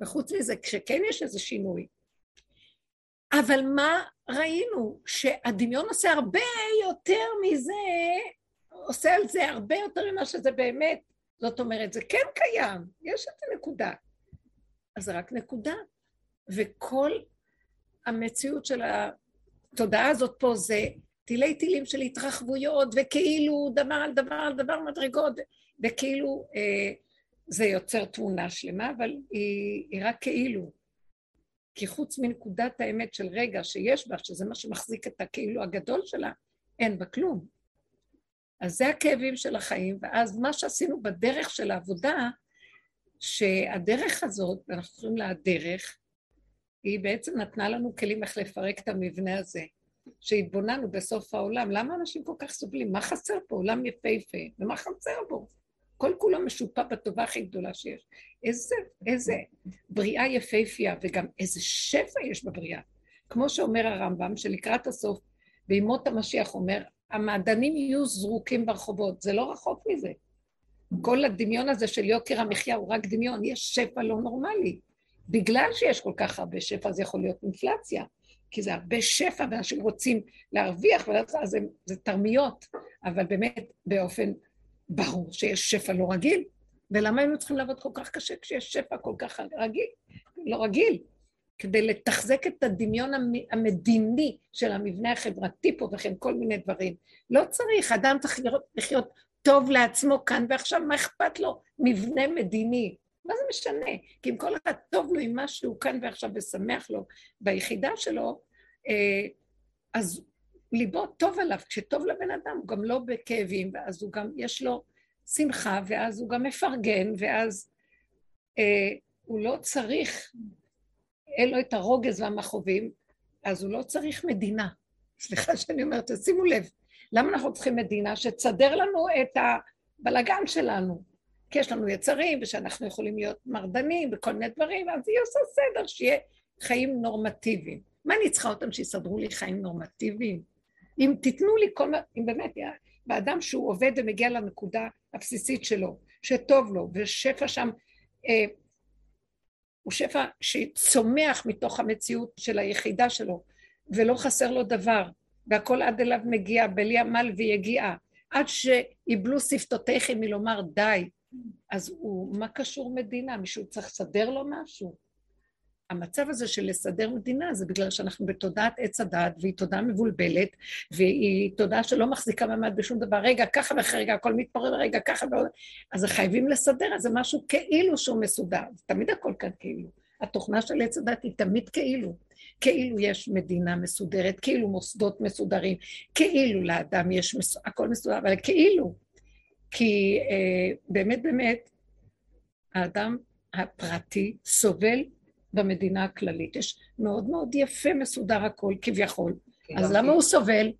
וחוץ מזה, כשכן יש איזה שינוי. אבל מה ראינו? שהדמיון עושה הרבה יותר מזה, עושה על זה הרבה יותר ממה שזה באמת. זאת אומרת, זה כן קיים, יש את הנקודה. אז זה רק נקודה. וכל המציאות של התודעה הזאת פה זה תילי תילים של התרחבויות, וכאילו דבר על דבר על דבר מדרגות, וכאילו אה, זה יוצר תמונה שלמה, אבל היא, היא רק כאילו. כי חוץ מנקודת האמת של רגע שיש בה, שזה מה שמחזיק את הכאילו הגדול שלה, אין בה כלום. אז זה הכאבים של החיים, ואז מה שעשינו בדרך של העבודה, שהדרך הזאת, ואנחנו קוראים לה הדרך, היא בעצם נתנה לנו כלים איך לפרק את המבנה הזה. שהתבוננו בסוף העולם, למה אנשים כל כך סובלים? מה חסר פה? עולם יפהפה, ומה חסר בו? כל כולו משופע בטובה הכי גדולה שיש. איזה, איזה בריאה יפהפייה, וגם איזה שפע יש בבריאה. כמו שאומר הרמב"ם, שלקראת הסוף, בימות המשיח אומר, המעדנים יהיו זרוקים ברחובות, זה לא רחוק מזה. כל הדמיון הזה של יוקר המחיה הוא רק דמיון, יש שפע לא נורמלי. בגלל שיש כל כך הרבה שפע, זה יכול להיות אינפלציה. כי זה הרבה שפע ואנשים רוצים להרוויח, אז זה, זה תרמיות, אבל באמת באופן ברור שיש שפע לא רגיל, ולמה היינו צריכים לעבוד כל כך קשה כשיש שפע כל כך רגיל, לא רגיל? כדי לתחזק את הדמיון המדיני של המבנה החברתי פה וכן כל מיני דברים. לא צריך, אדם צריך לחיות, לחיות טוב לעצמו כאן ועכשיו, מה אכפת לו? מבנה מדיני. מה זה משנה? כי אם כל אחד טוב לו עם מה שהוא כאן ועכשיו ושמח לו ביחידה שלו, אה, אז ליבו טוב עליו. כשטוב לבן אדם הוא גם לא בכאבים, ואז הוא גם, יש לו שמחה, ואז הוא גם מפרגן, ואז אה, הוא לא צריך, אין לו את הרוגז והמכאובים, אז הוא לא צריך מדינה. סליחה שאני אומרת, שימו לב, למה אנחנו צריכים מדינה שתסדר לנו את הבלגן שלנו? כי יש לנו יצרים, ושאנחנו יכולים להיות מרדנים וכל מיני דברים, אז היא עושה סדר, שיהיה חיים נורמטיביים. מה אני צריכה אותם שיסדרו לי חיים נורמטיביים? אם תיתנו לי כל מה, אם באמת, באדם שהוא עובד ומגיע לנקודה הבסיסית שלו, שטוב לו, ושפע שם, אה, הוא שפע שצומח מתוך המציאות של היחידה שלו, ולא חסר לו דבר, והכל עד אליו מגיע, בלי עמל ויגיעה, עד שיבלו שפתותיכם מלומר די, אז הוא, מה קשור מדינה? מישהו צריך לסדר לו משהו? המצב הזה של לסדר מדינה זה בגלל שאנחנו בתודעת עץ הדת, והיא תודעה מבולבלת, והיא תודעה שלא מחזיקה מעמד בשום דבר. רגע, ככה ואחרי רגע, הכל מתפורר, רגע, ככה ועוד... אז חייבים לסדר, אז זה משהו כאילו שהוא מסודר. תמיד הכל כאן כאילו. התוכנה של עץ הדת היא תמיד כאילו. כאילו יש מדינה מסודרת, כאילו מוסדות מסודרים, כאילו לאדם יש מס... הכל מסודר, אבל כאילו. כי אה, באמת באמת, האדם הפרטי סובל במדינה הכללית. יש מאוד מאוד יפה מסודר הכל, כביכול. כן, אז למה הוא סובל?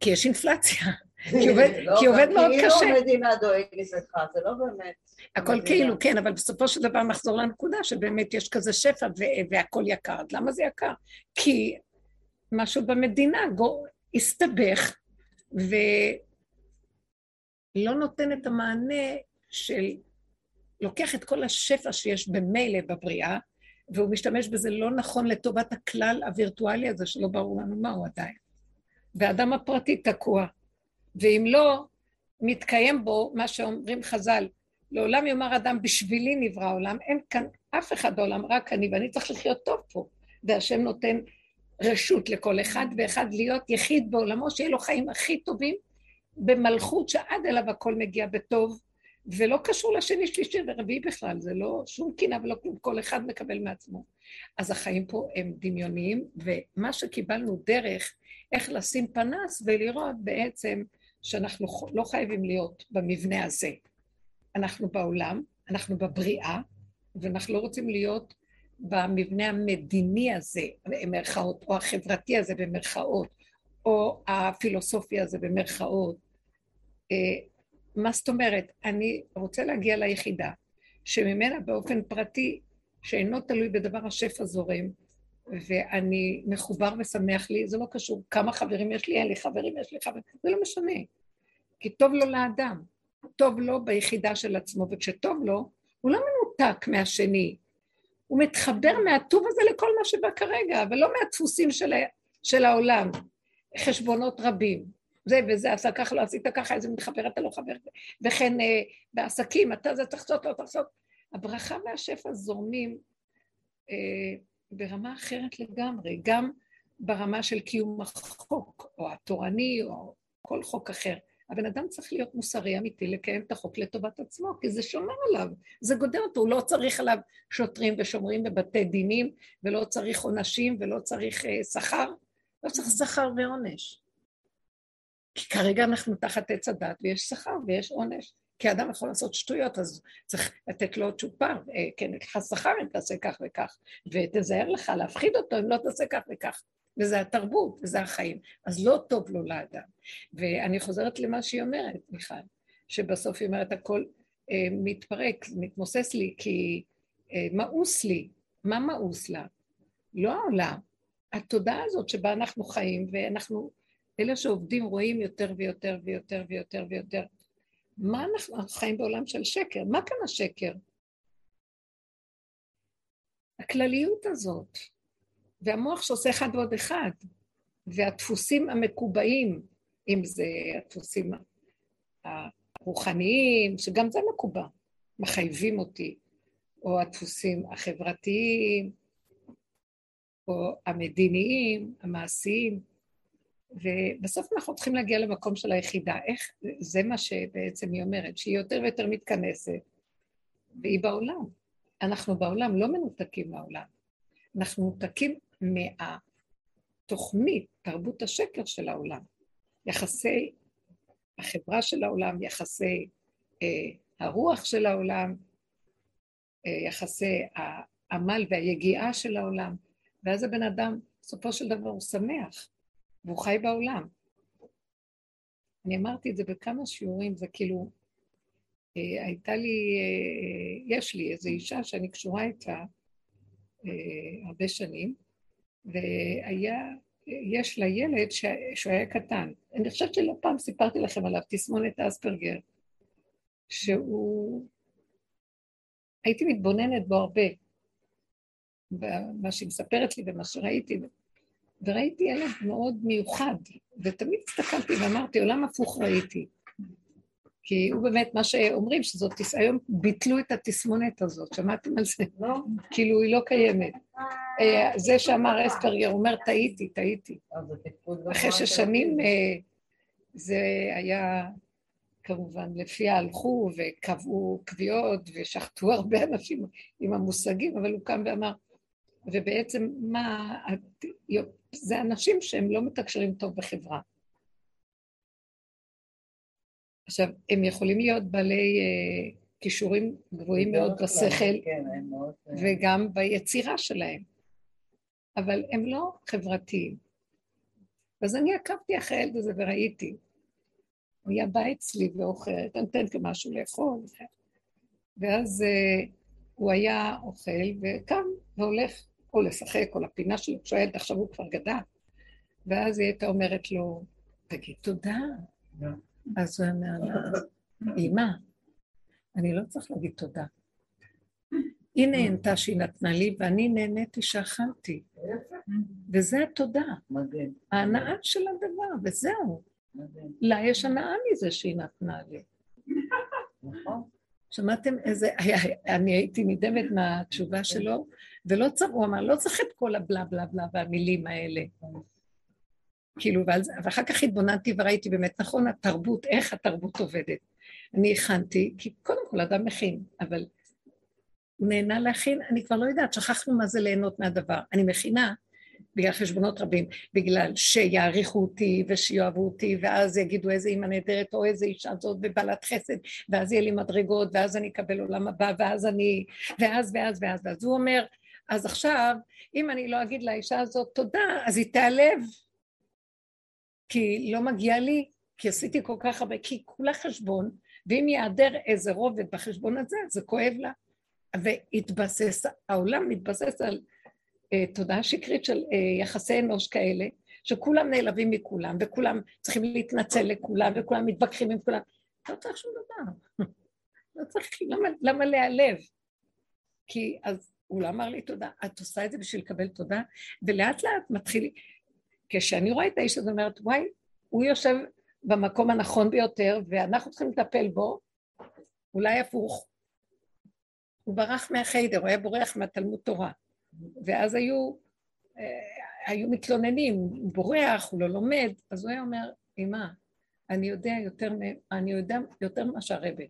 כי יש אינפלציה. כי עובד, לא, כי עובד מאוד כאילו קשה. כאילו המדינה דואגת לך, זה לא באמת. הכל כאילו, כן, אבל בסופו של דבר נחזור לנקודה שבאמת יש כזה שפע והכל יקר. למה זה יקר? כי משהו במדינה הסתבך ולא נותן את המענה של לוקח את כל השפע שיש במילא בבריאה, והוא משתמש בזה לא נכון לטובת הכלל הווירטואלי הזה, שלא ברור לנו מהו עדיין. והאדם הפרטי תקוע. ואם לא, מתקיים בו מה שאומרים חז"ל, לעולם יאמר אדם, בשבילי נברא העולם, אין כאן אף אחד בעולם, רק אני, ואני צריך לחיות טוב פה. והשם נותן רשות לכל אחד ואחד להיות יחיד בעולמו, שיהיה לו חיים הכי טובים במלכות שעד אליו הכל מגיע בטוב, ולא קשור לשני, שלישי ורביעי בכלל, זה לא שום קינה ולא כלום, כל אחד מקבל מעצמו. אז החיים פה הם דמיוניים, ומה שקיבלנו דרך, איך לשים פנס ולראות בעצם שאנחנו לא חייבים להיות במבנה הזה. אנחנו בעולם, אנחנו בבריאה, ואנחנו לא רוצים להיות במבנה המדיני הזה, במרכאות, או החברתי הזה במרכאות, או הפילוסופי הזה במרכאות. מה זאת אומרת? אני רוצה להגיע ליחידה, שממנה באופן פרטי, שאינו תלוי בדבר השפע זורם, ואני מחובר ושמח לי, זה לא קשור כמה חברים יש לי, אין לי חברים, יש לי חברים, זה לא משנה. כי טוב לו לאדם, טוב לו ביחידה של עצמו, וכשטוב לו, הוא לא מנותק מהשני. הוא מתחבר מהטוב הזה לכל מה שבא כרגע, אבל לא מהדפוסים של, של העולם. חשבונות רבים. זה וזה עשה ככה, לא עשית ככה, איזה מתחבר אתה לא חבר. וכן אה, בעסקים, אתה זה צריך לעשות, לא צריך לעשות. הברכה והשפע זורמים אה, ברמה אחרת לגמרי, גם ברמה של קיום החוק, או התורני, או כל חוק אחר. הבן אדם צריך להיות מוסרי אמיתי, לקיים את החוק לטובת עצמו, כי זה שומר עליו, זה גודר אותו, הוא לא צריך עליו שוטרים ושומרים בבתי דינים, ולא צריך עונשים, ולא צריך אה, שכר, לא צריך שכר ועונש. כי כרגע אנחנו תחת עץ הדת, ויש שכר ויש עונש. כי אדם יכול לעשות שטויות, אז צריך לתת לו צ'ופר, אה, כן, לך שכר אם תעשה כך וכך, ותזהר לך להפחיד אותו אם לא תעשה כך וכך. וזה התרבות, וזה החיים. אז לא טוב לו לאדם. ואני חוזרת למה שהיא אומרת, מיכל, שבסוף היא אומרת, הכל אה, מתפרק, מתמוסס לי, כי אה, מאוס לי. מה מאוס לה? לא העולם. התודעה הזאת שבה אנחנו חיים, ואנחנו, אלה שעובדים רואים יותר ויותר ויותר ויותר ויותר. מה אנחנו, חיים בעולם של שקר? מה כאן השקר? הכלליות הזאת. והמוח שעושה אחד ועוד אחד, והדפוסים המקובעים, אם זה הדפוסים הרוחניים, שגם זה מקובע, מחייבים אותי, או הדפוסים החברתיים, או המדיניים, המעשיים, ובסוף אנחנו צריכים להגיע למקום של היחידה. איך, זה מה שבעצם היא אומרת, שהיא יותר ויותר מתכנסת, והיא בעולם. אנחנו בעולם לא מנותקים מהעולם. אנחנו מנותקים מהתוכנית, תרבות השקר של העולם, יחסי החברה של העולם, יחסי אה, הרוח של העולם, אה, יחסי העמל והיגיעה של העולם, ואז הבן אדם, בסופו של דבר הוא שמח, והוא חי בעולם. אני אמרתי את זה בכמה שיעורים, זה כאילו, אה, הייתה לי, אה, יש לי איזו אישה שאני קשורה איתה אה, הרבה שנים, והיה, יש לה ילד ש... שהוא היה קטן. אני חושבת שלא פעם סיפרתי לכם עליו, תסמונת אספרגר, שהוא... הייתי מתבוננת בו הרבה, במה שהיא מספרת לי ומה שראיתי, וראיתי ילד מאוד מיוחד, ותמיד הסתכלתי ואמרתי, עולם הפוך ראיתי. כי הוא באמת, מה שאומרים, שזאת, היום ביטלו את התסמונת הזאת, שמעתם על זה? לא. כאילו, היא לא קיימת. אה, זה שאמר אספרגר, אומר, טעיתי, טעיתי. אחרי ששנים אה, זה היה, כמובן, לפי הלכו וקבעו קביעות ושחטו הרבה אנשים עם המושגים, אבל הוא קם ואמר, ובעצם מה, זה אנשים שהם לא מתקשרים טוב בחברה. עכשיו, הם יכולים להיות בעלי uh, כישורים גבוהים מאוד בשכל, כן. אה, וגם ביצירה שלהם, אבל הם לא חברתיים. אז אני עקבתי אחרי הילד הזה וראיתי. הוא היה בא אצלי ואוכל, נותנת לו משהו לאכול, ואז uh, הוא היה אוכל וקם והולך או לשחק או לפינה שלו, כשהוא היה עכשיו הוא כבר גדל. ואז היא הייתה אומרת לו, תגיד תודה. אז הוא אומר לה, אמא, אני לא צריך להגיד תודה. היא נהנתה שהיא נתנה לי, ואני נהניתי שאכלתי. וזה התודה. מדהים. ההנאה של הדבר, וזהו. לה יש הנאה מזה שהיא נתנה לי. נכון. שמעתם איזה, אני הייתי נדהמת מהתשובה שלו, ולא צריך, הוא אמר, לא צריך את כל הבלה בלה בלה והמילים האלה. כאילו, ואז, ואחר כך התבוננתי וראיתי באמת, נכון, התרבות, איך התרבות עובדת. אני הכנתי, כי קודם כל אדם מכין, אבל הוא נהנה להכין, אני כבר לא יודעת, שכחנו מה זה ליהנות מהדבר. אני מכינה בגלל חשבונות רבים, בגלל שיעריכו אותי ושיאהבו אותי, ואז יגידו איזה אימא נהדרת או איזה אישה זאת ובעלת חסד, ואז יהיה לי מדרגות, ואז אני אקבל עולם הבא, ואז אני... ואז ואז ואז ואז. הוא אומר, אז עכשיו, אם אני לא אגיד לאישה הזאת תודה, אז היא תיעלב. כי לא מגיע לי, כי עשיתי כל כך הרבה, כי כולה חשבון, ואם ייעדר איזה רובד בחשבון הזה, זה כואב לה. והתבסס, העולם מתבסס על uh, תודעה שקרית של uh, יחסי אנוש כאלה, שכולם נעלבים מכולם, וכולם צריכים להתנצל לכולם, וכולם מתווכחים עם כולם. לא צריך שום דבר. לא צריך, למה, למה להיעלב? כי אז הוא לא אמר לי תודה, את עושה את זה בשביל לקבל תודה, ולאט לאט מתחיל, כשאני רואה את האיש הזה, אומרת, וואי, הוא יושב במקום הנכון ביותר, ואנחנו צריכים לטפל בו, אולי הפוך. הוא ברח מהחיידר, הוא היה בורח מהתלמוד תורה. ואז היו, אה, היו מתלוננים, הוא בורח, הוא לא לומד, אז הוא היה אומר, אמא, אני יודע יותר, אני יודע יותר ממה שהרבה.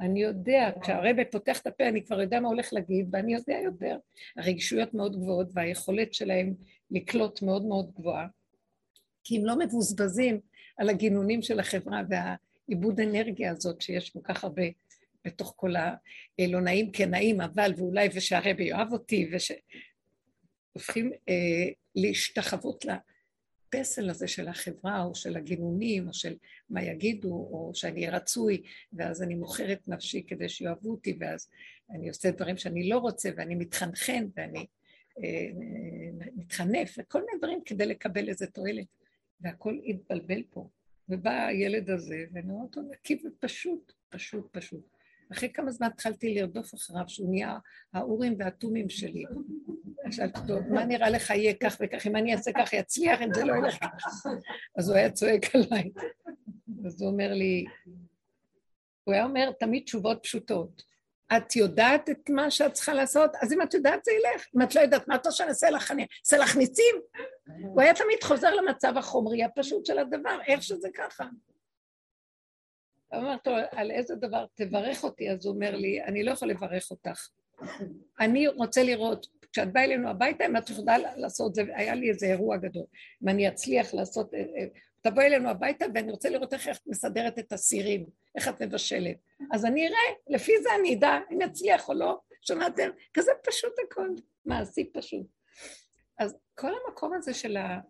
אני יודע, כשהרבה פותח את הפה, אני כבר יודע מה הולך להגיד, ואני יודע יותר. הרגישויות מאוד גבוהות והיכולת שלהם לקלוט מאוד מאוד גבוהה, כי הם לא מבוזבזים על הגינונים של החברה והעיבוד אנרגיה הזאת שיש כל כך הרבה בתוך כל הלא נעים כנעים, אבל ואולי ושהרבי יאהב אותי, וש... הופכים אה, להשתחוות לפסל הזה של החברה, או של הגינונים, או של מה יגידו, או שאני רצוי, ואז אני מוכר את נפשי כדי שיאהבו אותי, ואז אני עושה דברים שאני לא רוצה, ואני מתחנחן, ואני אה, מתחנף, וכל מיני דברים כדי לקבל איזה תועלת. והכל התבלבל פה. ובא הילד הזה, ואני רואה אותו נקי ופשוט, פשוט, פשוט. אחרי כמה זמן התחלתי לרדוף אחריו, שהוא נהיה האורים והתומים שלי. שאלתי אותו, מה נראה לך יהיה כך וכך, אם אני אעשה כך יצליח, אם זה לא ילך ככה. אז הוא היה צועק עליי. אז הוא אומר לי, הוא היה אומר תמיד תשובות פשוטות. את יודעת את מה שאת צריכה לעשות? אז אם את יודעת זה ילך. אם את לא יודעת, מה את רוצה שנעשה לך? נעשה לך ניצים? הוא היה תמיד חוזר למצב החומרי הפשוט של הדבר, איך שזה ככה. אמרתי לו, על איזה דבר תברך אותי? אז הוא אומר לי, אני לא יכול לברך אותך. אני רוצה לראות, כשאת באה אלינו הביתה, אם את יכולה לעשות זה, היה לי איזה אירוע גדול. אם אני אצליח לעשות, אה, אה, תבואי אלינו הביתה ואני רוצה לראות איך את מסדרת את הסירים, איך את מבשלת. אז אני אראה, לפי זה אני אדע אם אצליח או לא. שמעתם? כזה פשוט הכל, מעשי פשוט. אז כל המקום הזה של ה...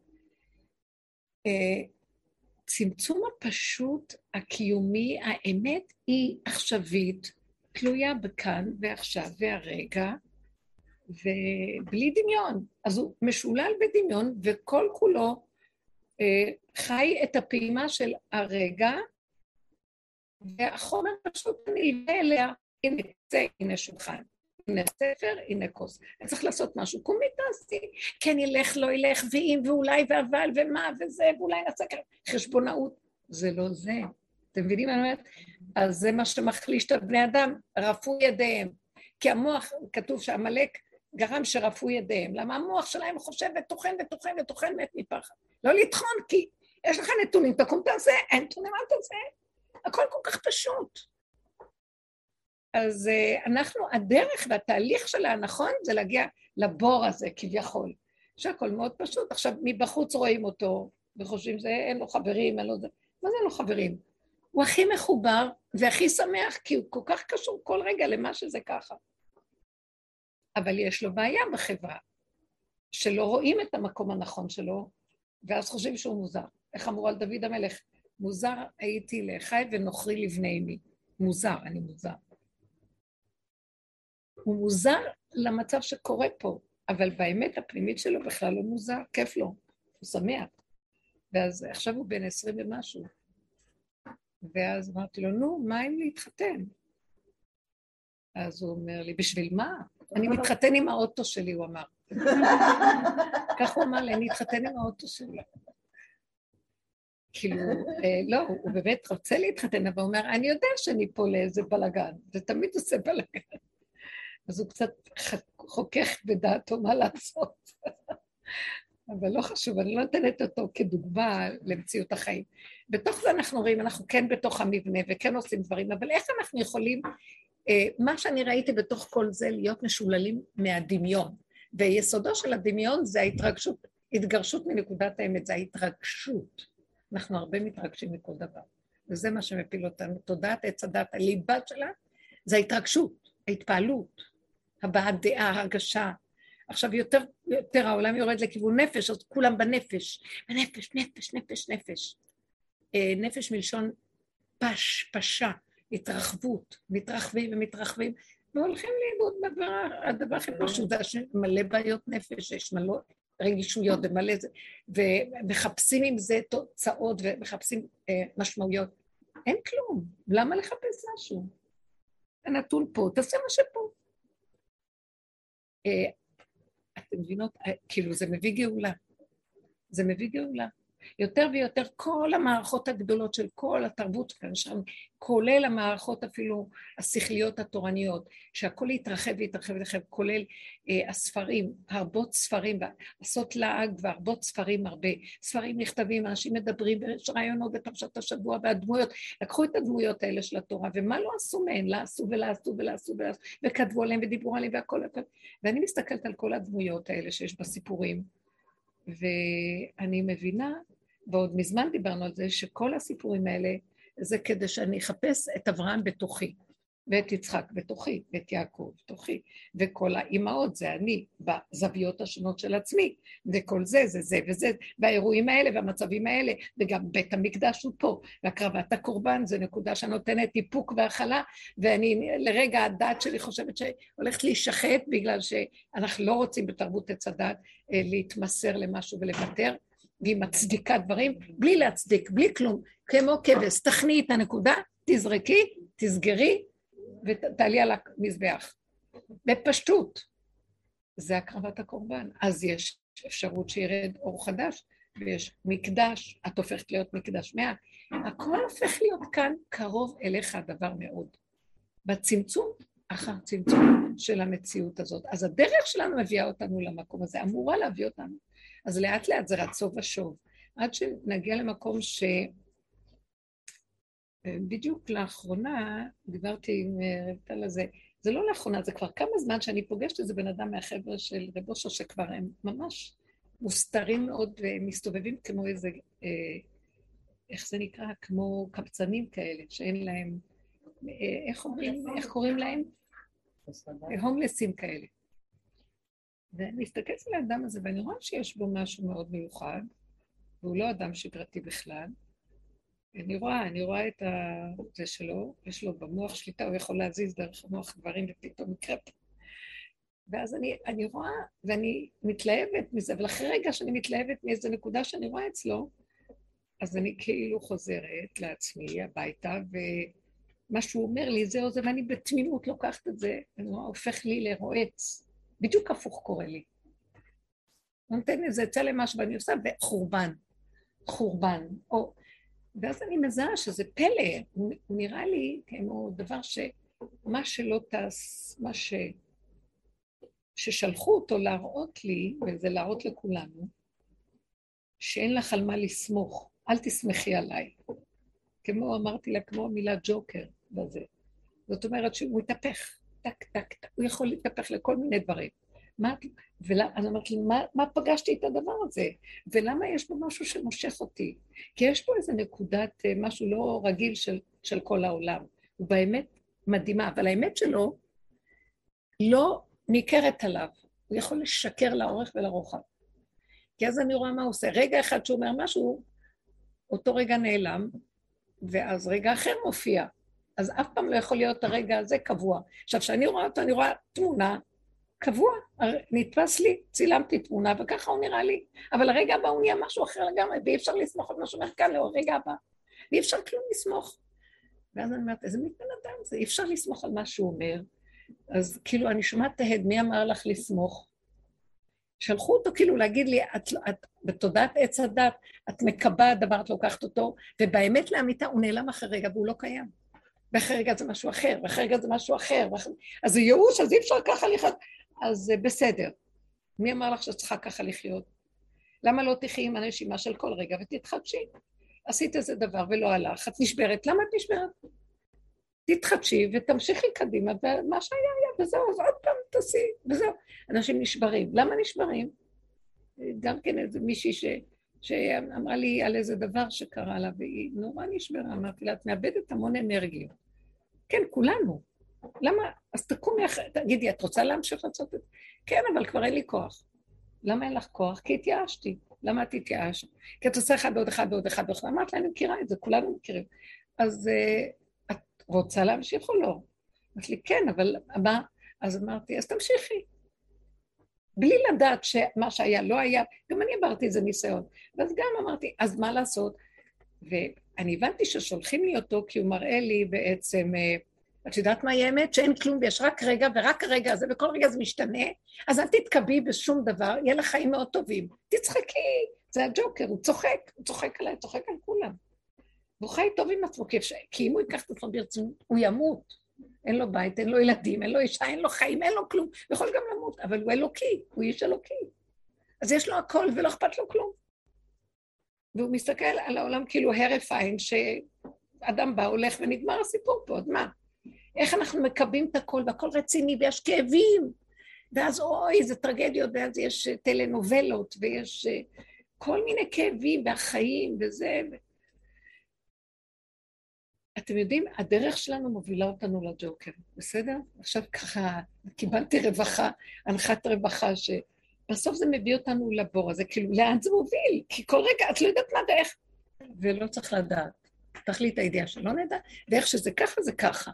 הצמצום הפשוט, הקיומי, האמת היא עכשווית, תלויה בכאן ועכשיו והרגע, ובלי דמיון. אז הוא משולל בדמיון, וכל כולו אה, חי את הפעימה של הרגע, והחומר פשוט נלווה אליה, הנה זה, הנה שולחן. הנה ספר, הנה כוס. אני צריך לעשות משהו, קומי תעשי. כן ילך, לא ילך, ואם, ואולי, ואבל, ומה, וזה, ואולי נעשה ככה. חשבונאות, זה לא זה. אתם מבינים מה אני אומרת? אז זה מה שמחליש את הבני אדם, רפו ידיהם. כי המוח, כתוב שעמלק גרם שרפו ידיהם. למה המוח שלהם חושב וטוחן וטוחן וטוחן מת מפחד. לא לטחון, כי יש לך נתונים, תקום תעשה, אין נתונים, אל תעשה. הכל כל כך פשוט. אז uh, אנחנו, הדרך והתהליך שלה הנכון זה להגיע לבור הזה כביכול, שהכל מאוד פשוט. עכשיו, מבחוץ רואים אותו וחושבים שאין לו חברים, אין לו זה. מה זה אין לו חברים? הוא הכי מחובר והכי שמח כי הוא כל כך קשור כל רגע למה שזה ככה. אבל יש לו בעיה בחברה, שלא רואים את המקום הנכון שלו, ואז חושבים שהוא מוזר. איך אמרו על דוד המלך? מוזר הייתי לאחי ונוכרי לבני אמי. מוזר, אני מוזר. הוא מוזר למצב שקורה פה, אבל באמת הפנימית שלו בכלל לא מוזר, כיף לו, הוא שמח. ואז עכשיו הוא בן עשרים ומשהו. ואז אמרתי לו, נו, מה אם להתחתן? אז הוא אומר לי, בשביל מה? אני מתחתן עם האוטו שלי, הוא אמר. כך הוא אמר לי, אני אתחתן עם האוטו שלי. כאילו, אה, לא, הוא באמת רוצה להתחתן, אבל הוא אומר, אני יודע שאני פה לאיזה בלאגן, זה תמיד עושה בלאגן. אז הוא קצת חוכך בדעתו מה לעשות. אבל לא חשוב, אני לא נותנת אותו כדוגמה למציאות החיים. בתוך זה אנחנו רואים, אנחנו כן בתוך המבנה וכן עושים דברים, אבל איך אנחנו יכולים, אה, מה שאני ראיתי בתוך כל זה, להיות משוללים מהדמיון. ויסודו של הדמיון זה ההתרגשות, התגרשות מנקודת האמת, זה ההתרגשות. אנחנו הרבה מתרגשים מכל דבר, וזה מה שמפיל אותנו. תודעת עץ הדת, הליבה שלה, זה ההתרגשות, ההתפעלות. הבעת דעה, הרגשה. עכשיו יותר, יותר העולם יורד לכיוון נפש, אז כולם בנפש. בנפש, נפש, נפש, נפש. אה, נפש מלשון פש, פשה, התרחבות, מתרחבים ומתרחבים, והולכים לאיבוד בדבר, הדבר הכי פשוט, זה מלא בעיות נפש, יש מלא רגישויות ומלא זה, ומחפשים עם זה תוצאות ומחפשים אה, משמעויות. אין כלום, למה לחפש משהו? הנתון פה, תעשה מה שפה. אה, אתם מבינות? אה, כאילו זה מביא גאולה. זה מביא גאולה. יותר ויותר כל המערכות הגדולות של כל התרבות כאן שם, כולל המערכות אפילו השכליות התורניות, שהכל יתרחב ויתרחב ויתרחב, כולל אה, הספרים, הרבות ספרים, לעשות לעג והרבות ספרים הרבה. ספרים נכתבים, אנשים מדברים, ויש רעיונות בפרשת השבוע, והדמויות, לקחו את הדמויות האלה של התורה, ומה לא עשו מהן? לא עשו ולא עשו ולא עשו ולא עשו, וכתבו עליהם ודיברו עליהם והכל הכל. ואני מסתכלת על כל הדמויות האלה שיש בסיפורים, ואני מבינה ועוד מזמן דיברנו על זה, שכל הסיפורים האלה זה כדי שאני אחפש את אברהם בתוכי, ואת יצחק בתוכי, ואת יעקב בתוכי, וכל האימהות זה אני, בזוויות השונות של עצמי, וכל זה, זה זה וזה, והאירועים האלה והמצבים האלה, וגם בית המקדש הוא פה, והקרבת הקורבן זה נקודה שנותנת איפוק והכלה, ואני לרגע הדעת שלי חושבת שהולכת להישחט בגלל שאנחנו לא רוצים בתרבות עץ הדת אה, להתמסר למשהו ולוותר, והיא מצדיקה דברים, בלי להצדיק, בלי כלום, כמו כבש, תכני את הנקודה, תזרקי, תסגרי, ותעלי על המזבח. בפשטות. זה הקרבת הקורבן. אז יש אפשרות שירד אור חדש, ויש מקדש, את הופכת להיות מקדש מאה. הכל הופך להיות כאן קרוב אליך הדבר מאוד. בצמצום אחר צמצום של המציאות הזאת. אז הדרך שלנו מביאה אותנו למקום הזה, אמורה להביא אותנו. אז לאט לאט זה רצו ושוב, עד שנגיע למקום ש... בדיוק לאחרונה דיברתי עם אה, רבטל הזה, זה לא לאחרונה, זה כבר כמה זמן שאני פוגשת איזה בן אדם מהחבר'ה של רב אושר, שכבר הם ממש מוסתרים מאוד ומסתובבים כמו איזה, אה, איך זה נקרא? כמו קבצנים כאלה, שאין להם, אה, איך אומרים, איך קוראים להם? הומלסים כאלה. ואני מסתכלת על האדם הזה ואני רואה שיש בו משהו מאוד מיוחד, והוא לא אדם שגרתי בכלל. אני רואה, אני רואה את זה שלו, יש לו במוח שליטה, הוא יכול להזיז דרך המוח דברים ופתאום יקרה פה. ואז אני, אני רואה, ואני מתלהבת מזה, אבל אחרי רגע שאני מתלהבת מאיזו נקודה שאני רואה אצלו, אז אני כאילו חוזרת לעצמי הביתה, ומה שהוא אומר לי זה או זה, ואני בתמימות לוקחת את זה, אני רואה, הופך לי לרועץ. בדיוק הפוך קורה לי. נותן איזה צלם משהו ואני עושה, וחורבן. חורבן. או... ואז אני מזהה שזה פלא, הוא נראה לי כמו דבר שמה שלא טס, מה ש... ששלחו אותו להראות לי, וזה להראות לכולנו, שאין לך על מה לסמוך, אל תסמכי עליי. כמו אמרתי לה, כמו המילה ג'וקר בזה. זאת אומרת שהוא מתהפך. טק, טק, טק, הוא יכול להתהפך לכל מיני דברים. מה, ואני אומרת לי, מה, מה פגשתי את הדבר הזה? ולמה יש בו משהו שמושך אותי? כי יש פה איזו נקודת, אה, משהו לא רגיל של, של כל העולם. הוא באמת מדהימה, אבל האמת שלו לא ניכרת עליו. הוא יכול לשקר לאורך ולרוחב. כי אז אני רואה מה הוא עושה. רגע אחד שהוא אומר משהו, אותו רגע נעלם, ואז רגע אחר מופיע. אז אף פעם לא יכול להיות הרגע הזה קבוע. עכשיו, כשאני רואה אותו, אני רואה תמונה קבוע, נתפס לי, צילמתי תמונה, וככה הוא נראה לי. אבל הרגע הבא הוא נהיה משהו אחר לגמרי, ואי אפשר לסמוך על מה שאומר כאן לרגע הבא. ואי אפשר כלום לסמוך. ואז אני אומרת, איזה מין אדם זה? אי אפשר לסמוך על מה שהוא אומר. אז כאילו, אני שומעת את ההד, מי אמר לך לסמוך? שלחו אותו כאילו להגיד לי, את, את בתודעת עץ הדת, את מקבעת דבר, את לוקחת אותו, ובאמת לאמיתה הוא נעלם אחרי רגע והוא לא קיים. ואחרי רגע זה משהו אחר, ואחרי רגע זה משהו אחר. אז זה ייאוש, אז אי אפשר ככה לחיות. אז בסדר. מי אמר לך שאת צריכה ככה לחיות? למה לא תחי עם הנשימה של כל רגע ותתחדשי? עשית איזה דבר ולא הלך, את נשברת, למה את נשברת? תתחדשי ותמשיכי קדימה, ומה שהיה היה, וזהו, אז עוד פעם תעשי, וזהו. אנשים נשברים. למה נשברים? גם כן איזה מישהי ש... שאמרה לי על איזה דבר שקרה לה, והיא נורא נשברה, אמרתי לה, את מאבדת המון אנרגיות. כן, כולנו. למה? אז תקומי אחרי, תגידי, את רוצה להמשיך לעשות את זה? כן, אבל כבר אין לי כוח. למה אין לך כוח? כי התייאשתי. למה את התייאשת? כי את עושה אחד ועוד אחד ועוד אחד ועוד אחד. אמרת לה, אני מכירה את זה, כולנו מכירים. אז uh, את רוצה להמשיך או לא? אמרת לי, כן, אבל מה? אז אמרתי, אז תמשיכי. בלי לדעת שמה שהיה לא היה, גם אני עברתי איזה ניסיון. ואז גם אמרתי, אז מה לעשות? ואני הבנתי ששולחים לי אותו כי הוא מראה לי בעצם, אה, את יודעת מה היא האמת? שאין כלום ויש רק רגע, ורק הרגע הזה, וכל רגע זה משתנה, אז אל תתקבי בשום דבר, יהיה לך חיים מאוד טובים. תצחקי, זה הג'וקר, הוא צוחק, הוא צוחק עליי, צוחק על כולם. והוא חי טוב עם עצמו, כי אם הוא ייקח את עצמו ברצינות, הוא ימות. אין לו בית, אין לו ילדים, אין לו אישה, אין לו חיים, אין לו כלום. הוא יכול גם למות, אבל הוא אלוקי, הוא איש אלוקי. אז יש לו הכל ולא אכפת לו כלום. והוא מסתכל על העולם כאילו הרף עין, שאדם בא, הולך ונגמר הסיפור פה, עוד מה? איך אנחנו מקבעים את הכל, והכל רציני, ויש כאבים, ואז אוי, זה טרגדיות, ואז יש טלנובלות, ויש אה, כל מיני כאבים, והחיים, וזה... אתם יודעים, הדרך שלנו מובילה אותנו לג'וקר, בסדר? עכשיו ככה, קיבלתי רווחה, הנחת רווחה, שבסוף זה מביא אותנו לבור הזה, כאילו, לאן זה מוביל? כי כל רגע, את לא יודעת מה דרך. ולא צריך לדעת. תכלית הידיעה שלא נדע, ואיך שזה ככה, זה ככה.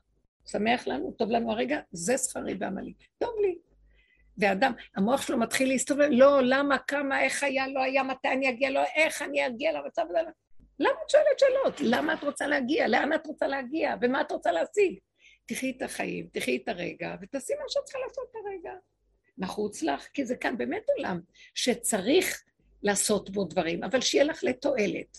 שמח לנו, טוב לנו הרגע, זה שכרי ועמלי. טוב לי. ואדם, המוח שלו מתחיל להסתובב, לא, למה, כמה, איך היה, לא היה, מתי אני אגיע, לא, איך אני אגיע למצב הזה. למה את שואלת שאלות? למה את רוצה להגיע? לאן את רוצה להגיע? ומה את רוצה להשיג? תחי את החיים, תחי את הרגע, ותעשי מה שאת צריכה לעשות ברגע. נחוץ לך, כי זה כאן באמת עולם שצריך לעשות בו דברים, אבל שיהיה לך לתועלת.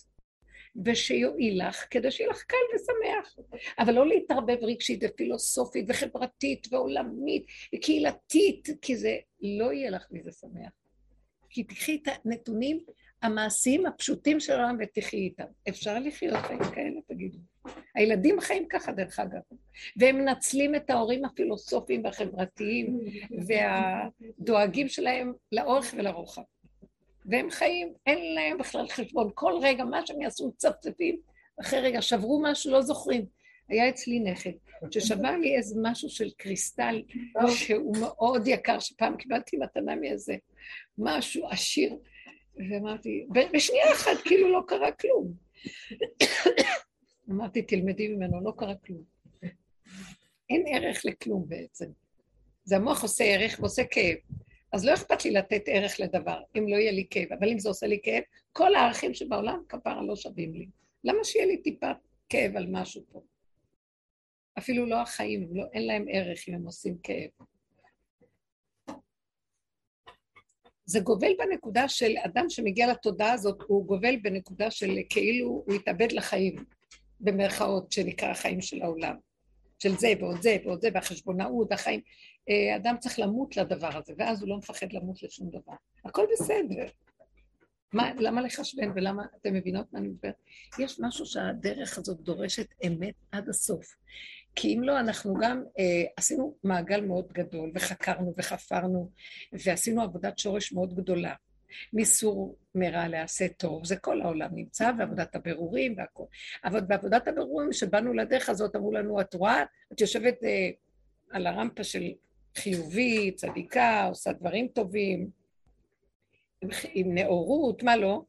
ושיועיל לך, כדי שיהיה לך קל ושמח. אבל לא להתערבב רגשית ופילוסופית וחברתית ועולמית וקהילתית, כי זה לא יהיה לך מזה שמח. כי תקחי את הנתונים המעשיים הפשוטים של העולם ותחי איתם. אפשר לחיות חיים כאלה, תגידו. הילדים חיים ככה, דרך אגב. והם מנצלים את ההורים הפילוסופיים והחברתיים והדואגים שלהם לאורך ולרוחב. והם חיים, אין להם בכלל חשבון. כל רגע, מה שהם יעשו, צפצפים, אחרי רגע שברו משהו, לא זוכרים. היה אצלי נכד, ששבר לי איזה משהו של קריסטל שהוא מאוד יקר, שפעם קיבלתי מתנה מאיזה משהו עשיר, ואמרתי, בשנייה אחת כאילו לא קרה כלום. אמרתי, תלמדי ממנו, לא קרה כלום. אין ערך לכלום בעצם. זה המוח עושה ערך ועושה כאב. אז לא אכפת לי לתת ערך לדבר, אם לא יהיה לי כאב, אבל אם זה עושה לי כאב, כל הערכים שבעולם כפרה לא שווים לי. למה שיהיה לי טיפה כאב על משהו פה? אפילו לא החיים, לא, אין להם ערך אם הם עושים כאב. זה גובל בנקודה של אדם שמגיע לתודעה הזאת, הוא גובל בנקודה של כאילו הוא התאבד לחיים, במרכאות, שנקרא החיים של העולם. של זה ועוד זה ועוד זה, והחשבונאות, החיים. אה, אדם צריך למות לדבר הזה, ואז הוא לא מפחד למות לשום דבר. הכל בסדר. מה, למה לחשבן ולמה, אתם מבינות מה אני מדברת? יש משהו שהדרך הזאת דורשת אמת עד הסוף. כי אם לא, אנחנו גם אה, עשינו מעגל מאוד גדול, וחקרנו וחפרנו, ועשינו עבודת שורש מאוד גדולה. מסור מרע לעשה טוב, זה כל העולם נמצא, ועבודת הבירורים והכול. אבל בעבודת הבירורים, שבאנו לדרך הזאת, אמרו לנו, את רואה, את יושבת אה, על הרמפה של חיובי, צדיקה, עושה דברים טובים, עם, עם נאורות, מה לא?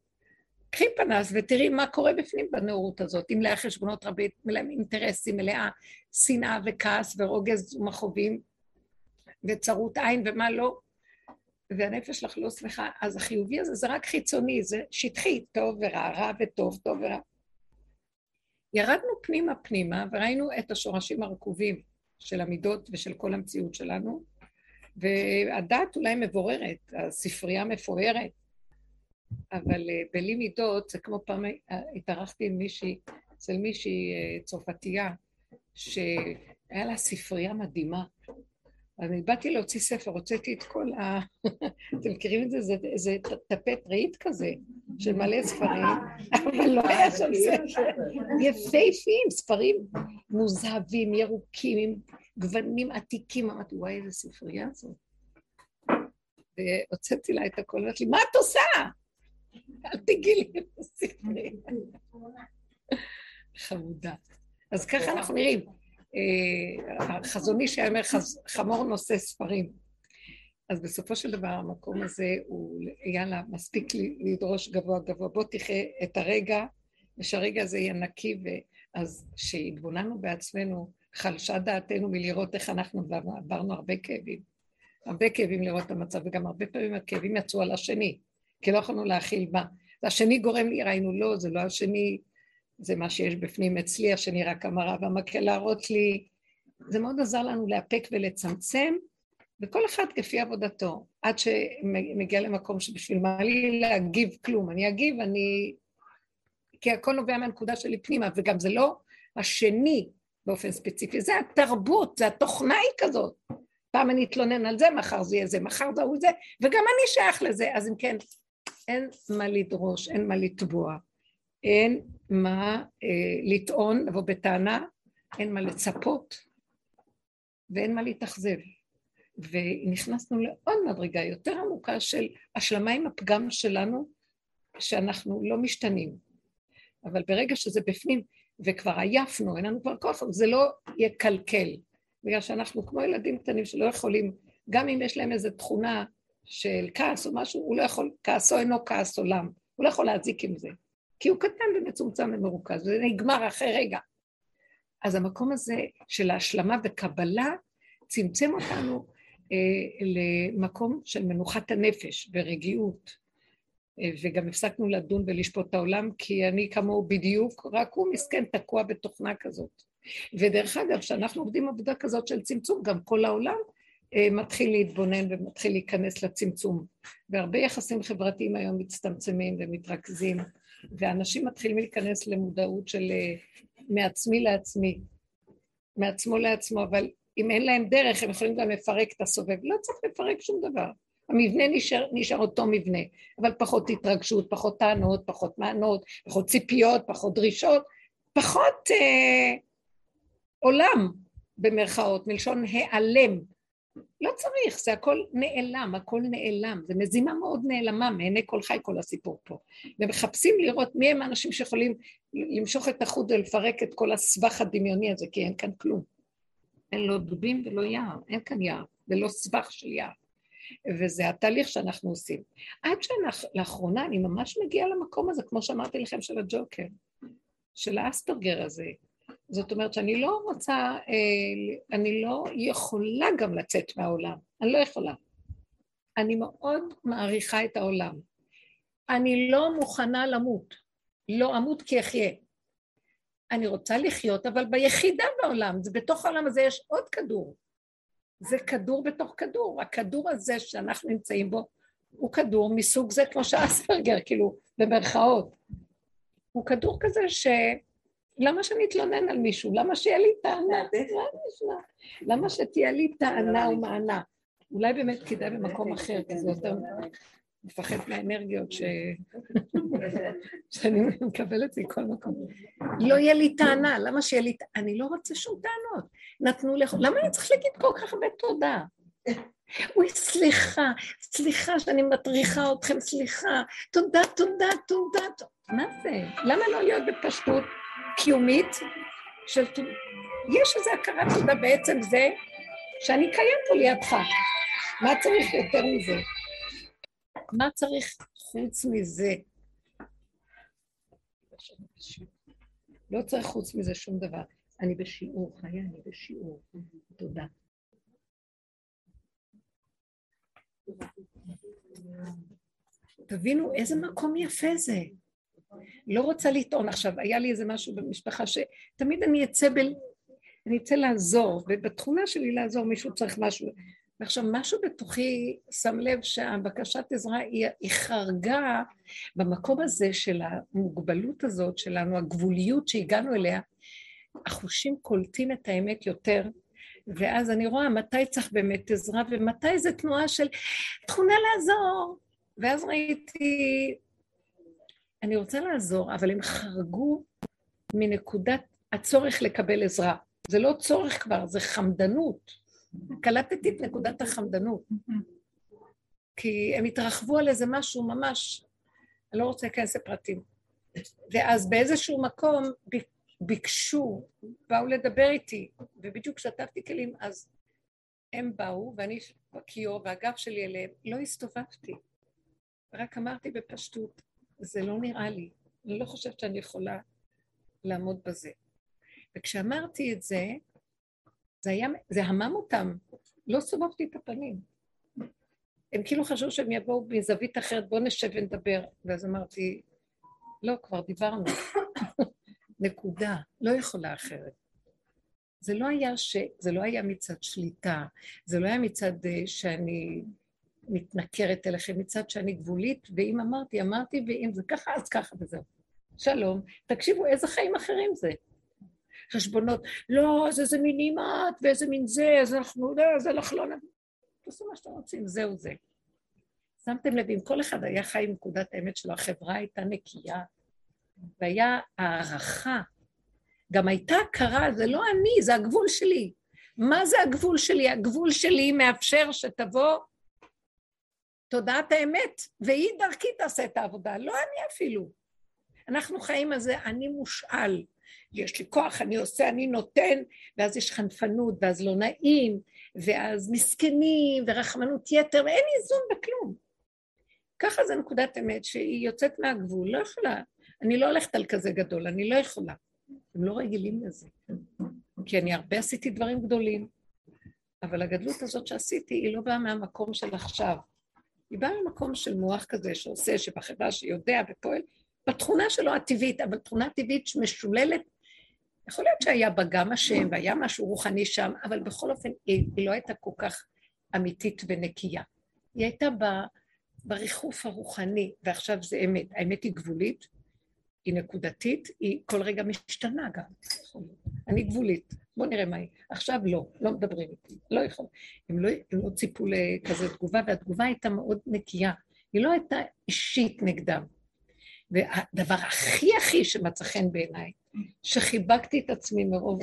קחי פנס ותראי מה קורה בפנים בנאורות הזאת, אם מלאה חשבונות רבים, מלאה אינטרסים, מלאה שנאה וכעס ורוגז ומכאובים וצרות עין ומה לא, והנפש שלך לא שמחה, אז החיובי הזה זה רק חיצוני, זה שטחי, טוב ורע, רע וטוב, טוב ורע. ירדנו פנימה פנימה וראינו את השורשים הרקובים של המידות ושל כל המציאות שלנו, והדעת אולי מבוררת, הספרייה מפוארת, אבל אה, בלי מידות, זה כמו פעם אה, התארחתי עם מישהי, אצל מישהי אה, צרפתייה, שהיה לה ספרייה מדהימה. אני באתי להוציא ספר, הוצאתי את כל ה... אתם מכירים את זה? זה איזה טפט רהיט כזה, של מלא ספרים, אבל לא היה שם ספר. יפהפים, ספרים מוזהבים, ירוקים, עם גוונים עתיקים. אמרתי, וואי, איזה ספרייה זאת. והוצאתי לה את הכל, אמרתי לי, מה את עושה? אל תגידי לי את הספרי. חמודה. אז ככה אנחנו נראים. אה, החזוני שהיה אומר חמור נושא ספרים. אז בסופו של דבר המקום הזה הוא, יאללה, מספיק לדרוש גבוה גבוה, בוא תחיה את הרגע, ושהרגע הזה יהיה נקי, ואז כשהתבוננו בעצמנו, חלשה דעתנו מלראות איך אנחנו עברנו הרבה כאבים. הרבה כאבים לראות את המצב, וגם הרבה פעמים הכאבים יצאו על השני, כי לא יכולנו להכיל מה. השני גורם לי, ראינו, לא, זה לא השני, זה מה שיש בפנים אצלי, השני רק המראה והמקל להראות לי זה מאוד עזר לנו לאפק ולצמצם, וכל אחד כפי עבודתו, עד שמגיע למקום שבשביל מה לי להגיב כלום. אני אגיב, אני... כי הכל נובע מהנקודה שלי פנימה, וגם זה לא השני באופן ספציפי, זה התרבות, זה התוכנה היא כזאת. פעם אני אתלונן על זה, מחר זה יהיה זה, מחר זה הוא זה, וגם אני שייך לזה. אז אם כן, אין מה לדרוש, אין מה לתבוע, אין מה אה, לטעון, לבוא בטענה, אין מה לצפות, ואין מה להתאכזב. ונכנסנו לעוד מדרגה יותר עמוקה של השלמה עם הפגם שלנו, שאנחנו לא משתנים. אבל ברגע שזה בפנים, וכבר עייפנו, אין לנו כבר כוח, זה לא יקלקל. בגלל שאנחנו כמו ילדים קטנים שלא יכולים, גם אם יש להם איזו תכונה של כעס או משהו, הוא לא יכול, כעסו אינו כעס עולם, הוא לא יכול להזיק עם זה. כי הוא קטן ומצומצם ומרוכז, וזה נגמר אחרי רגע. אז המקום הזה של ההשלמה וקבלה צמצם אותנו אה, למקום של מנוחת הנפש ורגיעות. אה, וגם הפסקנו לדון ולשפוט את העולם, כי אני כמוהו בדיוק, רק הוא מסכן תקוע בתוכנה כזאת. ודרך אגב, כשאנחנו עובדים עבודה כזאת של צמצום, גם כל העולם מתחיל להתבונן ומתחיל להיכנס לצמצום. והרבה יחסים חברתיים היום מצטמצמים ומתרכזים, ואנשים מתחילים להיכנס למודעות של אה, מעצמי לעצמי, מעצמו לעצמו, אבל אם אין להם דרך, הם יכולים גם לפרק את הסובב. לא צריך לפרק שום דבר. המבנה נשאר, נשאר אותו מבנה, אבל פחות התרגשות, פחות טענות, פחות מענות, פחות ציפיות, פחות דרישות, פחות אה, עולם, במרכאות, מלשון העלם. לא צריך, זה הכל נעלם, הכל נעלם, זה מזימה מאוד נעלמה מעיני כל חי כל הסיפור פה. ומחפשים לראות מי הם האנשים שיכולים למשוך את החוט ולפרק את כל הסבך הדמיוני הזה, כי אין כאן כלום. אין לו דובים ולא יער, אין כאן יער, ולא סבך של יער. וזה התהליך שאנחנו עושים. עד שלאחרונה אני ממש מגיעה למקום הזה, כמו שאמרתי לכם, של הג'וקר, של האספרגר הזה, זאת אומרת שאני לא רוצה, אה, אני לא יכולה גם לצאת מהעולם, אני לא יכולה. אני מאוד מעריכה את העולם. אני לא מוכנה למות, לא אמות כי אחיה. אני רוצה לחיות, אבל ביחידה בעולם, זה בתוך העולם הזה יש עוד כדור. זה כדור בתוך כדור. הכדור הזה שאנחנו נמצאים בו, הוא כדור מסוג זה כמו שאספרגר, כאילו, במרכאות. הוא כדור כזה ש... למה שאני אתלונן על מישהו? למה שיהיה לי טענה? למה שתהיה לי טענה ומענה? אולי באמת כדאי במקום אחר, כי זה יותר מפחד מהאנרגיות ש... שאני מקבלת מכל מקום. לא יהיה לי טענה, למה שיהיה לי... אני לא רוצה שום טענות. נתנו לך... למה אני צריך להגיד כל כך הרבה תודה? אוי, סליחה, סליחה שאני מטריחה אתכם, סליחה, תודה, תודה, תודה. מה זה? למה לא להיות בפשטות? קיומית של... יש איזו הכרת תודה בעצם זה שאני קיים פה לידך. מה צריך יותר מזה? מה צריך חוץ מזה? לא צריך חוץ מזה שום דבר. אני בשיעור, חיי, אני בשיעור. תודה. תבינו איזה מקום יפה זה. לא רוצה לטעון עכשיו, היה לי איזה משהו במשפחה שתמיד אני אצא ב... אני אצא לעזור, ובתכונה שלי לעזור מישהו צריך משהו. ועכשיו משהו בתוכי שם לב שהבקשת עזרה היא, חרגה במקום הזה של המוגבלות הזאת שלנו, הגבוליות שהגענו אליה, החושים קולטים את האמת יותר, ואז אני רואה מתי צריך באמת עזרה ומתי זה תנועה של תכונה לעזור. ואז ראיתי אני רוצה לעזור, אבל הם חרגו מנקודת הצורך לקבל עזרה. זה לא צורך כבר, זה חמדנות. קלטתי את נקודת החמדנות. כי הם התרחבו על איזה משהו ממש, אני לא רוצה להיכנס לפרטים. ואז באיזשהו מקום ביקשו, באו לדבר איתי, ובדיוק שטפתי כלים, אז הם באו, ואני בכיור, והגב שלי אליהם, לא הסתובבתי. רק אמרתי בפשטות, זה לא נראה לי, אני לא חושבת שאני יכולה לעמוד בזה. וכשאמרתי את זה, זה היה, זה המם אותם, לא סובבתי את הפנים. הם כאילו חשבו שהם יבואו מזווית אחרת, בואו נשב ונדבר. ואז אמרתי, לא, כבר דיברנו. נקודה, לא יכולה אחרת. זה לא היה, ש... זה לא היה מצד שליטה, זה לא היה מצד אה, שאני מתנכרת אליכם, מצד שאני גבולית, ואם אמרתי, אמרתי, ואם זה ככה, אז ככה וזהו. שלום. תקשיבו, איזה חיים אחרים זה? חשבונות, לא, אז איזה מין אימת, ואיזה מין זה, אז אנחנו, לא, אז אנחנו לא נבין. תעשו מה שאתם רוצים, זהו זה. שמתם לב, אם כל אחד היה חי עם נקודת האמת שלו, החברה הייתה נקייה, והיה הערכה. גם הייתה הכרה, זה לא אני, זה הגבול שלי. מה זה הגבול שלי? הגבול שלי מאפשר שתבוא תודעת האמת, והיא דרכי תעשה את העבודה, לא אני אפילו. אנחנו חיים על זה, אני מושאל. יש לי כוח, אני עושה, אני נותן, ואז יש חנפנות, ואז לא נעים, ואז מסכנים, ורחמנות יתר, ואין איזון בכלום. ככה זה נקודת אמת שהיא יוצאת מהגבול, לא יכולה. אני לא הולכת על כזה גדול, אני לא יכולה. הם לא רגילים לזה. כי אני הרבה עשיתי דברים גדולים, אבל הגדלות הזאת שעשיתי היא לא באה מהמקום של עכשיו. היא באה ממקום של מוח כזה שעושה, שבחברה שיודע ופועל, בתכונה שלו הטבעית, אבל תכונה טבעית משוללת, יכול להיות שהיה בה גם השם והיה משהו רוחני שם, אבל בכל אופן היא לא הייתה כל כך אמיתית ונקייה. היא הייתה ב, בריחוף הרוחני, ועכשיו זה אמת. האמת היא גבולית, היא נקודתית, היא כל רגע משתנה גם. אני גבולית, בואו נראה מה היא. עכשיו לא, לא מדברים איתי, לא יכול. הם לא, הם לא ציפו לכזה תגובה, והתגובה הייתה מאוד נקייה. היא לא הייתה אישית נגדם. והדבר הכי הכי שמצא חן בעיניי, שחיבקתי את עצמי מרוב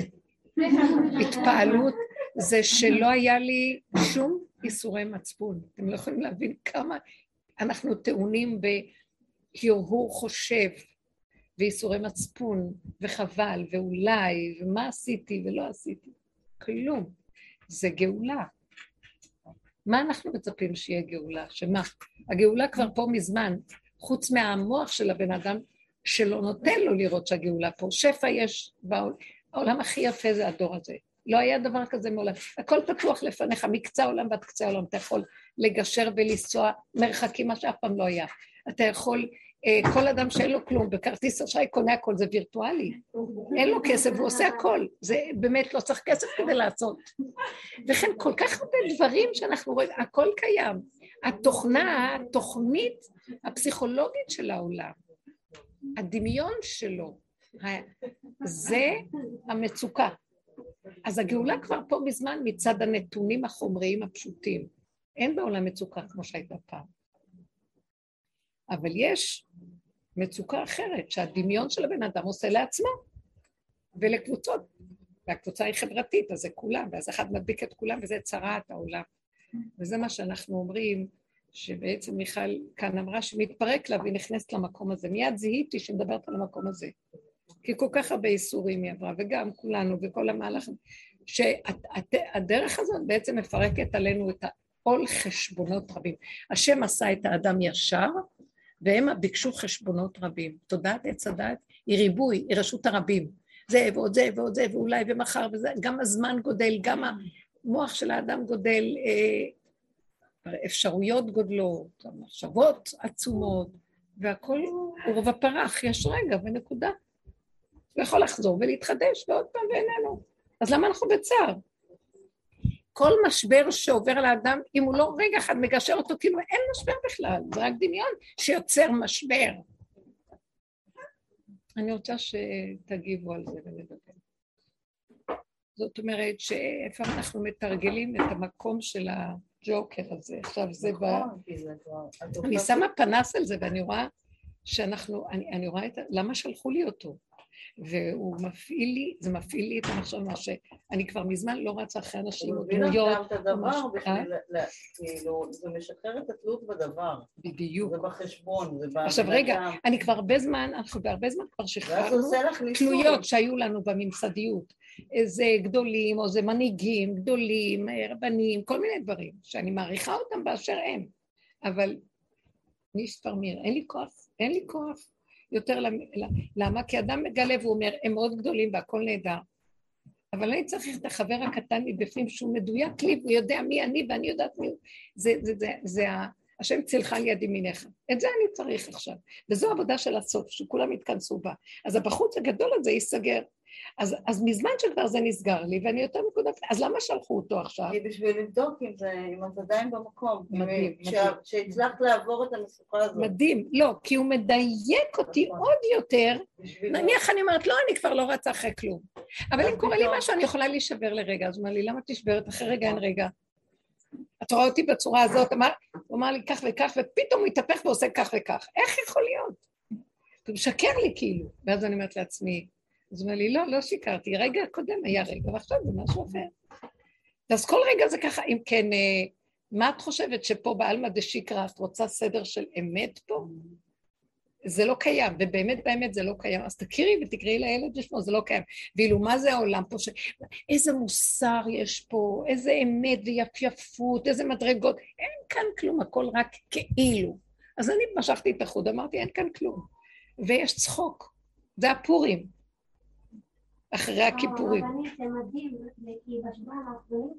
התפעלות, זה שלא היה לי שום איסורי מצפון. אתם לא יכולים להבין כמה אנחנו טעונים בהרהור חושב, ואיסורי מצפון, וחבל, ואולי, ומה עשיתי ולא עשיתי. כלום. זה גאולה. מה אנחנו מצפים שיהיה גאולה? שמה? הגאולה כבר פה מזמן, חוץ מהמוח של הבן אדם, שלא נותן לו לראות שהגאולה פה. שפע יש בעולם, העולם הכי יפה זה הדור הזה. לא היה דבר כזה מעולם. הכל פתוח לפניך, מקצה העולם ועד קצה העולם. אתה יכול לגשר ולנסוע מרחקים, מה שאף פעם לא היה. אתה יכול כל אדם שאין לו כלום, בכרטיס אשראי קונה הכל, זה וירטואלי. אין לו כסף, הוא עושה הכל. זה באמת לא צריך כסף כדי לעשות. וכן כל כך הרבה דברים שאנחנו רואים, הכל קיים. התוכנה, התוכנית הפסיכולוגית של העולם, הדמיון שלו, זה המצוקה. אז הגאולה כבר פה מזמן מצד הנתונים החומריים הפשוטים. אין בעולם מצוקה כמו שהייתה פעם. אבל יש מצוקה אחרת שהדמיון של הבן אדם עושה לעצמו ולקבוצות. והקבוצה היא חברתית, אז זה כולם, ואז אחד מדביק את כולם וזה צרעת העולם. וזה מה שאנחנו אומרים, שבעצם מיכל כאן אמרה שמתפרק לה והיא נכנסת למקום הזה. מיד זיהיתי שמדברת על המקום הזה. כי כל כך הרבה איסורים היא עברה, וגם כולנו וכל המהלך, שהדרך הזאת בעצם מפרקת עלינו את העול חשבונות רבים. השם עשה את האדם ישר, והם ביקשו חשבונות רבים. תודעת עץ הדת היא ריבוי, היא רשות הרבים. זה ועוד זה ועוד זה ואולי ומחר וזה, גם הזמן גודל, גם המוח של האדם גודל, אה, אפשרויות גודלות, המחשבות עצומות, והכל עורבא פרח, יש רגע ונקודה. הוא יכול לחזור ולהתחדש ועוד פעם ואיננו. אז למה אנחנו בצער? כל משבר שעובר על האדם, אם הוא לא רגע אחד מגשר אותו, כאילו אין משבר בכלל, זה רק דמיון שיוצר משבר. אני רוצה שתגיבו על זה ונדבר. זאת אומרת שאיפה אנחנו מתרגלים את המקום של הג'וקר הזה. עכשיו זה ב... נכון, אני שמה פנס על זה ואני רואה שאנחנו, אני, אני רואה את... למה שלחו לי אותו? והוא מפעיל לי, זה מפעיל לי את המחשב, שאני כבר מזמן לא רצה אחרי אנשים או דמויות. הוא מבין את הדבר אה? כאילו, זה משחרר את התלות בדבר. בדיוק. זה בחשבון, זה בעבודה. עכשיו רגע, אני כבר הרבה זמן, אנחנו בהרבה זמן כבר שחררנו תלויות שהיו לנו בממסדיות. איזה גדולים, או זה מנהיגים גדולים, רבנים, כל מיני דברים, שאני מעריכה אותם באשר הם. אבל ניש פרמיר, אין לי כוח, אין לי כוח. יותר למה? כי אדם מגלה והוא אומר, הם מאוד גדולים והכל נהדר. אבל אני צריך את החבר הקטן מבפנים שהוא מדויק לי והוא יודע מי אני ואני יודעת מי הוא. זה, זה, זה, זה השם צילך על יד ימינך. את זה אני צריך עכשיו. וזו עבודה של הסוף, שכולם יתכנסו בה. אז הבחוץ הגדול הזה ייסגר. אז, אז מזמן שכבר זה נסגר לי, ואני יותר נקודת... אז למה שלחו אותו עכשיו? כי בשביל לבדוק אם, זה, אם את עדיין במקום. מדהים, מדהים. שהצלחת לעבור את המשוכה הזאת. מדהים. לא, כי הוא מדייק אותי נכון. עוד יותר. נניח אני אומרת, לא, אני כבר לא רצה אחרי כלום. אבל אם קורה לי משהו, אני יכולה להישבר לרגע. אז הוא אומר לי, למה תשברת? אחרי רגע אין רגע. את רואה אותי בצורה הזאת, אמר, הוא אמר לי כך וכך, ופתאום הוא התהפך ועושה כך וכך. איך יכול להיות? הוא משקר לי כאילו. ואז אני אומרת לעצמי, אז הוא אומר לי, לא, לא שיקרתי, רגע קודם היה רגע, ועכשיו זה משהו אחר. אז כל רגע זה ככה, אם כן, אה, מה את חושבת שפה בעלמא דשיקרא את רוצה סדר של אמת פה? זה לא קיים, ובאמת באמת זה לא קיים. אז תכירי ותקראי לילד ושמו, זה לא קיים. ואילו מה זה העולם פה? ש... איזה מוסר יש פה, איזה אמת ויפייפות, איזה מדרגות. אין כאן כלום, הכל רק כאילו. אז אני משכתי את החוד, אמרתי, אין כאן כלום. ויש צחוק. זה הפורים. אחרי הכיפורים. זה מדהים, כי בשבועיים האחרונים,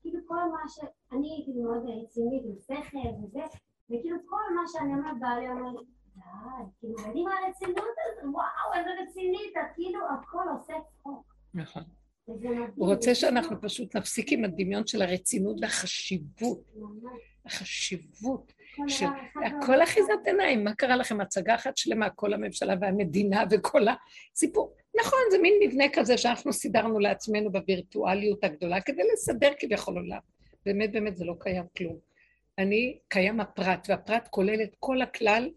כאילו כל מה ש... אני הייתי מאוד רצינית עם שכל וזה, וכאילו כל מה שאני אומרת, בעלי אומר לי, די, כאילו מדהים הרצינות הזאת, וואו, איזה רצינית, כאילו הכל עושה צחוק. נכון. הוא רוצה שאנחנו פשוט נפסיק עם הדמיון של הרצינות והחשיבות. החשיבות של הכל אחיזת עיניים. מה קרה לכם? הצגה אחת שלמה, כל הממשלה והמדינה וכל הסיפור. נכון, זה מין מבנה כזה שאנחנו סידרנו לעצמנו בווירטואליות הגדולה כדי לסדר כביכול עולם. באמת באמת זה לא קיים כלום. אני, קיים הפרט, והפרט כולל את כל הכלל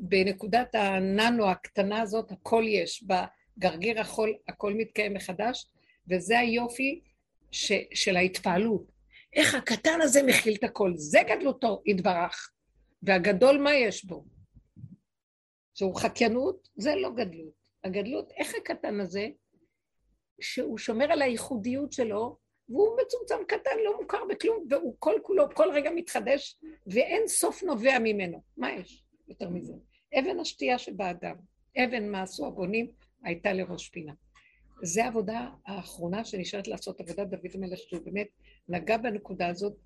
בנקודת הננו הקטנה הזאת, הכל יש. בגרגיר החול הכל מתקיים מחדש, וזה היופי ש, של ההתפעלות. איך הקטן הזה מכיל את הכל, זה גדלותו יתברך. והגדול מה יש בו? שהוא חקיינות, זה לא גדלות. הגדלות, איך הקטן הזה, שהוא שומר על הייחודיות שלו, והוא מצומצם קטן, לא מוכר בכלום, והוא כל כולו, כל רגע מתחדש, ואין סוף נובע ממנו. מה יש יותר מזה? אבן השתייה שבאדם, אבן מה עשו הבונים, הייתה לראש פינה. זו העבודה האחרונה שנשארת לעשות, עבודת דוד המלך, שהוא באמת נגע בנקודה הזאת,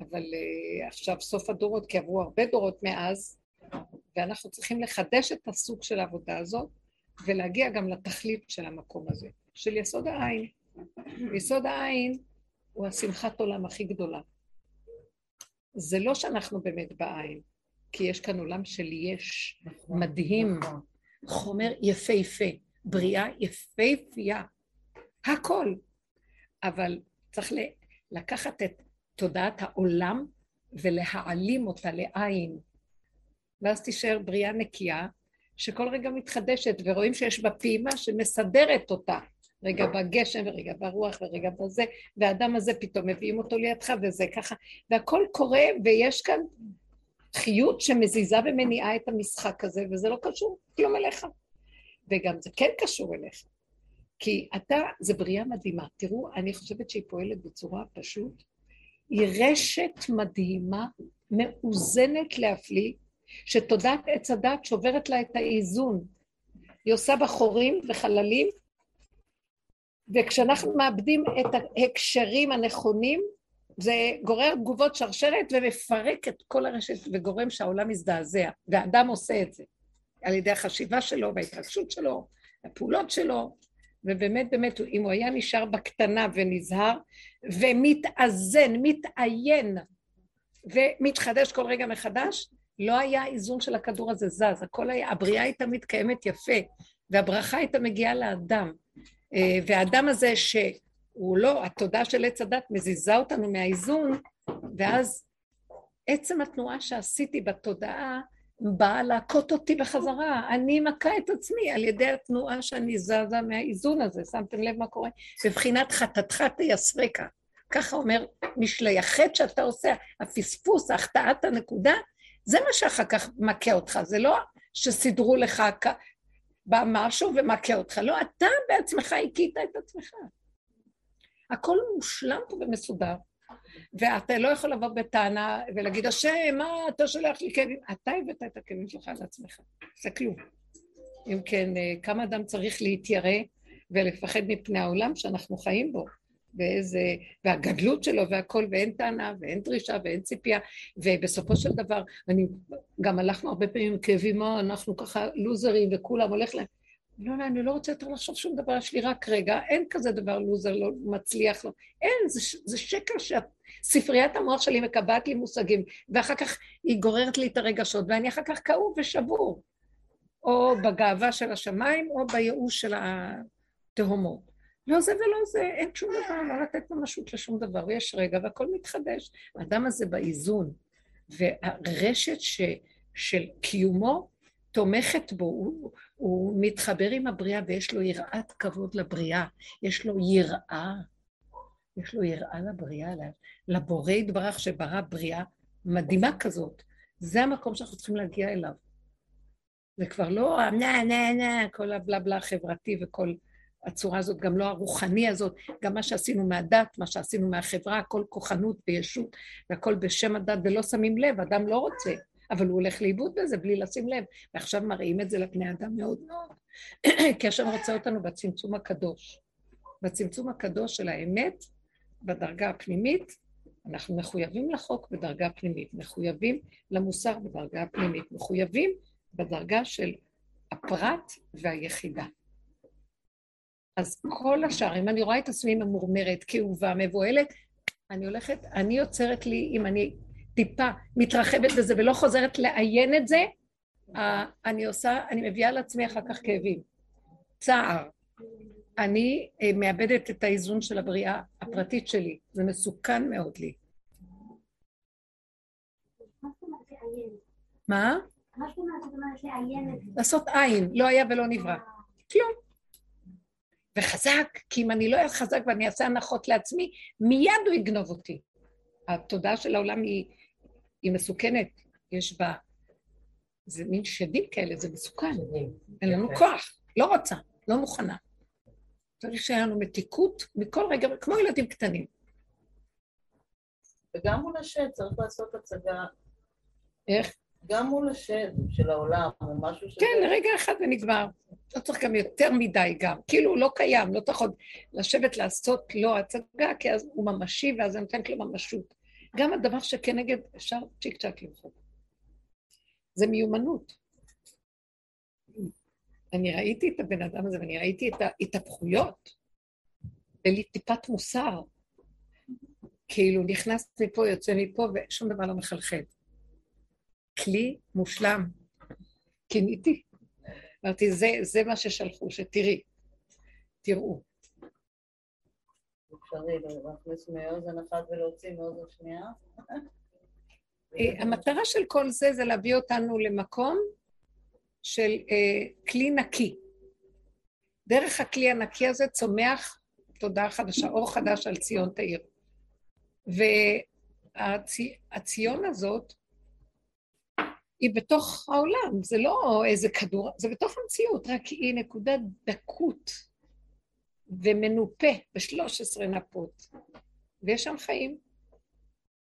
אבל uh, עכשיו סוף הדורות, כי עברו הרבה דורות מאז, ואנחנו צריכים לחדש את הסוג של העבודה הזאת, ולהגיע גם לתכלית של המקום הזה, של יסוד העין. יסוד העין הוא השמחת עולם הכי גדולה. זה לא שאנחנו באמת בעין, כי יש כאן עולם של יש, נכון, מדהים, נכון. חומר יפהפה, בריאה יפהפייה, הכל. אבל צריך לקחת את תודעת העולם ולהעלים אותה לעין, ואז תישאר בריאה נקייה, שכל רגע מתחדשת, ורואים שיש בה פעימה שמסדרת אותה. רגע בגשם, ורגע ברוח, ורגע בזה, והאדם הזה פתאום מביאים אותו לידך, וזה ככה, והכל קורה, ויש כאן חיות שמזיזה ומניעה את המשחק הזה, וזה לא קשור כלום אליך. וגם זה כן קשור אליך. כי אתה, זה בריאה מדהימה. תראו, אני חושבת שהיא פועלת בצורה פשוט. היא רשת מדהימה, מאוזנת להפליא, שתודעת עץ הדת שוברת לה את האיזון. היא עושה בה חורים וחללים, וכשאנחנו מאבדים את ההקשרים הנכונים, זה גורר תגובות שרשרת ומפרק את כל הרשת וגורם שהעולם מזדעזע, והאדם עושה את זה על ידי החשיבה שלו וההתרגשות שלו, הפעולות שלו, ובאמת באמת אם הוא היה נשאר בקטנה ונזהר ומתאזן, מתעיין ומתחדש כל רגע מחדש, לא היה איזון של הכדור הזה זז, הכל היה, הבריאה הייתה מתקיימת יפה, והברכה הייתה מגיעה לאדם. אה, והאדם הזה שהוא לא, התודה של עץ הדת מזיזה אותנו מהאיזון, ואז עצם התנועה שעשיתי בתודעה באה להכות אותי בחזרה. אני מכה את עצמי על ידי התנועה שאני זזה מהאיזון הזה. שמתם לב מה קורה? בבחינת חטאתך תייסרקה. ככה אומר משלי. החטא שאתה עושה, הפספוס, החטאת הנקודה, זה מה שאחר כך מכה אותך. זה לא שסידרו לך בא משהו ומכה אותך. לא, אתה בעצמך הכית את עצמך. הכל מושלם פה ומסודר. ואתה לא יכול לבוא בטענה ולהגיד, השם, מה אתה שולח לי כאבים? אתה הבאת את הכאבים שלך על עצמך, זה כלום. אם כן, אה, כמה אדם צריך להתיירא ולפחד מפני העולם שאנחנו חיים בו? ואיזה, והגדלות שלו והכל, ואין טענה, ואין דרישה, ואין ציפייה, ובסופו של דבר, אני, גם הלכנו הרבה פעמים עם כאבים, אנחנו ככה לוזרים, וכולם הולך להם. לא, לא, אני לא רוצה יותר לחשוב שום דבר, יש לי רק רגע, אין כזה דבר לוזר, לא מצליח, לא. אין, זה, זה שקר שספריית המוח שלי מקבעת לי מושגים, ואחר כך היא גוררת לי את הרגשות, ואני אחר כך כאוב ושבור. או בגאווה של השמיים, או בייאוש של התהומות. לא זה ולא זה, אין שום דבר, לא לתת ממשות לשום דבר, ויש רגע והכל מתחדש. האדם הזה באיזון, והרשת ש, של קיומו תומכת בו, הוא, הוא מתחבר עם הבריאה ויש לו יראת כבוד לבריאה, יש לו יראה, יש לו יראה לבריאה, לבורא יתברך שברא בריאה מדהימה כזאת. זה המקום שאנחנו צריכים להגיע אליו. זה כבר לא נה נה נה, כל הבלה החברתי וכל הצורה הזאת, גם לא הרוחני הזאת, גם מה שעשינו מהדת, מה שעשינו מהחברה, הכל כוחנות וישות, והכל בשם הדת ולא שמים לב, אדם לא רוצה. אבל הוא הולך לאיבוד בזה בלי לשים לב, ועכשיו מראים את זה לבני אדם מאוד מאוד, כי השם רוצה אותנו בצמצום הקדוש. בצמצום הקדוש של האמת, בדרגה הפנימית, אנחנו מחויבים לחוק בדרגה פנימית, מחויבים למוסר בדרגה הפנימית, מחויבים בדרגה של הפרט והיחידה. אז כל השאר, אם אני רואה את עצמי ממורמרת, כאובה, מבוהלת, אני הולכת, אני יוצרת לי, אם אני טיפה מתרחבת בזה ולא חוזרת לעיין את זה, אני עושה, אני מביאה לעצמי אחר כך כאבים, צער. אני אה, מאבדת את האיזון של הבריאה הפרטית שלי, זה מסוכן מאוד לי. מה? לעשות עין, לא היה ולא נברא. כלום. וחזק, כי אם אני לא אהיה חזק ואני אעשה הנחות לעצמי, מיד הוא יגנוב אותי. התודעה של העולם היא היא מסוכנת, יש בה, זה מין שדים כאלה, זה מסוכן, אין לנו כוח, לא רוצה, לא מוכנה. צריך שיהיה לנו מתיקות מכל רגע, כמו ילדים קטנים. וגם מול השד צריך לעשות הצגה. איך? גם מול השד של העולם, או משהו ש... כן, לרגע אחד ונגמר. לא צריך גם יותר מדי גם. כאילו הוא לא קיים, לא צריך עוד לשבת לעשות לו הצגה, כי אז הוא ממשי ואז זה נותן לו ממשות. גם הדבר שכנגד אפשר צ'יק צ'אק למחוק. זה מיומנות. אני ראיתי את הבן אדם הזה ואני ראיתי את ההתהפכויות, ולי טיפת מוסר. כאילו נכנס מפה, יוצא מפה, ושום דבר לא מחלחל. כלי מושלם. קיניתי. אמרתי, זה, זה מה ששלחו, שתראי, תראו. אפשרי להכניס מאוזן אחת ולהוציא מאוזן שנייה? אה, המטרה של כל זה זה להביא אותנו למקום של אה, כלי נקי. דרך הכלי הנקי הזה צומח תודעה חדשה, אור חדש על ציון תאיר. והציון הזאת היא בתוך העולם, זה לא איזה כדור, זה בתוך המציאות, רק היא נקודת דקות. ומנופה בשלוש עשרה נפות, ויש שם חיים.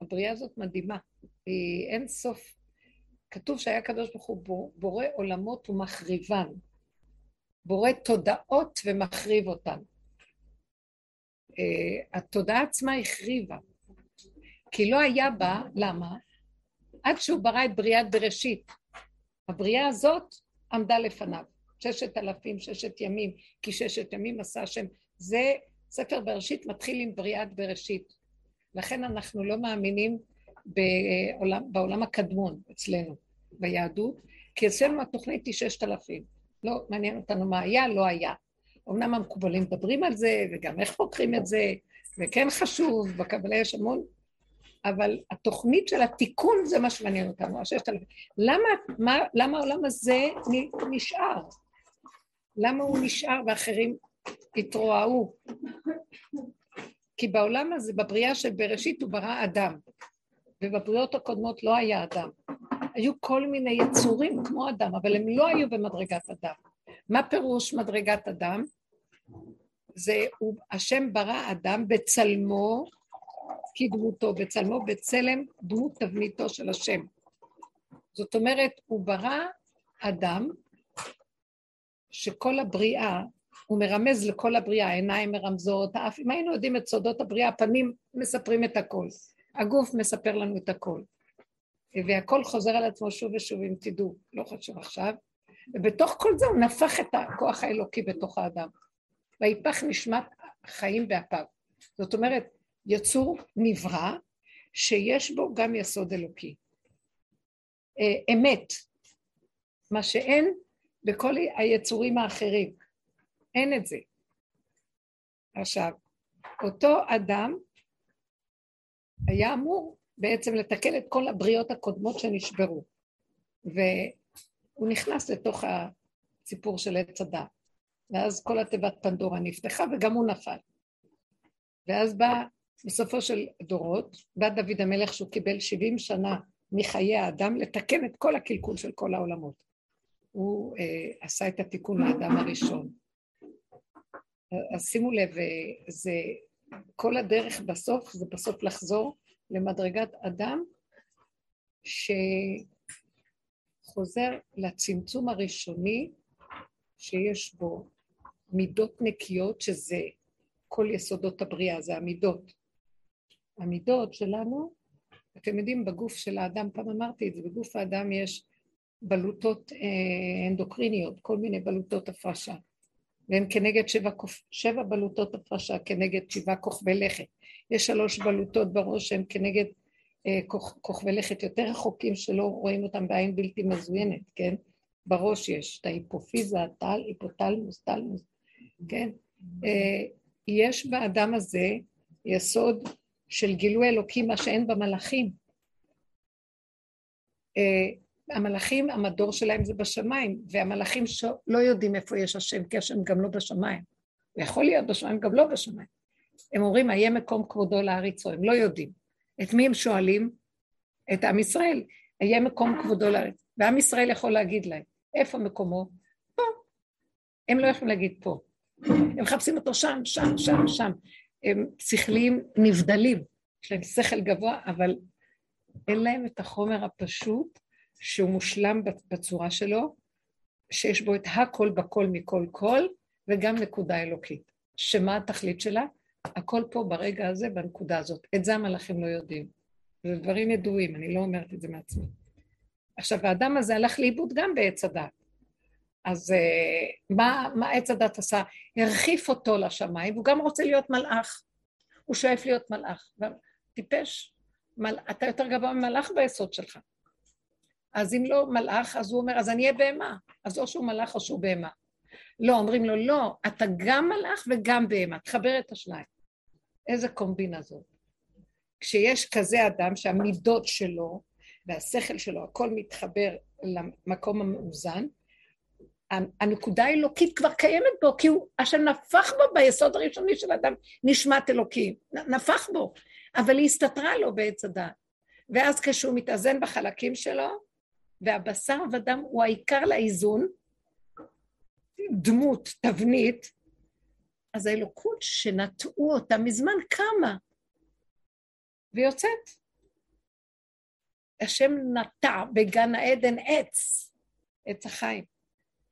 הבריאה הזאת מדהימה, היא אין סוף. כתוב שהיה קדוש ברוך הוא בורא עולמות ומחריבן, בורא תודעות ומחריב אותן. Uh, התודעה עצמה החריבה, כי לא היה בה, למה? עד שהוא ברא את בריאת בראשית. הבריאה הזאת עמדה לפניו. ששת אלפים, ששת ימים, כי ששת ימים עשה השם. זה, ספר בראשית מתחיל עם בריאת בראשית. לכן אנחנו לא מאמינים בעולם, בעולם הקדמון אצלנו, ביהדות, כי אצלנו התוכנית היא ששת אלפים. לא מעניין אותנו מה היה, לא היה. אמנם המקובלים מדברים על זה, וגם איך חוקרים את זה, וכן חשוב, בקבלה יש המון, אבל התוכנית של התיקון זה מה שמעניין אותנו, הששת אלפים. למה, מה, למה העולם הזה נשאר? למה הוא נשאר ואחרים התרועעו? כי בעולם הזה, בבריאה של בראשית, הוא ברא אדם, ובבריאות הקודמות לא היה אדם. היו כל מיני יצורים כמו אדם, אבל הם לא היו במדרגת אדם. מה פירוש מדרגת אדם? זה, הוא, השם ברא אדם בצלמו כדמותו, בצלמו בצלם דמות תבניתו של השם. זאת אומרת, הוא ברא אדם שכל הבריאה הוא מרמז לכל הבריאה, העיניים מרמזות, האף, אם היינו יודעים את סודות הבריאה, הפנים מספרים את הכל, הגוף מספר לנו את הכל. והכל חוזר על עצמו שוב ושוב, אם תדעו, לא חשוב עכשיו. ובתוך כל זה הוא נפח את הכוח האלוקי בתוך האדם. ויפח נשמת חיים באפיו. זאת אומרת, יצור נברא שיש בו גם יסוד אלוקי. אה, אמת, מה שאין בכל היצורים האחרים. אין את זה. עכשיו, אותו אדם היה אמור בעצם לתקן את כל הבריאות הקודמות שנשברו. והוא נכנס לתוך הסיפור של עץ הדת. ואז כל התיבת פנדורה נפתחה וגם הוא נפל. ואז בא, בסופו של דורות, בא דוד המלך שהוא קיבל 70 שנה מחיי האדם לתקן את כל הקלקול של כל העולמות. הוא אה, עשה את התיקון לאדם הראשון. אז שימו לב, אה, זה כל הדרך בסוף, זה בסוף לחזור למדרגת אדם שחוזר לצמצום הראשוני שיש בו מידות נקיות, שזה כל יסודות הבריאה, זה המידות. המידות שלנו, אתם יודעים, בגוף של האדם, פעם אמרתי את זה, בגוף האדם יש בלוטות אה, אנדוקריניות, כל מיני בלוטות הפרשה. והן כנגד שבע, שבע בלוטות הפרשה, כנגד שבעה כוכבי לכת. יש שלוש בלוטות בראש שהן כנגד אה, כוכ, כוכבי לכת יותר רחוקים שלא רואים אותם בעין בלתי מזוינת, כן? בראש יש את ההיפופיזה, טל, היפוטלמוס, טלמוס, כן? אה, יש באדם הזה יסוד של גילוי אלוקים, מה שאין במלאכים. אה, המלאכים, המדור שלהם זה בשמיים, והמלאכים לא יודעים איפה יש השם, כי השם גם לא בשמיים. הוא יכול להיות בשמיים, גם לא בשמיים. הם אומרים, איה מקום כבודו לאריצו, הם לא יודעים. את מי הם שואלים? את עם ישראל, איה מקום כבודו לארץ. ועם ישראל יכול להגיד להם, איפה מקומו? פה. הם לא יכולים להגיד פה. הם מחפשים אותו שם, שם, שם, שם. הם שכליים נבדלים, יש להם שכל גבוה, אבל אין להם את החומר הפשוט שהוא מושלם בצורה שלו, שיש בו את הכל בכל מכל כל, וגם נקודה אלוקית. שמה התכלית שלה? הכל פה ברגע הזה, בנקודה הזאת. את זה המלאכים לא יודעים. זה דברים ידועים, אני לא אומרת את זה מעצמי. עכשיו, האדם הזה הלך לאיבוד גם בעץ הדת. אז uh, מה, מה עץ הדת עשה? הרחיף אותו לשמיים, והוא גם רוצה להיות מלאך. הוא שואף להיות מלאך. טיפש, מל... אתה יותר גבוה ממלאך ביסוד שלך. אז אם לא מלאך, אז הוא אומר, אז אני אהיה בהמה. אז או שהוא מלאך או שהוא בהמה. לא, אומרים לו, לא, אתה גם מלאך וגם בהמה, תחבר את השניים. איזה קומבינה זאת. כשיש כזה אדם שהמידות שלו והשכל שלו, הכל מתחבר למקום המאוזן, הנקודה האלוקית כבר קיימת בו, כי הוא, השם נפח בו ביסוד הראשוני של האדם נשמת אלוקים, נפח בו, אבל היא הסתתרה לו בעץ הדעת. ואז כשהוא מתאזן בחלקים שלו, והבשר ודם הוא העיקר לאיזון, דמות, תבנית, אז האלוקות שנטעו אותה מזמן קמה ויוצאת. השם נטע בגן העדן עץ, עץ החיים.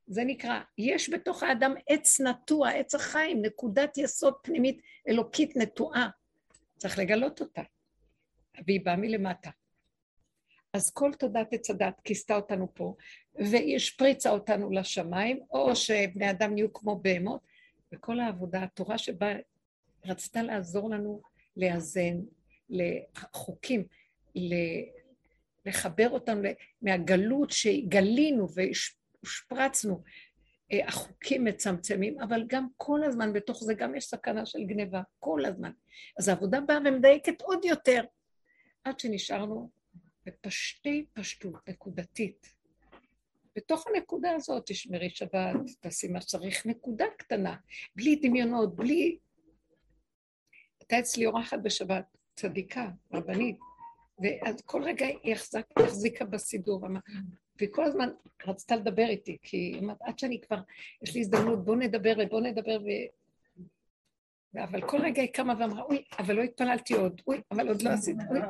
זה נקרא, יש בתוך האדם עץ נטוע, עץ החיים, נקודת יסוד פנימית אלוקית נטועה. צריך לגלות אותה. והיא באה מלמטה. אז כל תודעת עץ הדת כיסתה אותנו פה, והיא השפריצה אותנו לשמיים, או שבני אדם נהיו כמו בהמות, וכל העבודה, התורה שבה רצתה לעזור לנו לאזן, לחוקים, לחבר אותנו מהגלות שגלינו והשפרצנו, אה, החוקים מצמצמים, אבל גם כל הזמן בתוך זה גם יש סכנה של גניבה, כל הזמן. אז העבודה באה ומדייקת עוד יותר, עד שנשארנו בפשטי פשטות נקודתית. בתוך הנקודה הזאת תשמרי שבת, תעשי מה שצריך, נקודה קטנה, בלי דמיונות, בלי... הייתה אצלי אורחת בשבת, צדיקה, רבנית, ואז כל רגע היא החזיקה בסידור, והיא כל הזמן רצתה לדבר איתי, כי עד שאני כבר, יש לי הזדמנות, בוא נדבר, בוא נדבר, ו... אבל כל רגע היא קמה ואמרה, אוי, אבל לא התפללתי עוד, אוי, אבל עוד לא עשיתי, אוי.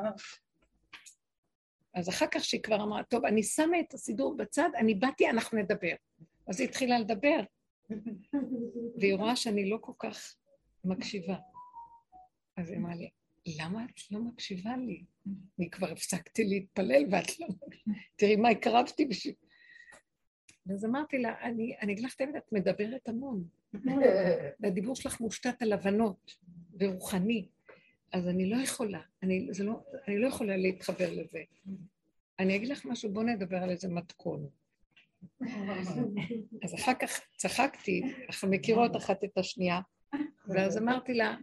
אז אחר כך שהיא כבר אמרה, טוב, אני שמה את הסידור בצד, אני באתי, אנחנו נדבר. אז היא התחילה לדבר, והיא רואה שאני לא כל כך מקשיבה. אז היא אמרה לי, למה את לא מקשיבה לי? אני כבר הפסקתי להתפלל ואת לא... תראי מה הקרבתי בשביל... אז אמרתי לה, אני, אני אגיד לך את האמת, את מדברת המון. והדיבור שלך מושתת על הבנות ורוחני, אז אני לא יכולה, אני, לא, אני לא יכולה להתחבר לזה. אני אגיד לך משהו, בואו נדבר על איזה מתכון. אז אחר כך צחקתי, אנחנו מכירות אחת את השנייה, ואז אמרתי לה,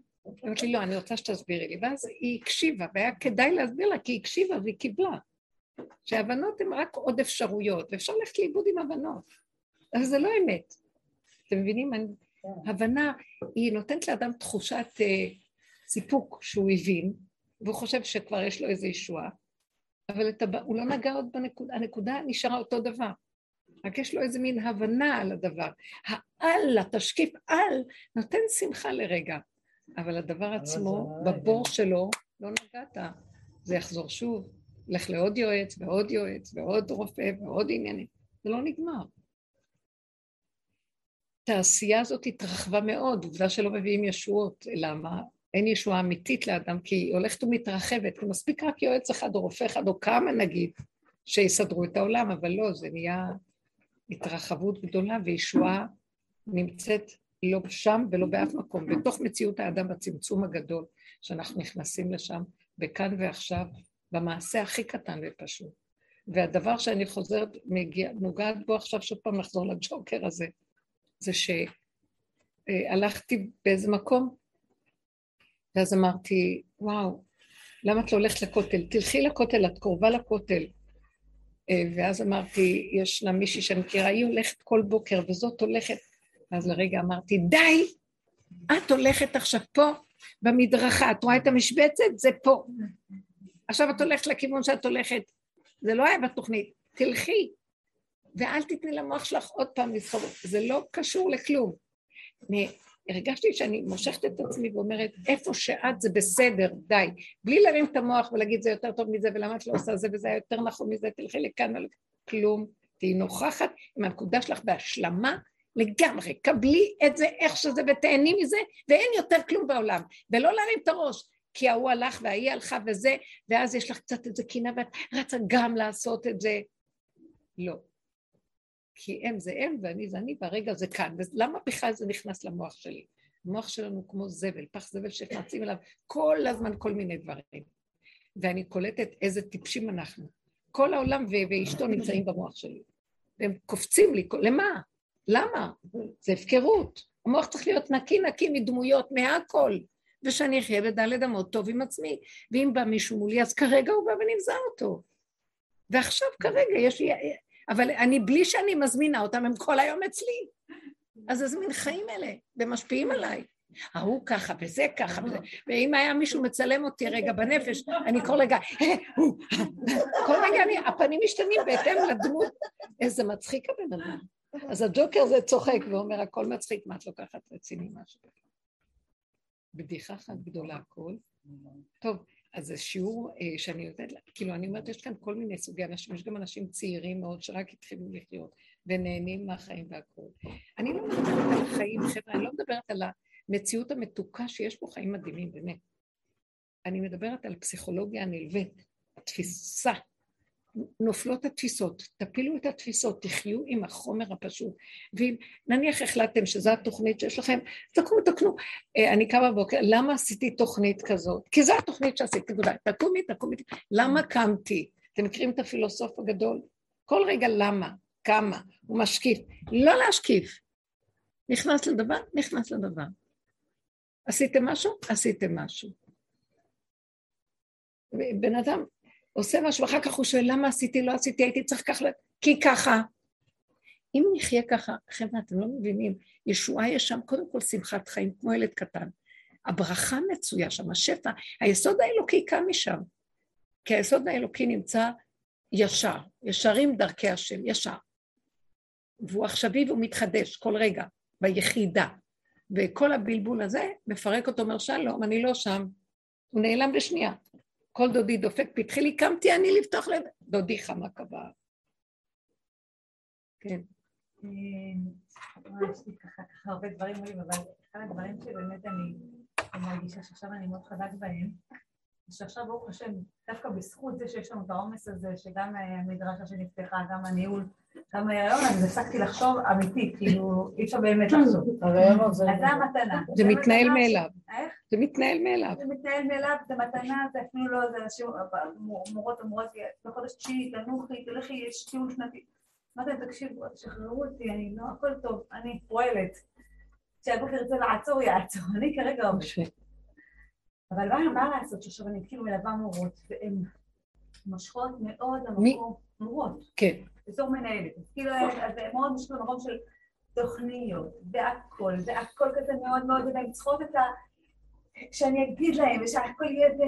אמרתי לי, לא, אני רוצה שתסבירי לי. ואז היא הקשיבה, והיה כדאי להסביר לה, כי היא הקשיבה והיא קיבלה. שהבנות הן רק עוד אפשרויות, ואפשר ללכת לאיבוד עם הבנות. אבל זה לא אמת. אתם מבינים? אני, הבנה, היא נותנת לאדם תחושת uh, סיפוק שהוא הבין, והוא חושב שכבר יש לו איזו ישועה, אבל הבא, הוא לא נגע עוד בנקודה, הנקודה נשארה אותו דבר. רק יש לו איזה מין הבנה על הדבר. העל, התשקיף על, נותן שמחה לרגע, אבל הדבר עצמו, בבור שלו, לא נגעת. זה יחזור שוב, לך לעוד יועץ ועוד יועץ ועוד רופא ועוד עניינים. זה לא נגמר. התעשייה הזאת התרחבה מאוד, עובדה שלא מביאים ישועות, למה? אין ישועה אמיתית לאדם, כי היא הולכת ומתרחבת, כי מספיק רק יועץ אחד או רופא אחד או כמה נגיד, שיסדרו את העולם, אבל לא, זה נהיה התרחבות גדולה וישועה נמצאת לא שם ולא באף מקום, בתוך מציאות האדם בצמצום הגדול, שאנחנו נכנסים לשם, בכאן ועכשיו, במעשה הכי קטן ופשוט. והדבר שאני חוזרת, מגיע, נוגעת בו עכשיו, שוב פעם לחזור לג'וקר הזה, זה שהלכתי באיזה מקום, ואז אמרתי, וואו, למה את לא הולכת לכותל? תלכי לכותל, את קרובה לכותל. אה, ואז אמרתי, יש לה מישהי שאני מכירה, היא הולכת כל בוקר, וזאת הולכת. ואז לרגע אמרתי, די, את הולכת עכשיו פה במדרכה, את רואה את המשבצת? זה פה. עכשיו את הולכת לכיוון שאת הולכת. זה לא היה בתוכנית, תלכי. ואל תתני למוח שלך עוד פעם לסחוב, זה לא קשור לכלום. הרגשתי שאני מושכת את עצמי ואומרת, איפה שאת זה בסדר, די. בלי להרים את המוח ולהגיד זה יותר טוב מזה, ולמה את לא עושה זה וזה יותר נכון מזה, תלכי לכאן ולכאן. כלום. תהיי נוכחת עם הנקודה שלך בהשלמה לגמרי. קבלי את זה איך שזה ותהני מזה, ואין יותר כלום בעולם. ולא להרים את הראש. כי ההוא הלך וההיא הלכה וזה, ואז יש לך קצת איזה קינה ואת רצה גם לעשות את זה. לא. כי הם זה הם ואני זה אני והרגע זה כאן. ולמה בכלל זה נכנס למוח שלי? המוח שלנו כמו זבל, פח זבל שנכנסים אליו כל הזמן כל מיני דברים. ואני קולטת איזה טיפשים אנחנו. כל העולם ואשתו נמצאים במוח שלי. והם קופצים לי, למה? למה? זה הפקרות. המוח צריך להיות נקי נקי מדמויות, מהכל. ושאני אחיה בדלת אמות טוב עם עצמי. ואם בא מישהו מולי, אז כרגע הוא בא ונמזע אותו. ועכשיו כרגע יש לי אבל אני, בלי שאני מזמינה אותם, הם כל היום אצלי. אז איזה מין חיים אלה, ומשפיעים עליי. ההוא ככה, וזה ככה, וזה... ואם היה מישהו מצלם אותי רגע בנפש, אני כל רגע, כל רגע אני, הפנים משתנים בהתאם לדמות. איזה מצחיק הבן אדם. אז הג'וקר זה צוחק ואומר, הכל מצחיק, מה את לוקחת רציני משהו? בדיחה אחת גדולה הכל. טוב, אז זה שיעור אה, שאני יודעת, כאילו אני אומרת, יש כאן כל מיני סוגי אנשים, יש גם אנשים צעירים מאוד שרק התחילו לחיות ונהנים מהחיים והכול. אני לא מדברת על החיים, חבר'ה, אני לא מדברת על המציאות המתוקה שיש פה חיים מדהימים, באמת. אני מדברת על פסיכולוגיה הנלווית, התפיסה נופלות התפיסות, תפילו את התפיסות, תחיו עם החומר הפשוט. ואם נניח החלטתם שזו התוכנית שיש לכם, תקומו, תקנו. אה, אני קמה בבוקר, למה עשיתי תוכנית כזאת? כי זו התוכנית שעשיתי, תודה. תקומי, תקומי. למה קמתי? אתם מכירים את הפילוסוף הגדול? כל רגע למה, כמה, הוא משקיף. לא להשקיף. נכנס לדבר, נכנס לדבר. עשיתם משהו? עשיתם משהו. בן אדם עושה משהו, אחר כך הוא שואל למה עשיתי, לא עשיתי, הייתי צריך ככה, כי ככה. אם נחיה ככה, חבר'ה, אתם לא מבינים, ישועה יש שם קודם כל שמחת חיים, כמו ילד קטן. הברכה מצויה שם, השפע, היסוד האלוקי קם משם. כי היסוד האלוקי נמצא ישר, ישרים דרכי השם, ישר. והוא עכשווי והוא מתחדש כל רגע, ביחידה. וכל הבלבול הזה מפרק אותו, אומר שלום, אני לא שם. הוא נעלם בשנייה. כל דודי דופק פתחי לי, קמתי אני לפתוח לב, דודי חמה קבע. כן. יש לי ככה הרבה דברים עולים, אבל אחד הדברים שבאמת אני מרגישה שעכשיו אני מאוד חזק בהם, שעכשיו ברוך השם, דווקא בזכות זה שיש לנו את העומס הזה, שגם המדרשה שנפתחה, גם הניהול, גם ההיריון, אז הפסקתי לחשוב אמיתי, כאילו, אי אפשר באמת לחשוב. אז זה המתנה. זה מתנהל מאליו. איך? זה מתנהל מאליו. זה מתנהל מאליו, זה מתנה, זה אפילו לא, זה אנשים, מורות אומרות בחודש תשיעי, תנוחי, תלכי, יש טיול שנתי. אמרתי להם, תקשיבו, תשחררו אותי, אני לא, הכל טוב, אני פועלת. כשהבוקר ירצה לעצור, יעצור, אני כרגע עובדת. אבל מה, מה לעשות שעכשיו אני כאילו מלווה מורות, והן מושכות מאוד למקום, מורות. כן. בתור מנהלת. כאילו, אז זה מאוד מושך למקום של תוכניות, והכל, והכל כזה מאוד מאוד, והן צריכות את ה... שאני אגיד להם, ושהכל יהיה זה,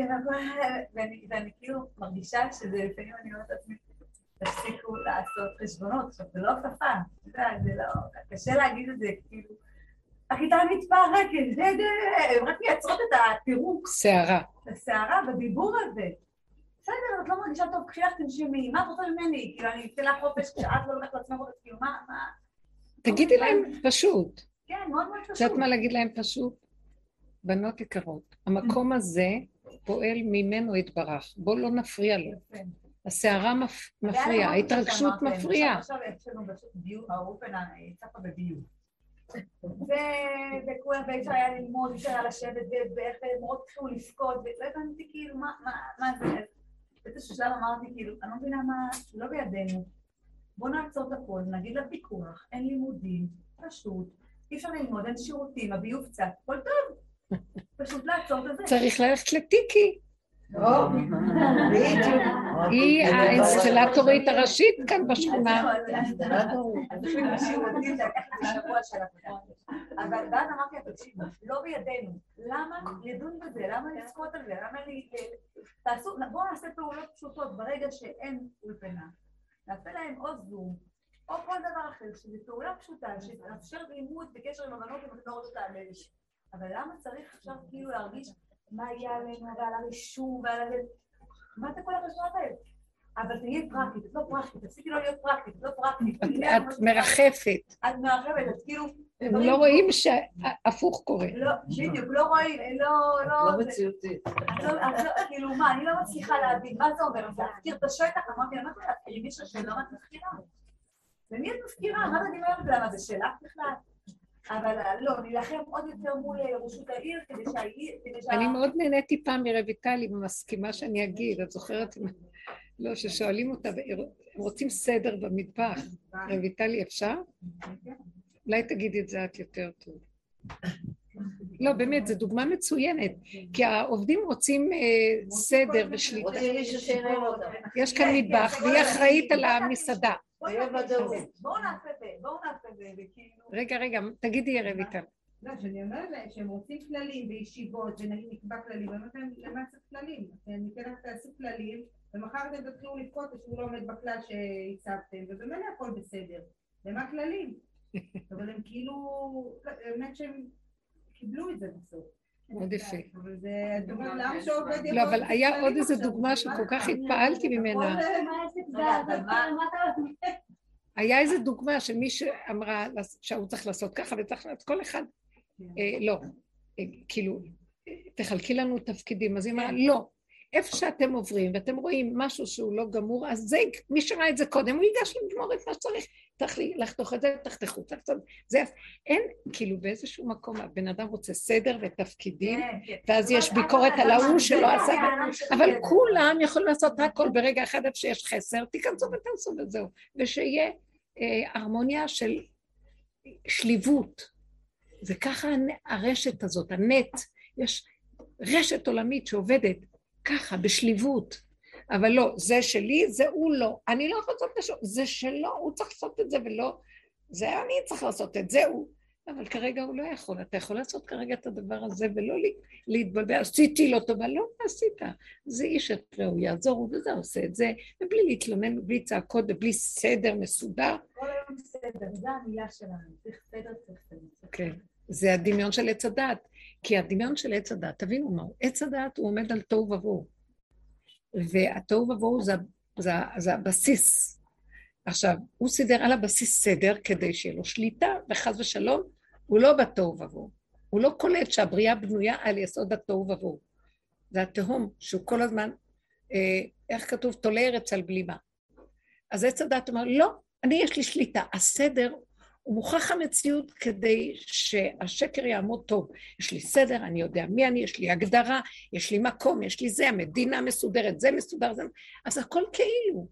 ואני, ואני כאילו מרגישה שזה לפעמים אני אומרת לעצמי, תפסיקו לעשות חשבונות. עכשיו, זה לא שפה, זה לא... קשה להגיד את זה, כאילו... הכיתה מתפרקת, זה, זה, הם רק מייצרות את הפירוק. סערה. הסערה בדיבור הזה. בסדר, את לא מרגישה טוב, קחי לך תנשמי, מה את רוצה ממני? כאילו, אני אתן לך חופש כשאת לא לוקחת לעצמך כאילו, מה, מה... תגידי להם פשוט. כן, מאוד מאוד פשוט. את יודעת מה להגיד להם פשוט? בנות יקרות, המקום הזה פועל ממנו יתברך, בואו לא נפריע לו. הסערה מפריעה, ההתרגשות מפריעה. עכשיו יש לנו ביוב, האופן צפה בביוב. וכולם, ואי אפשר היה ללמוד, אי אפשר היה לשבת, ואיך מורות התחילו לבכות, ולא הבנתי כאילו מה זה. באיזשהו שלב אמרתי כאילו, אני לא מבינה מה, לא בידינו. בואו נעצור את הכול, נגיד לפיקוח, אין לימודים, פשוט, אי אפשר ללמוד, אין שירותים, הביוב קצת, הכל טוב. פשוט לעצור את זה. צריך ללכת לטיקי. היא האינסטלטורית הראשית כאן בשכונה. אבל ואז אמרתי לה, תקשיבו, לא בידינו. למה לדון בזה? למה לזכות על זה? למה תעשו, בואו נעשה פעולות פשוטות ברגע שאין אולפנה. נעשה להם או זום, או כל דבר אחר, שזו פעולה פשוטה, שתאפשר לימוד בקשר עם הבנות אם את לא להעלש. אבל למה צריך עכשיו כאילו להרגיש מה יהיה עלינו ועל הרישום ועל ה... מה זה כל החשבונות האלה? אבל תהיי פרקטית, את לא פרקטית, תפסיקי לא להיות פרקטית, את לא פרקטית. את מרחפת. את מרחפת, את כאילו... הם לא רואים שהפוך קורה. לא, בדיוק, לא רואים, לא... לא, לא מציאותית. לא, כאילו מה, אני לא מצליחה להבין, מה זה אומר? להזכיר את השטח, אמרתי לה, מה זה להזכיר מישהו שלא את מזכירה? למי את מזכירה? מה זה דמיון למה זה שלך בכלל? אבל לא, נילחם עוד יותר מול רשות העיר כדי שהעיר... אני מאוד נהניתי פעם מרויטל, אם מסכימה שאני אגיד, את זוכרת? לא, ששואלים אותה, הם רוצים סדר במטבח. רויטלי, אפשר? אולי תגידי את זה את יותר טוב. לא, באמת, זו דוגמה מצוינת, כי העובדים רוצים אה, סדר ושליטה. יש כאן מטבח, והיא אחראית על המסעדה. בואו נעשה זה, בואו נעשה זה, וכאילו... רגע, רגע, תגידי רויטל. לא, שאני אומרת להם שהם רוצים כללים בישיבות, ונגיד נקבע כללים, ואני אומרת להם, למה צריך כללים? אני אתן לך תעשו כללים, ומחר אתם תתחילו לבכות שהוא לא עומד בכלל שהצבתם, ובאמת הכל בסדר. למה כללים? אבל הם כאילו, באמת שהם קיבלו את זה בסוף. מאוד יפה. יבוא... לא, אבל היה עוד איזה דוגמה שכל כך התפעלתי ממנה. היה איזה דוגמה שמי שאמרה שהוא צריך לעשות ככה וצריך לעשות כל אחד, כן. אה, לא, אה, כאילו, תחלקי לנו תפקידים, אז היא אמרה, לא, איפה שאתם עוברים ואתם רואים משהו שהוא לא גמור, אז זה, מי שראה את זה קודם, הוא ייגש לגמור את מה שצריך, צריך לחתוך את זה, תחתכו, תחתכו, זה, אין, כאילו באיזשהו מקום הבן אדם רוצה סדר ותפקידים, כן, כן. ואז יש ביקורת על ההוא שלא עשה, אבל כולם יכולים לעשות הכל ברגע אחד איפה שיש חסר, תיכנסו ותנסו וזהו, ושיהיה אה, הרמוניה של שליבות, וככה הרשת הזאת, הנט, יש רשת עולמית שעובדת ככה, בשליבות. אבל לא, זה שלי, זה הוא לא. אני לא יכול לעשות משהו, זה שלו, הוא צריך לעשות את זה ולא... זה אני צריך לעשות את זה, הוא... אבל כרגע הוא לא יכול. אתה יכול לעשות כרגע את הדבר הזה ולא להתבלבל, עשיתי לו טובה, לא עשית. זה איש את רעהו יעזור, וזה עושה את זה, ובלי להתלונן, ובלי צעקות, ובלי סדר מסודר. כל היום סדר, זו המילה שלנו, צריך סדר, צריך סדר. כן, זה הדמיון של עץ הדת. כי הדמיון של עץ הדת, תבינו מהו, עץ הדת הוא עומד על תוהו ובוהו. והתוהו ובוהו זה, זה, זה הבסיס. עכשיו, הוא סידר על הבסיס סדר כדי שיהיה לו שליטה, וחס ושלום, הוא לא בתוהו ובוהו. הוא לא קולט שהבריאה בנויה על יסוד התוהו ובוהו. זה התהום שהוא כל הזמן, אה, איך כתוב? תולה ארץ על בלימה. אז עץ הדת אומר, לא, אני יש לי שליטה. הסדר הוא מוכרח המציאות כדי שהשקר יעמוד טוב. יש לי סדר, אני יודע מי אני, יש לי הגדרה, יש לי מקום, יש לי זה, המדינה מסודרת, זה מסודר, זה... אז הכל כאילו.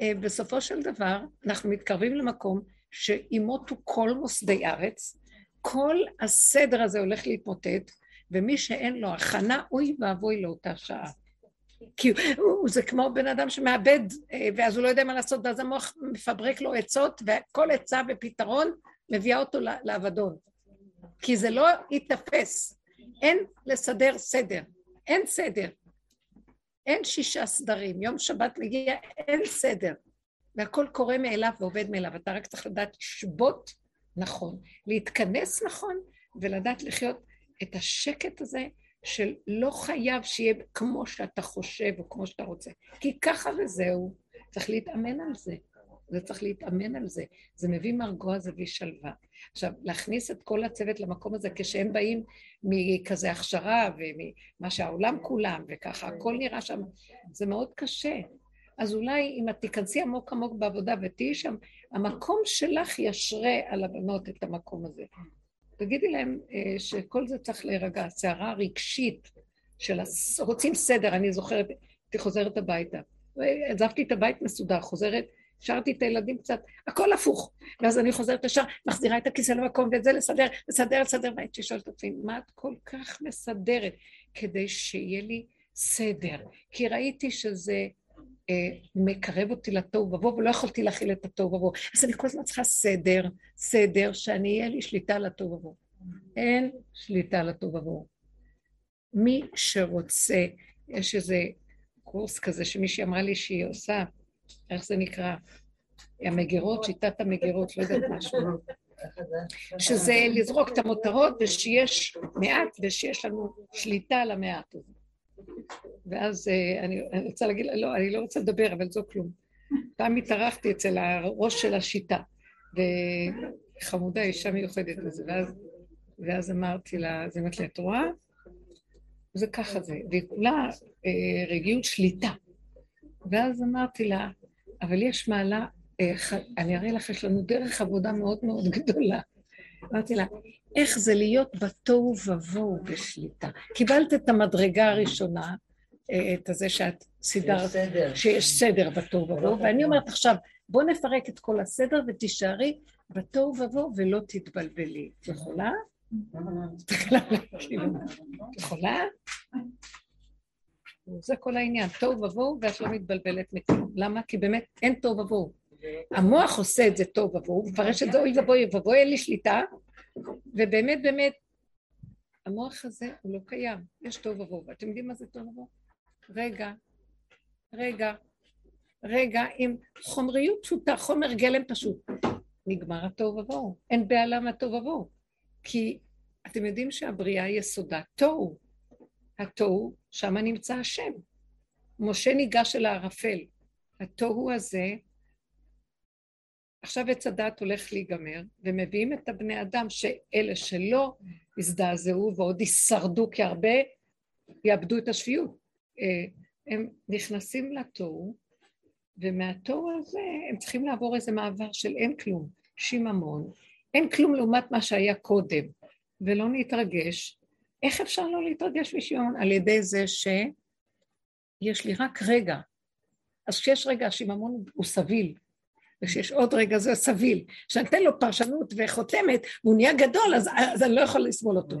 אה, בסופו של דבר, אנחנו מתקרבים למקום שימותו כל מוסדי ארץ, כל הסדר הזה הולך להתמוטט, ומי שאין לו הכנה, אוי ואבוי לאותה שעה. כי הוא, זה כמו בן אדם שמאבד, אה, ואז הוא לא יודע מה לעשות, ואז המוח מפברק לו עצות, וכל עצה ופתרון מביאה אותו לאבדון. כי זה לא ייתפס. אין לסדר סדר. אין סדר. אין שישה סדרים. יום שבת מגיע, אין סדר. והכל קורה מאליו ועובד מאליו. אתה רק צריך לדעת לשבות נכון, להתכנס נכון, ולדעת לחיות את השקט הזה של לא חייב שיהיה כמו שאתה חושב או כמו שאתה רוצה, כי ככה וזהו, צריך להתאמן על זה. זה צריך להתאמן על זה. זה מביא מרגוע, זה מביא שלווה. עכשיו, להכניס את כל הצוות למקום הזה כשהם באים מכזה הכשרה וממה שהעולם כולם, וככה הכל נראה שם, זה מאוד קשה. אז אולי אם את תיכנסי עמוק עמוק בעבודה ותהיי שם, המקום שלך ישרה על הבנות את המקום הזה. תגידי להם אה, שכל זה צריך להירגע, סערה רגשית של רוצים סדר, אני זוכרת, הייתי חוזרת הביתה. עזבתי את הבית מסודר, חוזרת, השארתי את הילדים קצת, הכל הפוך. ואז אני חוזרת ישר, מחזירה את הכיסא למקום, ואת זה לסדר, לסדר, לסדר, והייתי שואלת את עצמי, מה את כל כך מסדרת? כדי שיהיה לי סדר. כי ראיתי שזה מקרב אותי לתוהו ובוהו, ולא יכולתי להכיל את התוהו ובוהו. אז אני כל הזמן צריכה סדר, סדר, שאני אהיה לי שליטה על התוהו ובוהו. אין שליטה על התוהו ובוהו. מי שרוצה, יש איזה קורס כזה שמישהי אמרה לי שהיא עושה, איך זה נקרא? המגירות, שיטת המגירות, לא יודעת משהו. שזה לזרוק את המותרות ושיש מעט ושיש לנו שליטה על המעט הזה. ואז אה, אני, אני רוצה להגיד, לא, אני לא רוצה לדבר, אבל זו כלום. פעם התארחתי אצל הראש של השיטה, וחמודה, אישה מיוחדת לזה, ואז, ואז אמרתי לה, אז אמרתי לה, את רואה? זה ככה זה, והיא כולה אה, רגיעות שליטה. ואז אמרתי לה, אבל יש מעלה, אה, אני אראה לך, יש לנו דרך עבודה מאוד מאוד גדולה. אמרתי לה, איך זה להיות בתוהו ובוהו בשליטה. קיבלת את המדרגה הראשונה, אה, את הזה שאת סידרת, שיש סדר בתוהו ובוהו, ואני אומרת עכשיו, בוא נפרק את כל הסדר ותישארי בתוהו ובוהו ולא תתבלבלי. את יכולה? את יכולה? זה כל העניין, תוהו ובוהו ואת לא מתבלבלת מכלום. למה? כי באמת אין תוהו ובוהו. המוח עושה את זה תוהו ובוהו, מפרש את זה אוי ובואי ובואי, אין לי שליטה, ובאמת באמת, המוח הזה הוא לא קיים, יש תוהו ובוהו. ואתם יודעים מה זה תוהו ובוהו? רגע, רגע, רגע, עם חומריות פשוטה, חומר גלם פשוט. נגמר התוהו ובוהו, אין בעלה מהתוהו ובוהו. כי אתם יודעים שהבריאה יסודה תוהו. התוהו, שם נמצא השם. משה ניגש אל הערפל. התוהו הזה עכשיו עץ הדת הולך להיגמר, ומביאים את הבני אדם שאלה שלא הזדעזעו ועוד ישרדו, כי הרבה יאבדו את השפיות. אה, הם נכנסים לתוהו, ומהתוהו הזה הם צריכים לעבור איזה מעבר של אין כלום, שיממון, אין כלום לעומת מה שהיה קודם, ולא להתרגש. איך אפשר לא להתרגש משיממון? על ידי זה שיש לי רק רגע. אז כשיש רגע, השיממון הוא סביל, וכשיש עוד רגע זה סביל. כשאני אתן לו פרשנות וחותמת, והוא נהיה גדול, אז, אז אני לא יכול לסבול אותו.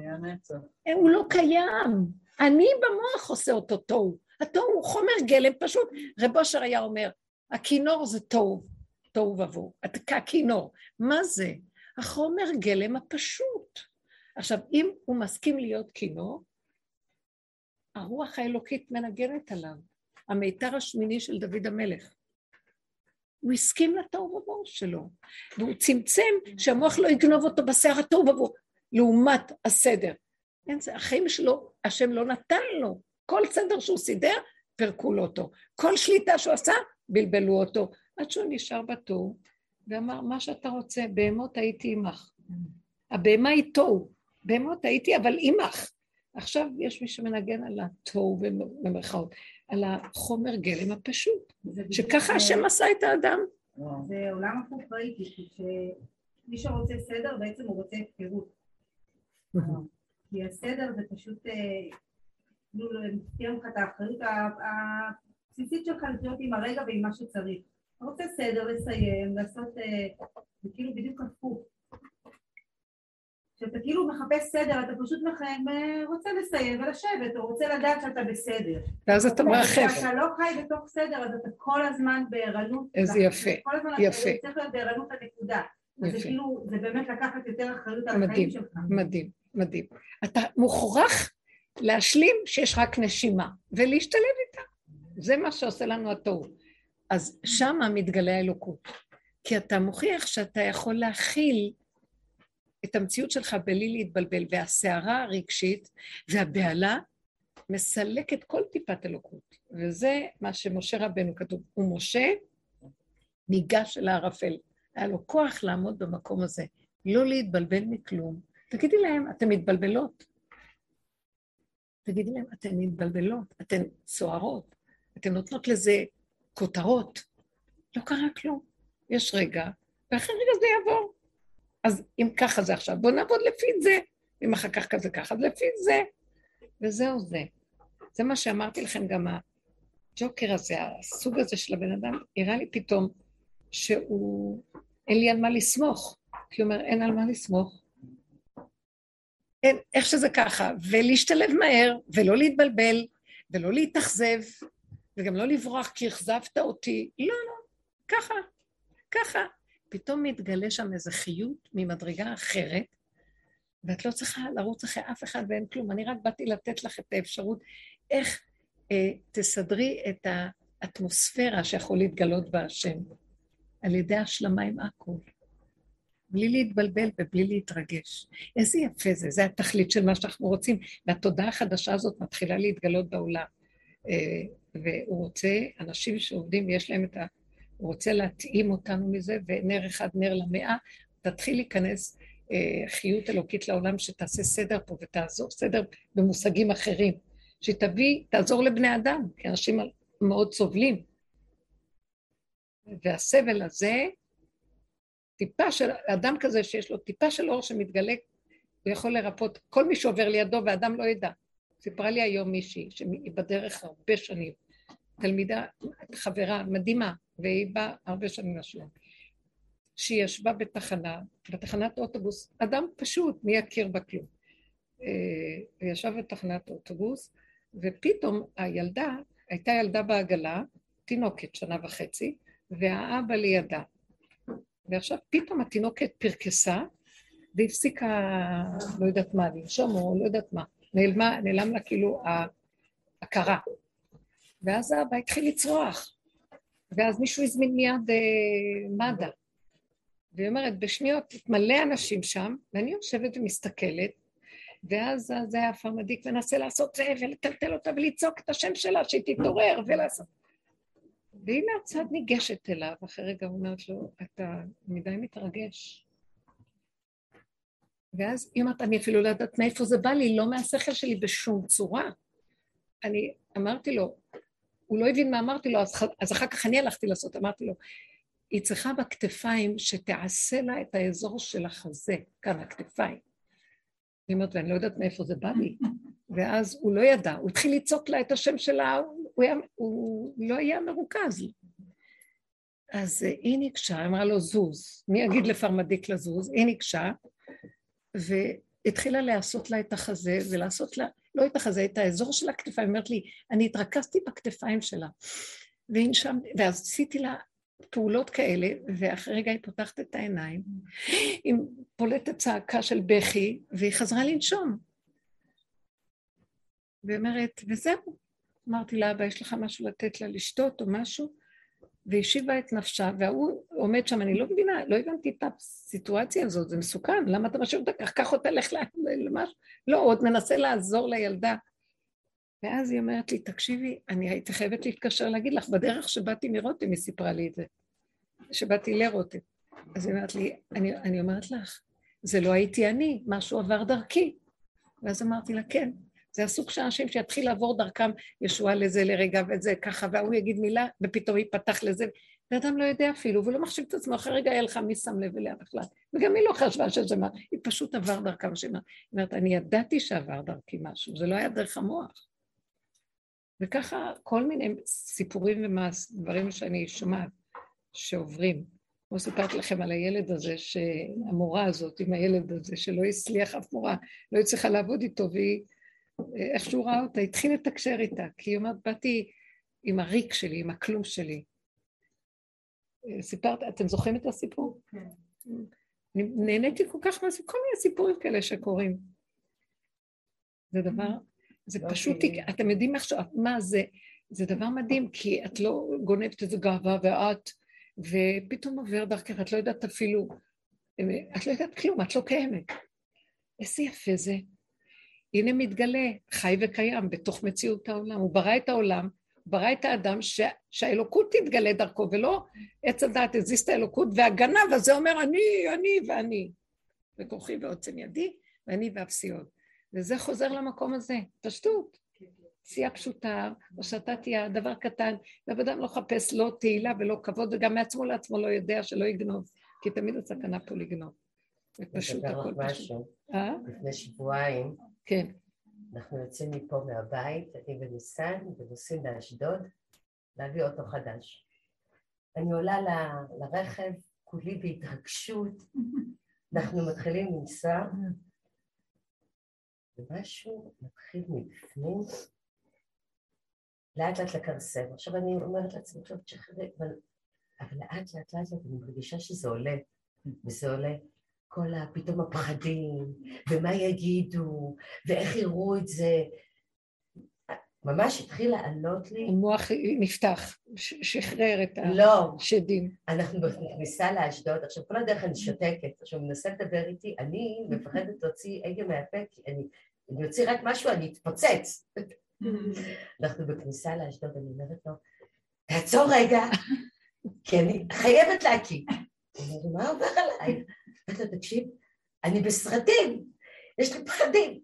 הוא לא קיים. אני במוח עושה אותו תוהו. התוהו הוא חומר גלם פשוט. רב אושר היה אומר, הכינור זה תוהו, תוהו ובוהו. הכינור. מה זה? החומר גלם הפשוט. עכשיו, אם הוא מסכים להיות כינור, הרוח האלוקית מנגנת עליו. המיתר השמיני של דוד המלך. הוא הסכים לתוהו ובוהו שלו, והוא צמצם שהמוח לא יגנוב אותו בשיער התוהו ובוהו, לעומת הסדר. אין זה, החיים שלו, השם לא נתן לו. כל סדר שהוא סידר, פירקו לו אותו. כל שליטה שהוא עשה, בלבלו אותו. עד שהוא נשאר בתור, ואמר, מה שאתה רוצה, בהמות הייתי עמך. הבהמה היא תוהו, בהמות הייתי אבל עמך. עכשיו יש מי שמנגן על התוהו במרכאות, על החומר גלם הפשוט, שככה השם עשה את האדם. זה עולם הפוך ראיתי, שמי שרוצה סדר בעצם הוא רוצה הפקרות. כי הסדר זה פשוט, אה, כאילו, מזכיר לך את האחריות הבסיסית שלך לחיות עם הרגע ועם מה שצריך. אתה רוצה סדר, לסיים, לעשות, אה, זה כאילו בדיוק הפוך. כשאתה כאילו מחפש סדר, אתה פשוט רוצה לסיים ולשבת, או רוצה לדעת שאתה בסדר. ואז אתה מרחב. כשאתה לא חי בתוך סדר, אז אתה כל הזמן בערנות. איזה יפה, כל הזמן יפה. אתה צריך להיות בערנות הנקודה. אז זה יפה. כאילו, זה באמת לקחת יותר אחריות על החיים שלך. מדהים, מדהים. אתה מוכרח להשלים שיש רק נשימה, ולהשתלב איתה. זה מה שעושה לנו התוהו. אז שמה מתגלה האלוקות. כי אתה מוכיח שאתה יכול להכיל את המציאות שלך בלי להתבלבל, והסערה הרגשית והבהלה מסלקת כל טיפת אלוקות. וזה מה שמשה רבנו כתוב. ומשה ניגש אל הערפל. היה לו כוח לעמוד במקום הזה, לא להתבלבל מכלום. תגידי להם, אתן מתבלבלות. תגידי להם, אתן מתבלבלות, אתן סוערות, אתן נותנות לזה כותרות. לא קרה כלום. יש רגע, ואחרי רגע זה יעבור. אז אם ככה זה עכשיו, בואו נעבוד לפי זה. אם אחר כך כזה ככה, אז לפי זה. וזהו זה. זה מה שאמרתי לכם, גם הג'וקר הזה, הסוג הזה של הבן אדם, הראה לי פתאום שהוא, אין לי על מה לסמוך. כי הוא אומר, אין על מה לסמוך. אין, איך שזה ככה, ולהשתלב מהר, ולא להתבלבל, ולא להתאכזב, וגם לא לברוח כי אכזבת אותי. לא, לא, ככה, ככה. פתאום מתגלה שם איזו חיות ממדרגה אחרת, ואת לא צריכה לרוץ אחרי אף אחד ואין כלום. אני רק באתי לתת לך את האפשרות איך אה, תסדרי את האטמוספירה שיכול להתגלות בה השם, על ידי השלמה עם הכול. בלי להתבלבל ובלי להתרגש. איזה יפה זה, זה התכלית של מה שאנחנו רוצים, והתודעה החדשה הזאת מתחילה להתגלות בעולם. אה, והוא רוצה, אנשים שעובדים, יש להם את ה... הוא רוצה להתאים אותנו מזה, ונר אחד נר למאה, תתחיל להיכנס אה, חיות אלוקית לעולם שתעשה סדר פה ותעזור סדר במושגים אחרים, שתביא, תעזור לבני אדם, כי אנשים מאוד סובלים. והסבל הזה, טיפה של, אדם כזה שיש לו טיפה של אור שמתגלה, הוא יכול לרפות כל מי שעובר לידו ואדם לא ידע. סיפרה לי היום מישהי, שהיא בדרך הרבה שנים, תלמידה, חברה מדהימה, והיא באה הרבה שנים לשלום, שהיא ישבה בתחנה, בתחנת אוטובוס, אדם פשוט, מי יכיר בה כלום. אה, היא ישבה בתחנת אוטובוס, ופתאום הילדה, הייתה ילדה בעגלה, תינוקת, שנה וחצי, והאבא לידה. ועכשיו פתאום התינוקת פרקסה, והפסיקה, לא יודעת מה, לנשום או לא יודעת מה. נעלמה, נעלם לה כאילו ההכרה. ואז האבא התחיל לצרוח. ואז מישהו הזמין מיד אה, מד"א. והיא אומרת, בשניות מלא אנשים שם, ואני יושבת ומסתכלת, ואז זה היה פרמדיק מנסה לעשות זה, ולטלטל אותה ולצעוק את השם שלה, שהיא תתעורר, ולעשות... והיא מהצד ניגשת אליו, אחרי רגע אומרת לו, אתה מדי מתרגש. ואז היא אומרת, אני אפילו לא יודעת מאיפה זה בא לי, לא מהשכל שלי בשום צורה. אני אמרתי לו, הוא לא הבין מה אמרתי לו, אז, אחר כך אני הלכתי לעשות, אמרתי לו, היא צריכה בכתפיים שתעשה לה את האזור של החזה, כאן הכתפיים. היא אומרת, ואני לא יודעת מאיפה זה בא לי. ואז הוא לא ידע, הוא התחיל לצעוק לה את השם שלה, הוא, היה, הוא לא היה מרוכז. אז היא ניגשה, אמרה לו זוז, מי יגיד לפרמדיק לזוז? היא ניגשה, והתחילה לעשות לה את החזה ולעשות לה, לא את החזה, את האזור של הכתפיים, אומרת לי, אני התרכזתי בכתפיים שלה. והנשם, ואז עשיתי לה פעולות כאלה, ואחרי רגע היא פותחת את העיניים, היא פולטת צעקה של בכי, והיא חזרה לנשום. והיא אומרת, וזהו. אמרתי לה, אבא, יש לך משהו לתת לה לשתות או משהו? והשיבה את נפשה, והוא עומד שם, אני לא מבינה, לא הבנתי את הסיטואציה הזאת, זה מסוכן, למה אתה משאיר אותה כך, קח אותה, לך למשהו, לא, עוד מנסה לעזור לילדה. ואז היא אומרת לי, תקשיבי, אני הייתי חייבת להתקשר להגיד לך, בדרך שבאתי מרותם היא סיפרה לי את זה. שבאתי לרותם. אז היא אומרת לי, אני, אני אומרת לך, זה לא הייתי אני, משהו עבר דרכי. ואז אמרתי לה, כן, זה הסוג של אנשים שיתחיל לעבור דרכם ישועה לזה לרגע וזה ככה, והוא יגיד מילה, ופתאום ייפתח לזה. ואדם לא יודע אפילו, והוא לא מחשיב את עצמו, אחרי רגע יהיה לך מי שם לב אליה בכלל. וגם היא לא חשבה שזה מה, היא פשוט עבר דרכה היא אומרת, אני ידעתי שעבר דרכי משהו, זה לא היה דרך המוח. וככה כל מיני סיפורים ודברים שאני שומעת שעוברים. כמו סיפרתי לכם על הילד הזה, המורה הזאת עם הילד הזה, שלא הצליח אף מורה, לא הצליחה לעבוד איתו, והיא, איך שהוא ראה אותה, התחיל לתקשר איתה, כי היא אומרת, באתי עם הריק שלי, עם הכלום שלי. סיפרת, אתם זוכרים את הסיפור? כן. נהניתי כל כך מהסיפור, כל מיני סיפורים כאלה שקורים. זה דבר, זה לא פשוט, אתם יודעים עכשיו, מה זה, זה דבר מדהים, כי את לא גונבת איזה גאווה ואת, ופתאום עובר דרכך, את לא יודעת אפילו, את לא יודעת כלום, את לא קיימת. איזה יפה זה. הנה מתגלה, חי וקיים בתוך מציאות העולם. הוא ברא את העולם, ברא את האדם ש... שהאלוקות תתגלה דרכו, ולא עץ הדעת הזיז את האלוקות, והגנב הזה אומר אני, אני ואני. וכוחי ועוצם ידי, ואני ואפסי עוד. וזה חוזר למקום הזה, פשטות. עשייה פשוטה, או שאתה תהיה דבר קטן, ואדם לא חפש לא תהילה ולא כבוד, וגם מעצמו לעצמו לא יודע שלא יגנוב, כי תמיד הסכנה פה לגנוב. זה פשוט הכל פשוט. אה? לפני שבועיים, כן. אנחנו יוצאים מפה מהבית, אני וניסן, ונוסעים לאשדוד, להביא אוטו חדש. אני עולה ל, לרכב, כולי בהתרגשות, אנחנו מתחילים לנסוע, ומשהו מתחיל מבפנים, לאט לאט לכרסם. עכשיו אני אומרת לעצמי, טוב, תשחררי, אבל, אבל לאט לאט לאט אני מרגישה שזה עולה, וזה עולה. כל ה... פתאום הפחדים, ומה יגידו, ואיך יראו את זה. ממש התחיל לעלות לי... המוח נפתח, שחרר את לא. השדים. לא, אנחנו בכניסה לאשדוד, עכשיו כל הדרך אני שותקת, עכשיו הוא מנסה לדבר איתי, אני מפחדת להוציא הגה מהפה, כי אני, אני אוציא רק משהו, אני אתפוצץ. אנחנו בכניסה לאשדוד, אני אומרת לו, תעצור רגע, כי אני חייבת להקיא. הוא אומר, מה עובר עליי? אמרתי לו, תקשיב, אני בסרטים, יש לי פחדים.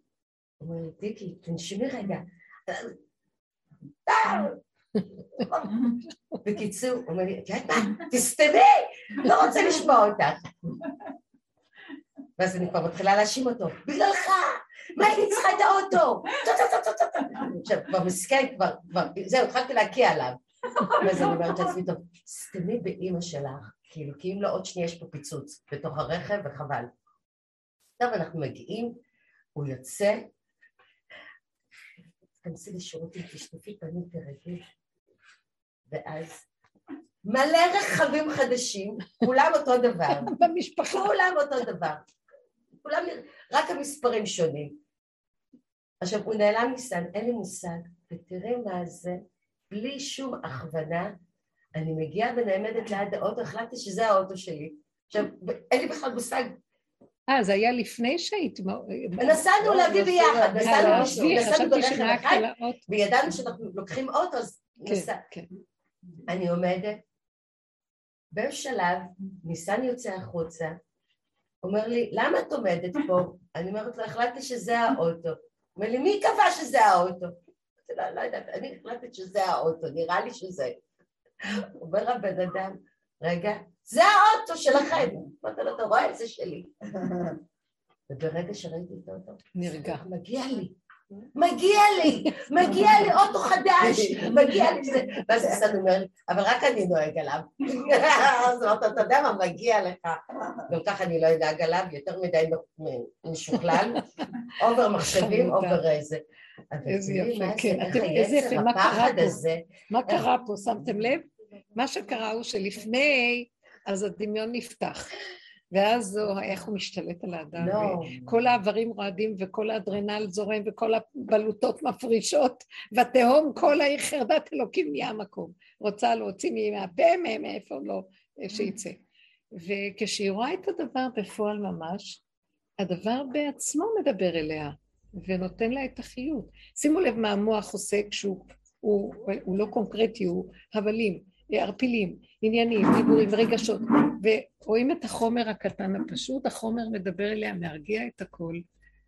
הוא אומר לי, דיקי, תנשמי רגע. בקיצור, הוא אומר לי, את יודעת מה? תסתמי, לא רוצה לשמוע אותך. ואז אני כבר מתחילה להאשים אותו, בגללך, מה הייתי צריכה את האוטו? עכשיו, כבר מסכן, כבר, זהו, התחלתי להקיע עליו. ואז אני אומרת לעצמי, טוב, סתמי באימא שלך, כאילו, כי אם לא עוד שנייה יש פה פיצוץ בתוך הרכב, וחבל. טוב, אנחנו מגיעים, הוא יוצא, תכנסי לשירותים, תשטפי פנים, תרגי, ואז מלא רכבים חדשים, כולם אותו דבר. במשפחה. כולם אותו דבר. כולם, רק המספרים שונים. עכשיו, הוא נעלם מסן, אין לי מושג, ותראי מה זה, בלי שום הכוונה, אני מגיעה ונעמדת ליד האוטו, החלטתי שזה האוטו שלי. עכשיו, אין לי בכלל מושג. אה, זה היה לפני שהיית... נסענו להביא ביחד, נסענו ברכב אחד, וידענו שאנחנו לוקחים אוטו, אז כן, נסע. כן. אני עומדת, בשלב, ניסן יוצא החוצה, אומר לי, למה את עומדת פה? אני אומרת לו, החלטתי שזה האוטו. אומר לי, מי קבע שזה האוטו? לא, לא יודעת, אני החלטתי שזה האוטו, נראה לי שזה. אומר הבן אדם, רגע, זה האוטו שלכם. אמרתי לו, אתה רואה? זה שלי. וברגע שראיתי את האוטו, נרגע. מגיע לי. מגיע לי, מגיע לי אוטו חדש, מגיע לי זה. ואז ניסן אומר לי, אבל רק אני נוהג עליו. אז אמרת, אתה יודע מה, מגיע לך. גם ככה אני לא אנהג עליו, יותר מדי משוכלל. אובר מחשבים, אובר איזה. איזה יפה, כן. איזה יפה, מה קרה פה? מה קרה פה, שמתם לב? מה שקרה הוא שלפני, אז הדמיון נפתח. ואז איך הוא משתלט על האדם, לא. כל האיברים רועדים וכל האדרנל זורם וכל הבלוטות מפרישות, והתהום כל העיר חרדת אלוקים נהיה המקום. רוצה להוציא מהפה, מאיפה לא, שיצא. וכשהיא רואה את הדבר בפועל ממש, הדבר בעצמו מדבר אליה, ונותן לה את החיות. שימו לב מה המוח עושה כשהוא הוא, הוא לא קונקרטי, הוא הבלים. ערפילים, עניינים, דיבורים רגשות, ורואים את החומר הקטן הפשוט, החומר מדבר אליה, מרגיע את הכל,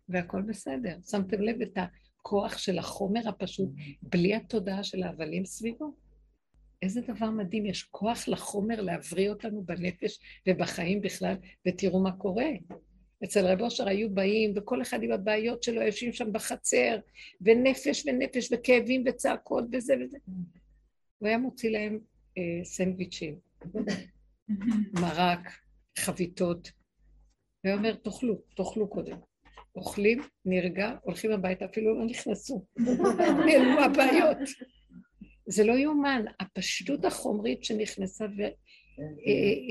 והכל בסדר. שמתם לב את הכוח של החומר הפשוט, בלי התודעה של ההבלים סביבו? איזה דבר מדהים, יש כוח לחומר להבריא אותנו בנפש ובחיים בכלל, ותראו מה קורה. אצל רב אושר היו באים, וכל אחד עם הבעיות שלו, יושבים שם בחצר, ונפש ונפש, וכאבים וצעקות וזה וזה. הוא היה מוציא להם סנדוויצ'ים, מרק, חביתות, והיה אומר, תאכלו, תאכלו קודם. אוכלים, נרגע, הולכים הביתה, אפילו לא נכנסו. נעלמו הבעיות. זה לא יאומן, הפשטות החומרית שנכנסה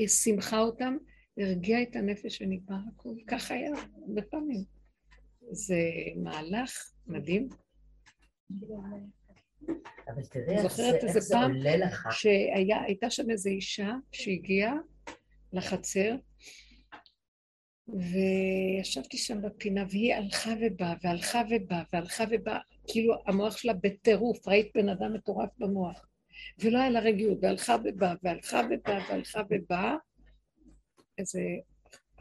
ושימחה אותם, הרגיעה את הנפש ונגמר הכול. ככה היה הרבה פעמים. זה מהלך מדהים. אבל תראי איך זה, איך זה עולה לך. שהייתה שם איזו אישה שהגיעה לחצר, וישבתי שם בפינה, והיא הלכה ובאה, והלכה ובאה, והלכה ובאה, כאילו המוח שלה בטירוף, ראית בן אדם מטורף במוח. ולא היה לה רגיעות, והלכה ובאה, והלכה ובאה, והלכה ובאה, איזה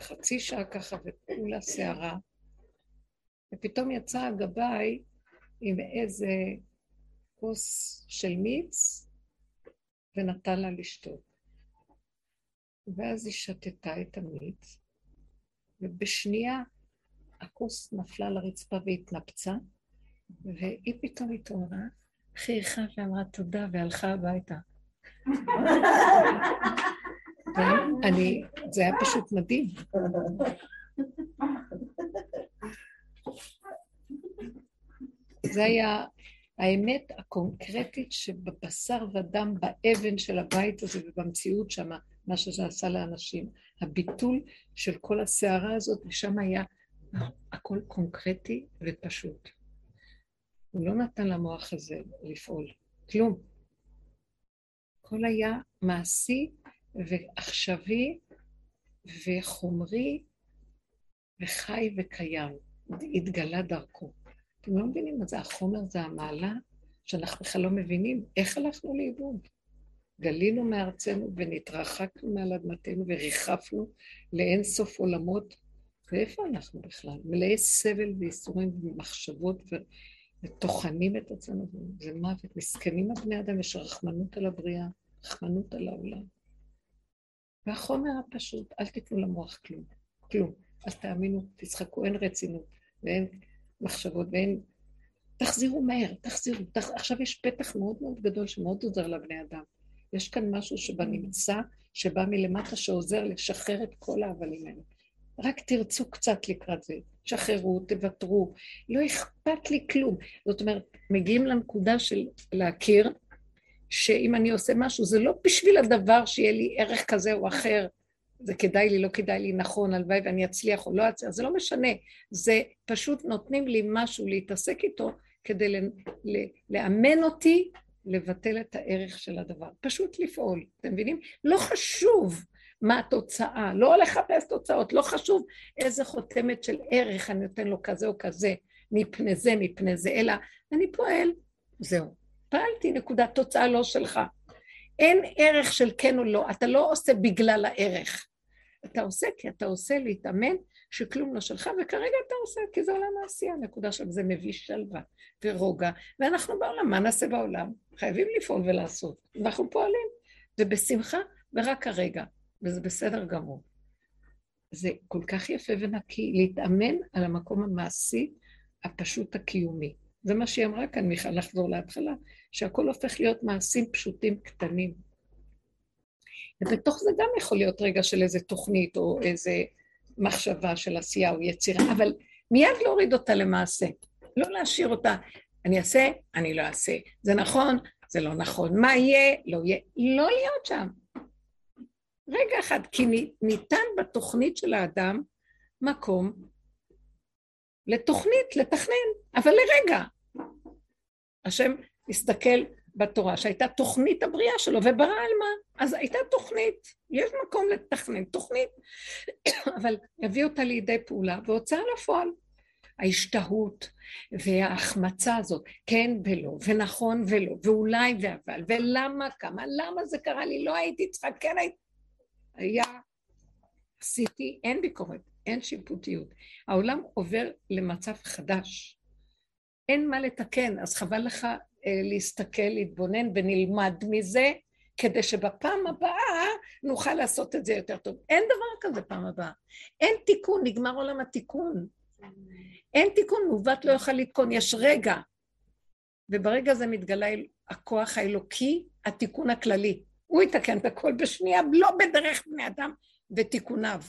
חצי שעה ככה, וכולה שערה, ופתאום יצא הגבאי עם איזה כוס של מיץ, ונתן לה לשתות. ואז היא שתתה את המיץ, ובשנייה הכוס נפלה לרצפה והתנפצה, והיא פתאום התעוררה, חייכה ואמרה תודה והלכה הביתה. אני, זה היה פשוט מדהים. זה היה האמת הקונקרטית שבבשר ודם, באבן של הבית הזה ובמציאות שם, מה שזה עשה לאנשים. הביטול של כל הסערה הזאת, ושם היה הכל קונקרטי ופשוט. הוא לא נתן למוח הזה לפעול, כלום. הכל היה מעשי ועכשווי וחומרי וחי וקיים. התגלה דרכו. אתם לא מבינים מה זה החומר, זה המעלה, שאנחנו בכלל לא מבינים איך הלכנו לאיבוד. גלינו מארצנו ונתרחקנו מעל אדמתנו וריחפנו לאין סוף עולמות. ואיפה אנחנו בכלל? מלאי סבל וייסורים ומחשבות ו... וטוחנים את עצמנו, זה מוות. מסכנים הבני אדם, יש רחמנות על הבריאה, רחמנות על העולם. והחומר הפשוט, אל תיתנו למוח כלום, כלום. אז תאמינו, תצחקו, אין רצינות ואין מחשבות ואין... תחזירו מהר, תחזירו. תח... עכשיו יש פתח מאוד מאוד גדול שמאוד עוזר לבני אדם. יש כאן משהו שבנמצא, שבא מלמטה, שעוזר לשחרר את כל ההבלים האלה. רק תרצו קצת לקראת זה, שחררו, תוותרו, לא אכפת לי כלום. זאת אומרת, מגיעים לנקודה של להכיר שאם אני עושה משהו, זה לא בשביל הדבר שיהיה לי ערך כזה או אחר, זה כדאי לי, לא כדאי לי, נכון, הלוואי ואני אצליח או לא אצליח, זה לא משנה, זה פשוט נותנים לי משהו להתעסק איתו כדי לאמן אותי לבטל את הערך של הדבר, פשוט לפעול, אתם מבינים? לא חשוב מה התוצאה, לא לחפש תוצאות, לא חשוב איזה חותמת של ערך אני נותן לו כזה או כזה, מפני זה, מפני זה, אלא אני פועל, זהו. פעלתי, נקודה, תוצאה לא שלך. אין ערך של כן או לא, אתה לא עושה בגלל הערך. אתה עושה כי אתה עושה להתאמן שכלום לא שלך, וכרגע אתה עושה כי זה עולם העשייה, נקודה שם, זה מביא שלווה ורוגע, ואנחנו בעולם, מה נעשה בעולם? חייבים לפעול ולעשות, ואנחנו פועלים, ובשמחה, ורק הרגע, וזה בסדר גמור. זה כל כך יפה ונקי, להתאמן על המקום המעשי הפשוט הקיומי. זה מה שהיא אמרה כאן, מיכל, לחזור להתחלה, שהכל הופך להיות מעשים פשוטים קטנים. ובתוך זה גם יכול להיות רגע של איזה תוכנית או איזה מחשבה של עשייה או יצירה, אבל מיד להוריד אותה למעשה. לא להשאיר אותה, אני אעשה, אני לא אעשה. זה נכון, זה לא נכון. מה יהיה, לא יהיה. לא להיות שם. רגע אחד, כי ניתן בתוכנית של האדם מקום לתוכנית, לתכנן, אבל לרגע. השם הסתכל בתורה, שהייתה תוכנית הבריאה שלו, וברא על מה? אז הייתה תוכנית, יש מקום לתכנן תוכנית, אבל הביא אותה לידי פעולה והוצאה לפועל. ההשתהות וההחמצה הזאת, כן ולא, ונכון ולא, ואולי ואבל, ולמה כמה, למה זה קרה לי, לא הייתי צריכה, כן הייתי, היה, עשיתי, אין ביקורת, אין שיפוטיות. העולם עובר למצב חדש. אין מה לתקן, אז חבל לך להסתכל, להתבונן ונלמד מזה, כדי שבפעם הבאה נוכל לעשות את זה יותר טוב. אין דבר כזה פעם הבאה. אין תיקון, נגמר עולם התיקון. אין תיקון, מעוות לא יוכל לתקון, יש רגע. וברגע זה מתגלה הכוח האלוקי, התיקון הכללי. הוא יתקן את הכל בשנייה, לא בדרך בני אדם ותיקוניו.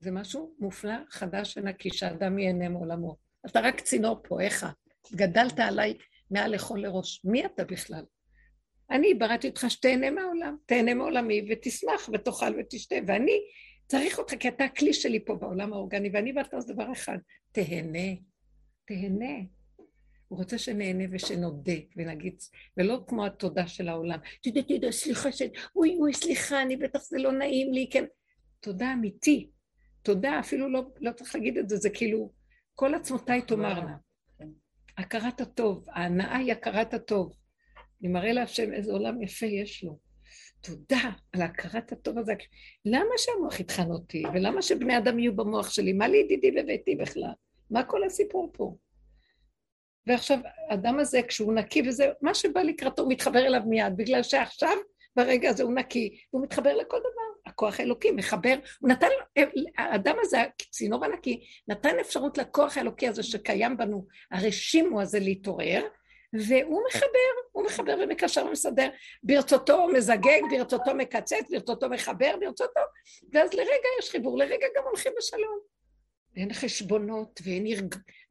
זה משהו מופלא, חדש ונקי, שאדם ייהנה מעולמו. אתה רק צינור פה, איך? גדלת עליי מעל לכל לראש. מי אתה בכלל? אני בראתי אותך שתהנה מהעולם, תהנה מעולמי ותשמח ותאכל ותשתה, ואני צריך אותך כי אתה הכלי שלי פה בעולם האורגני, ואני ואתה זה דבר אחד, תהנה, תהנה. הוא רוצה שנהנה ושנודה ונגיד, ולא כמו התודה של העולם, תודה, תודה, סליחה, ש... אוי, אוי, סליחה, אני בטח זה לא נעים לי, כן. תודה אמיתי, תודה, אפילו לא, לא צריך להגיד את זה, זה כאילו, כל עצמותיי תאמרנה. הכרת הטוב, ההנאה היא הכרת הטוב. אני מראה להשם איזה עולם יפה יש לו. תודה על הכרת הטוב הזה. למה שהמוח יטחן אותי? ולמה שבני אדם יהיו במוח שלי? מה לי ידידי בביתי בכלל? מה כל הסיפור פה? ועכשיו, האדם הזה, כשהוא נקי וזה, מה שבא לקראתו, הוא מתחבר אליו מיד, בגלל שעכשיו, ברגע הזה הוא נקי, והוא מתחבר לכל דבר. הכוח האלוקי מחבר, הוא נתן, האדם הזה, הצינור הנקי, נתן אפשרות לכוח האלוקי הזה שקיים בנו, הרשימו הזה להתעורר, והוא מחבר, הוא מחבר ומקשר ומסדר, ברצותו מזגג, ברצותו מקצץ, ברצותו מחבר, ברצותו, ואז לרגע יש חיבור, לרגע גם הולכים בשלום. ואין חשבונות, ואין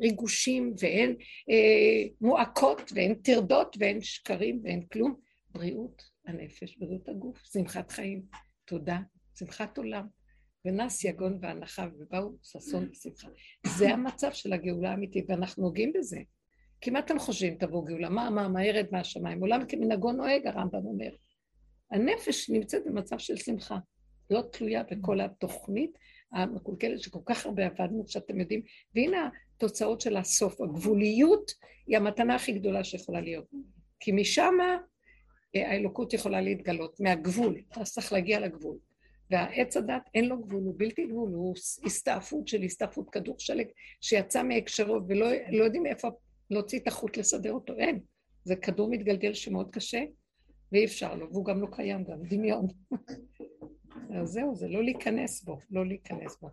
ריגושים, ואין אה, מועקות, ואין טרדות, ואין שקרים, ואין כלום. בריאות הנפש, בריאות הגוף, שמחת חיים, תודה, שמחת עולם. ונס יגון והנחה, ובאו ששון ושמחה. זה המצב של הגאולה האמיתית, ואנחנו נוגעים בזה. כי מה אתם חושבים תבוא גאולה? מה, מה, מה ירד מהשמיים? עולם כמנהגו נוהג, הרמב"ם אומר. הנפש נמצאת במצב של שמחה, לא תלויה בכל התוכנית המקולקלת שכל כך הרבה עבדנו, שאתם יודעים, והנה התוצאות של הסוף. הגבוליות היא המתנה הכי גדולה שיכולה להיות. כי משם אה, האלוקות יכולה להתגלות, מהגבול, אתה צריך להגיע לגבול. והעץ הדת אין לו גבול, הוא בלתי גבול, הוא הסתעפות של הסתעפות כדור שלג שיצא מהקשרו ולא לא יודעים איפה להוציא את החוט לסדר אותו, אין. זה כדור מתגלגל שמאוד קשה, ואי אפשר לו, והוא גם לא קיים גם, דמיון. אז זהו, זה לא להיכנס בו, לא להיכנס בו.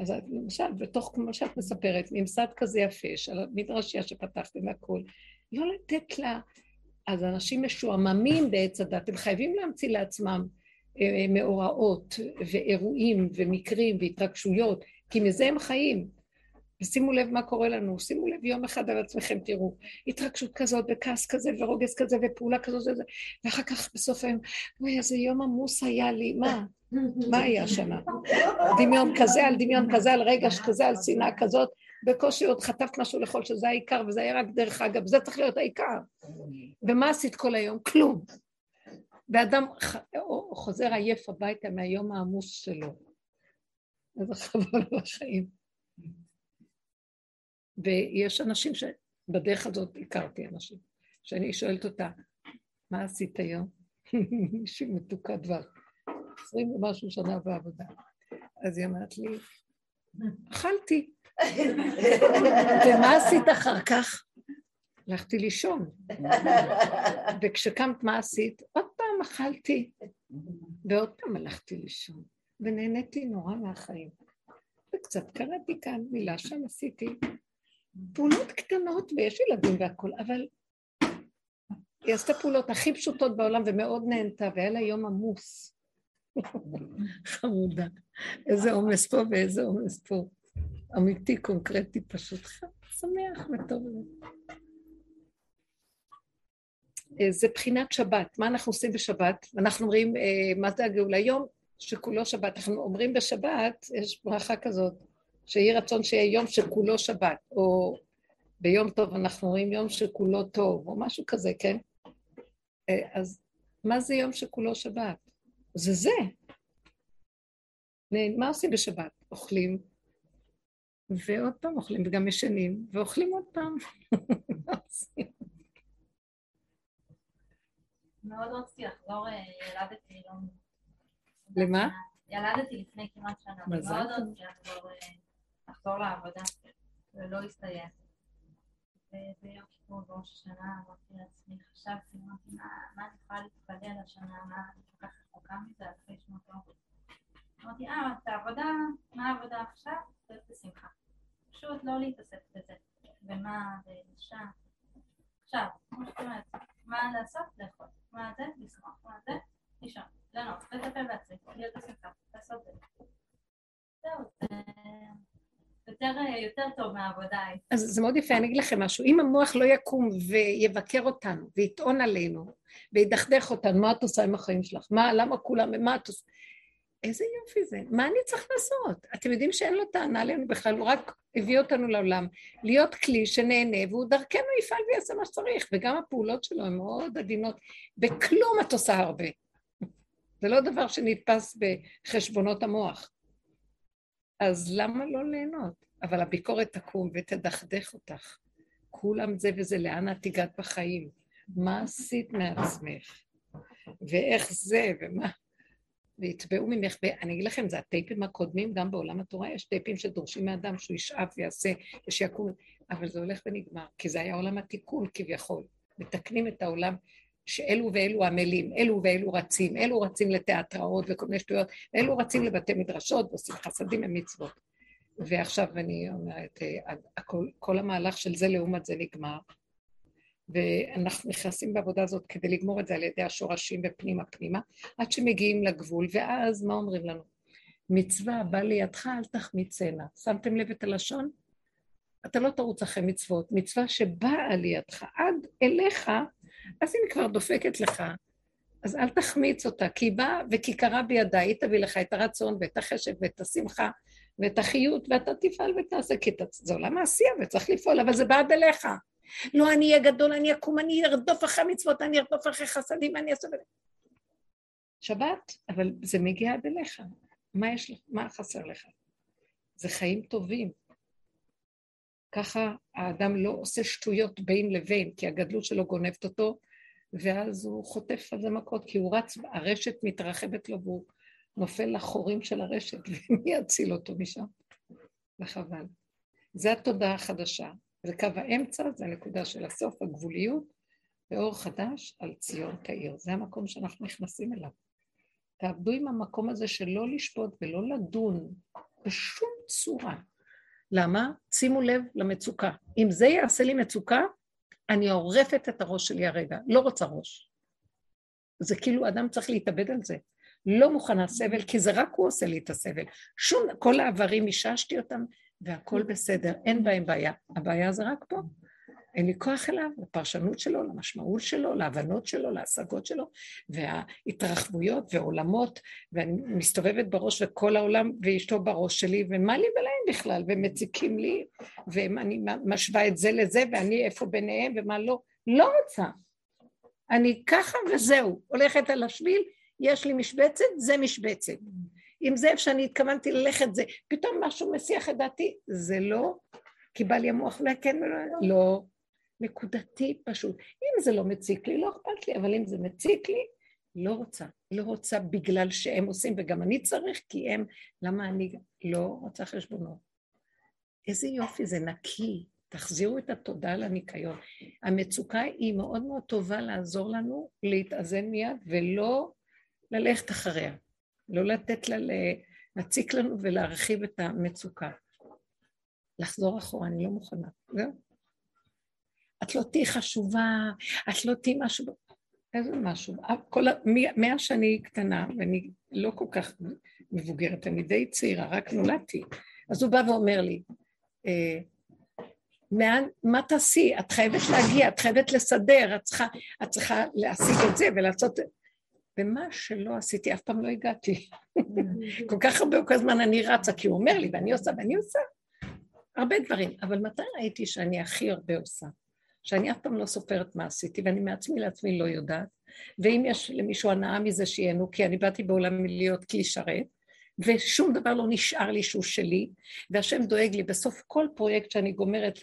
אז למשל, בתוך, כמו שאת מספרת, ממסד כזה יפה, של המדרשייה שפתחתם והכול, לא לתת לה... אז אנשים משועממים בעץ הדת, הם חייבים להמציא לעצמם אה, מאורעות ואירועים ומקרים והתרגשויות, כי מזה הם חיים. ושימו לב מה קורה לנו, שימו לב יום אחד על עצמכם, תראו, התרגשות כזאת וכעס כזה ורוגז כזה ופעולה כזאת וזה, ואחר כך בסוף היום, אוי, איזה יום עמוס היה לי, מה? מה היה שמה? דמיון כזה על דמיון כזה, על רגש כזה, על שנאה כזאת, בקושי עוד חטפת משהו לאכול שזה העיקר, וזה היה רק דרך אגב, זה צריך להיות העיקר. ומה עשית כל היום? כלום. ואדם חוזר עייף הביתה מהיום העמוס שלו. איזה חבל על החיים. ויש אנשים שבדרך הזאת הכרתי אנשים, שאני שואלת אותה, מה עשית היום? מישהי מתוקה דבר, עשרים ומשהו שנה בעבודה. אז היא אמרת לי, אכלתי. ומה עשית אחר כך? הלכתי לישון. וכשקמת, מה עשית? עוד פעם אכלתי, ועוד פעם הלכתי לישון, ונהניתי נורא מהחיים. וקצת קראתי כאן, מילה שם עשיתי, פעולות קטנות, ויש ילדים והכול, אבל היא עשתה פעולות הכי פשוטות בעולם ומאוד נהנתה, והיה לה יום עמוס. חמודה. איזה עומס פה ואיזה עומס פה. אמיתי, קונקרטי, פשוט שמח וטוב. אה, זה בחינת שבת, מה אנחנו עושים בשבת? אנחנו אומרים, אה, מה זה הגאולה? יום שכולו שבת. אנחנו אומרים בשבת, יש ברכה כזאת, שיהי רצון שיהיה יום שכולו שבת, או ביום טוב אנחנו רואים יום שכולו טוב, או משהו כזה, כן? אה, אז מה זה יום שכולו שבת? זה זה. מה עושים בשבת? אוכלים ועוד פעם אוכלים, וגם ישנים, ואוכלים עוד פעם. מאוד רציתי לחזור, אה, ילדתי לא... למה? ילדתי לפני כמעט שנה. מזל טוב. מאוד רציתי אה, לחזור לעבודה, ולא הסתיים. וביום כיפור בראש השנה אמרתי לעצמי, חשבתי, אמרתי, מה אני יכולה להתפלל השנה, מה אני כל כך רחוקה מזה, אלפי שנות אור. אמרתי, אה, את העבודה, מה העבודה עכשיו? זה בשמחה. פשוט לא להתעסק בזה. ומה, ואישה. עכשיו, כמו שאת אומרת, מה לעשות? לאכול. מה זה? לשמוח. מה זה? לישון. ליהנות. לטפל בעצמי. להיות בשמחה. לעשות זה. זהו, זה... יותר, יותר טוב מהעבודה. אז זה מאוד יפה, אני אגיד לכם משהו. אם המוח לא יקום ויבקר אותנו, ויטעון עלינו, וידכדך אותנו, מה את עושה עם החיים שלך? מה, למה כולם, מה את עושה? איזה יופי זה, מה אני צריך לעשות? אתם יודעים שאין לו טענה עלינו בכלל, הוא רק הביא אותנו לעולם. להיות כלי שנהנה, והוא דרכנו יפעל ויעשה מה שצריך, וגם הפעולות שלו הן מאוד עדינות. בכלום את עושה הרבה. זה לא דבר שנתפס בחשבונות המוח. אז למה לא ליהנות? אבל הביקורת תקום ותדכדך אותך. כולם זה וזה, לאן את הגעת בחיים? מה עשית מעצמך? ואיך זה, ומה... ויתבעו ממך, ואני אגיד לכם, זה הטייפים הקודמים, גם בעולם התורה יש טייפים שדורשים מאדם שהוא ישאף ויעשה ושיקום, אבל זה הולך ונגמר, כי זה היה עולם התיקון כביכול. מתקנים את העולם שאלו ואלו עמלים, אלו ואלו רצים, אלו רצים לתיאטראות וכל מיני שטויות, אלו רצים לבתי מדרשות ועושים חסדים ומצוות. ועכשיו אני אומרת, אה, הכל, כל המהלך של זה לעומת זה נגמר, ואנחנו נכנסים בעבודה הזאת כדי לגמור את זה על ידי השורשים ופנימה פנימה, עד שמגיעים לגבול, ואז מה אומרים לנו? מצווה בא לידך, אל תחמיצנה. שמתם לב את הלשון? אתה לא תרוץ אחרי מצוות. מצווה שבאה לידך עד אליך, אז אם היא כבר דופקת לך, אז אל תחמיץ אותה, כי היא באה וכי קרה בידה, היא תביא לך את הרצון ואת החשק ואת השמחה ואת החיות, ואתה תפעל ותעשה, כי זה עולם העשייה וצריך לפעול, אבל זה בעד אליך. לא אני אהיה גדול, אני אקום, אני ארדוף אחרי מצוות, אני ארדוף אחרי חסדים, אני אעשה... שבת, אבל זה מגיע עד אליך. מה יש לך? מה חסר לך? זה חיים טובים. ככה האדם לא עושה שטויות בין לבין, כי הגדלות שלו גונבת אותו, ואז הוא חוטף על זה מכות, כי הוא רץ, הרשת מתרחבת לו והוא נופל לחורים של הרשת, ומי יציל אותו משם? וחבל. זו התודעה החדשה. זה קו האמצע, זה הנקודה של הסוף, הגבוליות, ואור חדש על ציון תאיר. זה המקום שאנחנו נכנסים אליו. תעבדו עם המקום הזה של לא לשפוט ולא לדון בשום צורה. למה? שימו לב למצוקה. אם זה יעשה לי מצוקה, אני עורפת את הראש שלי הרגע, לא רוצה ראש. זה כאילו אדם צריך להתאבד על זה. לא מוכנה סבל, כי זה רק הוא עושה לי את הסבל. שום, כל העברים, איששתי אותם, והכל בסדר, אין בהם בעיה. הבעיה זה רק פה. אין לי כוח אליו, לפרשנות שלו, למשמעות שלו, להבנות שלו, להשגות שלו, וההתרחבויות ועולמות, ואני מסתובבת בראש וכל העולם ואשתו בראש שלי, ומה לי ולהם בכלל, ומציקים לי, ואני משווה את זה לזה, ואני איפה ביניהם ומה לא. לא רוצה. אני ככה וזהו, הולכת על השביל, יש לי משבצת, זה משבצת. אם זה איפה שאני התכוונתי ללכת, זה פתאום משהו מסיח את דעתי, זה לא, כי בא לי המוח אולי כן ולא, לא, נקודתי פשוט. אם זה לא מציק לי, לא אכפת לי, אבל אם זה מציק לי, לא רוצה. לא רוצה בגלל שהם עושים, וגם אני צריך, כי הם, למה אני לא רוצה חשבונות? איזה יופי, זה נקי. תחזירו את התודה לניקיון. המצוקה היא מאוד מאוד טובה לעזור לנו להתאזן מיד ולא ללכת אחריה. לא לתת לה להציק לנו ולהרחיב את המצוקה. לחזור אחורה, אני לא מוכנה. זהו. את לא תהיי חשובה, את לא תהיי משהו, איזה משהו. כל, מאז שאני קטנה, ואני לא כל כך מבוגרת, אני די צעירה, רק נולדתי. אז הוא בא ואומר לי, אה, מה, מה תעשי? את חייבת להגיע, את חייבת לסדר, את צריכה, את צריכה להשיג את זה ולעשות... ומה שלא עשיתי, אף פעם לא הגעתי. כל כך הרבה כל הזמן אני רצה, כי הוא אומר לי, ואני עושה, ואני עושה. הרבה דברים. אבל מתי ראיתי שאני הכי הרבה עושה? שאני אף פעם לא סופרת מה עשיתי, ואני מעצמי לעצמי לא יודעת. ואם יש למישהו הנאה מזה שיהנו, כי אני באתי בעולם מלהיות כלי שרת, ושום דבר לא נשאר לי שהוא שלי, והשם דואג לי בסוף כל פרויקט שאני גומרת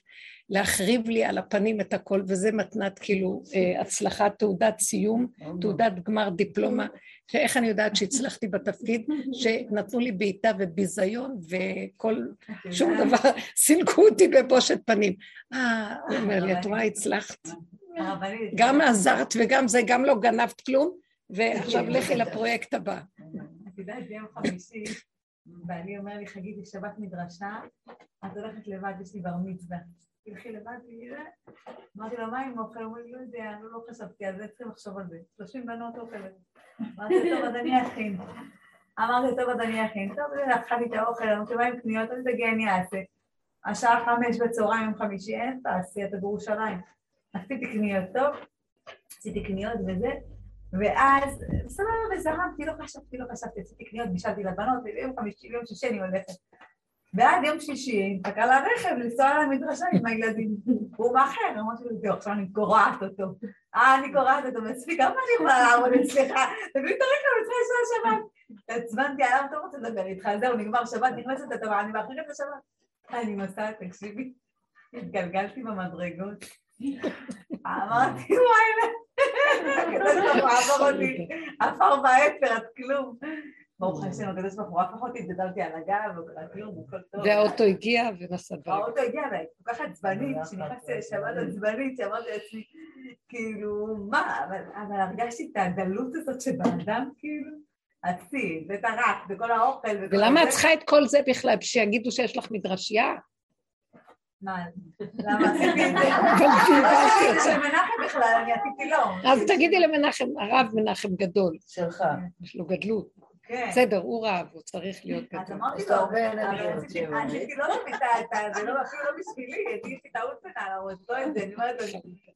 להחריב לי על הפנים את הכל, וזה מתנת כאילו אה, הצלחה, תעודת סיום, תעודת גמר דיפלומה, שאיך אני יודעת שהצלחתי בתפקיד, שנתנו לי בעיטה וביזיון וכל, שום דבר, סילקו אותי בבושת פנים. אה, הוא אומר לי, את רואה, הצלחת. גם עזרת וגם זה, גם לא גנבת כלום, ועכשיו לכי לפרויקט הבא. את יודעת, ביום חמישי, ואני אומר לי, חגית, יש שבת מדרשה, את הולכת לבד, יש לי בר מצווה. תלכי לבד. אמרתי לו, מה עם אוכל? אומר לי, לא יודע, לא חשבתי על זה, צריכים לחשוב על זה. 30 בנות אוכל. אמרתי, טוב, אז אני אכין. אמרתי, טוב, אז אני אכין. טוב, לקחה לי את האוכל, אמרתי, מה עם קניות? אני תגיע, אני אעשה. השעה חמש בצהריים, יום חמישי, אין תעשי, אתה בירושלים. עשיתי קניות, טוב? עשיתי קניות וזה. ואז, סבבה, וזרמתי, לא חשבתי, לא חשבתי, עשיתי קניות, בישלתי לבנות, ויום חמישי, ביום שישי אני הולכת. ועד יום שישי, מחכה לרכב לנסוע למדרשה עם הילדים. הוא מאחר, אמרתי לו, זהו, עכשיו אני קורעת אותו. אה, אני קורעת אותו, מספיק, כמה אני יכולה לעמוד אצלך? תביא את הרכב, אני צריכה לנסוע שבת. עצבנתי עליו, אתה רוצה לדבר איתי, זהו, נגמר שבת, נכנסת אתה, אני מאחרת לשבת. אני נוסעת, תקשיבי, התגלגלתי במדרגות. אמרתי, וואי, הקדוש ברוך הוא העביר אותי, עפר באפר, את כלום. ברוך השם, הקדוש ברוך הוא הפך אותי, נפלתי על הגב, לא קרה כלום, הכל טוב. והאוטו הגיע ונסע ברגע. האוטו הגיע, והייתי כל כך עצבנית, כשנכנסתי לשבת עצבנית, שאמרתי לעצמי, כאילו, מה, אבל הרגשתי את הדלות הזאת שבאדם, כאילו, עצי, ואת הרק, וכל האוכל, ולמה את צריכה את כל זה בכלל, שיגידו שיש לך מדרשייה? מה, למה עשיתי את זה? של מנחם בכלל, אני עשיתי לו. אז תגידי למנחם, הרב מנחם גדול. שלך. יש לו גדלות. כן. בסדר, הוא רב, הוא צריך להיות גדול. אז אמרתי לו, רציתי לא להביא את זה, לא אפילו לא בשבילי, עשיתי טעות קטנה על הראש, לא את זה, אני אומרת,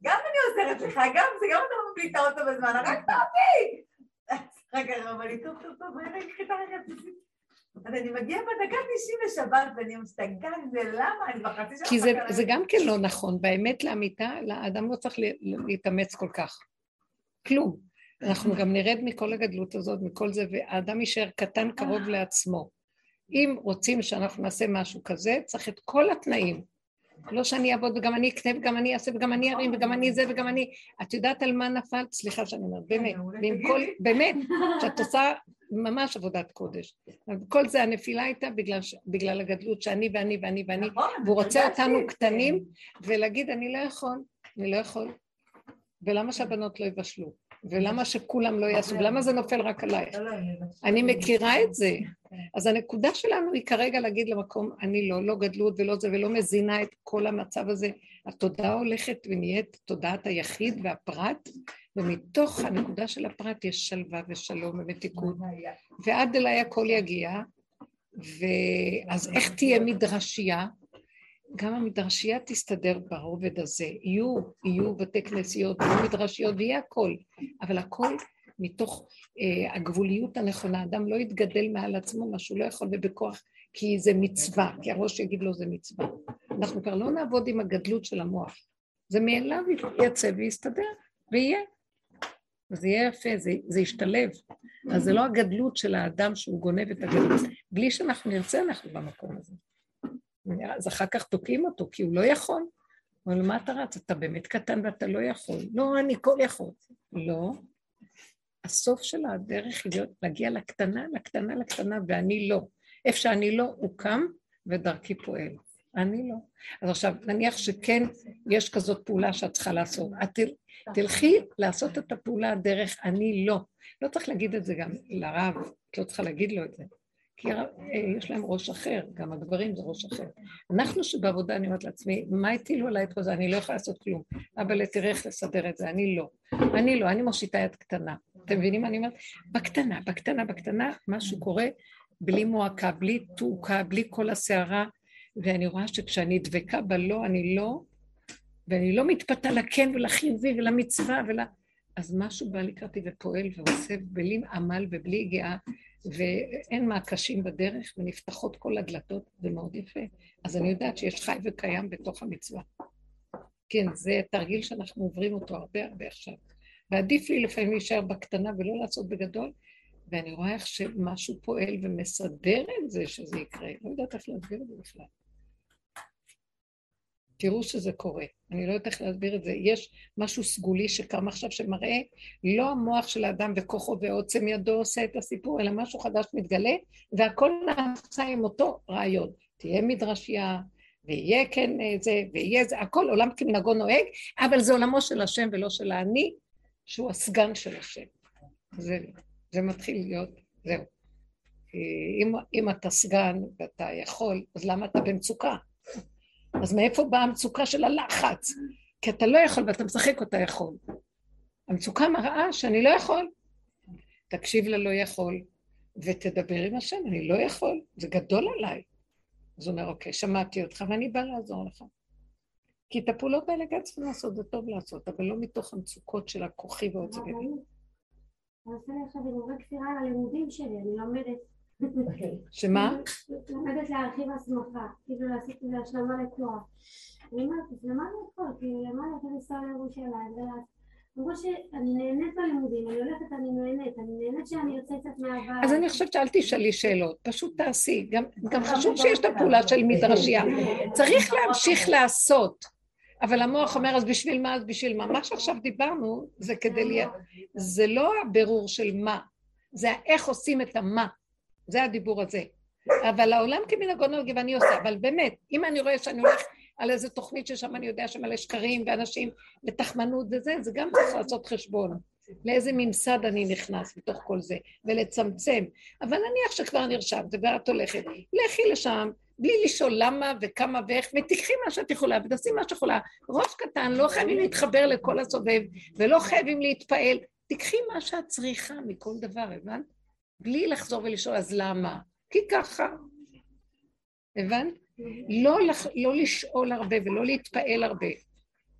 גם אני עוזרת לך, גם זה, גם אתה מביא את האוטו בזמן, הרגת אותי! רגע, אבל טוב, טוב, טוב, אני אקחי את הרגע, אז אני מגיעה בדקה 90 לשבת ואני משתגעת זה, למה? אני בחצי שעה... כי זה, זה גם כן לא נכון, באמת לאמיתה, האדם לא צריך להתאמץ כל כך. כלום. אנחנו גם נרד מכל הגדלות הזאת, מכל זה, והאדם יישאר קטן קרוב אה. לעצמו. אם רוצים שאנחנו נעשה משהו כזה, צריך את כל התנאים. לא שאני אעבוד וגם אני אקנה וגם אני אעשה וגם אני ארים וגם אני זה וגם אני... את יודעת על מה נפלת? סליחה שאני אומרת, באמת. ועם כל... באמת, שאת עושה ממש עבודת קודש. כל זה הנפילה הייתה בגלל, בגלל הגדלות שאני ואני ואני ואני, נכון, והוא רוצה אותנו קטנים, ולהגיד אני לא יכול, אני לא יכול. ולמה שהבנות לא יבשלו? ולמה שכולם לא יעשו? ולמה זה נופל רק עלייך? לא, לא, אני מכירה את זה. כן. אז הנקודה שלנו היא כרגע להגיד למקום, אני לא, לא גדלות ולא זה, ולא מזינה את כל המצב הזה. התודעה הולכת ונהיית תודעת היחיד והפרט, ומתוך הנקודה של הפרט יש שלווה ושלום ומתיקות, ועד אליי הכל יגיע, ואז איך תהיה מדרשייה? גם המדרשייה תסתדר ברובד הזה. יהיו, יהיו בתי כנסיות, יהיו מדרשיות ויהיה הכל, אבל הכל מתוך אה, הגבוליות הנכונה. אדם לא יתגדל מעל עצמו מה שהוא לא יכול ובכוח, כי זה מצווה, כי הראש יגיד לו זה מצווה. אנחנו כבר לא נעבוד עם הגדלות של המוח. זה מאליו יצא ויסתדר, ויהיה. זה יהיה יפה, זה, זה ישתלב. אז זה לא הגדלות של האדם שהוא גונב את הגדלות. בלי שאנחנו נרצה, אנחנו במקום הזה. אז אחר כך תוקעים אותו, כי הוא לא יכול. הוא אומר, מה אתה רץ? אתה באמת קטן ואתה לא יכול. לא, אני כל יכול. לא. הסוף של הדרך היא להיות, להגיע לקטנה, לקטנה, לקטנה, ואני לא. איפה שאני לא, הוא קם ודרכי פועל. אני לא. אז עכשיו, נניח שכן יש כזאת פעולה שאת צריכה לעשות. את תלכי לעשות את הפעולה דרך אני לא. לא צריך להגיד את זה גם לרב, את לא צריכה להגיד לו את זה. כי אה, יש להם ראש אחר, גם הגברים זה ראש אחר. אנחנו שבעבודה, אני אומרת לעצמי, מה הטילו עליי את כל זה? אני לא יכולה לעשות כלום. אבל תראה איך לסדר את זה, אני לא. אני לא, אני מושיטה יד קטנה. אתם מבינים מה אני אומרת? בקטנה, בקטנה, בקטנה, משהו קורה בלי מועקה, בלי תעוקה, בלי כל הסערה, ואני רואה שכשאני דבקה בלא, אני לא, ואני לא מתפתה לכן ולחיובי ולמצווה ול... אז משהו בא לקראתי ופועל ועושה בלי עמל ובלי הגיעה, ואין מעקשים בדרך, ונפתחות כל הדלתות, זה מאוד יפה. אז אני יודעת שיש חי וקיים בתוך המצווה. כן, זה תרגיל שאנחנו עוברים אותו הרבה הרבה עכשיו. ועדיף לי לפעמים להישאר בקטנה ולא לעשות בגדול, ואני רואה איך שמשהו פועל ומסדר את זה שזה יקרה. לא יודעת איך להסביר את זה בכלל. תראו שזה קורה. אני לא יודעת איך להסביר את זה. יש משהו סגולי שקם עכשיו שמראה לא המוח של האדם וכוחו ועוצם ידו עושה את הסיפור, אלא משהו חדש מתגלה, והכל נעשה עם אותו רעיון. תהיה מדרשייה, ויהיה כן זה, ויהיה זה, הכל עולם כמנהגו נוהג, אבל זה עולמו של השם ולא של האני, שהוא הסגן של השם. זה, זה מתחיל להיות, זהו. אם, אם אתה סגן ואתה יכול, אז למה אתה במצוקה? אז מאיפה באה המצוקה של הלחץ? כי אתה לא יכול ואתה משחק אותה יכול. המצוקה מראה שאני לא יכול. תקשיב ללא יכול, ותדבר עם השם, אני לא יכול, זה גדול עליי. אז הוא אומר, אוקיי, שמעתי אותך ואני באה לעזור לך. כי את הפעולות האלה גם צריכים לעשות, זה טוב לעשות, אבל לא מתוך המצוקות של הכוחי ועוצמתי. אני עושה לי עכשיו דיבורי כפירה על הלימודים שלי, אני לומדת. שמה? לומדת להרחיב הסמכה, כאילו לעשות את זה השלמה לתואר. אני אומרת, אז למה אני יכול? כאילו, למה אני יכולה לנסוע לירושלים אמרו שאני נהנית בלימודים, אני הולכת, אני נהנית, אני נהנית שאני יוצאת מהבית. אז אני חושבת שאל תשאלי שאלות, פשוט תעשי. גם חשוב שיש את הפעולה של מדרשייה. צריך להמשיך לעשות. אבל המוח אומר, אז בשביל מה, אז בשביל מה? מה שעכשיו דיברנו, זה כדי להיות... זה לא הבירור של מה, זה איך עושים את המה. זה הדיבור הזה. אבל העולם כמנהגו נוהג ואני עושה, אבל באמת, אם אני רואה שאני הולך על איזה תוכנית ששם אני יודע שמלא שקרים ואנשים ותחמנות וזה, זה גם צריך לעשות חשבון. לאיזה ממסד אני נכנס בתוך כל זה, ולצמצם. אבל נניח שכבר נרשמת ואת הולכת, לכי לשם, בלי לשאול למה וכמה ואיך, ותקחי מה שאת יכולה ותעשי מה שאת יכולה. ראש קטן, לא חייבים להתחבר לכל הסובב, ולא חייבים להתפעל. תקחי מה שאת צריכה מכל דבר, הבנת? בלי לחזור ולשאול אז למה? כי ככה. הבנת? לא, לח... לא לשאול הרבה ולא להתפעל הרבה.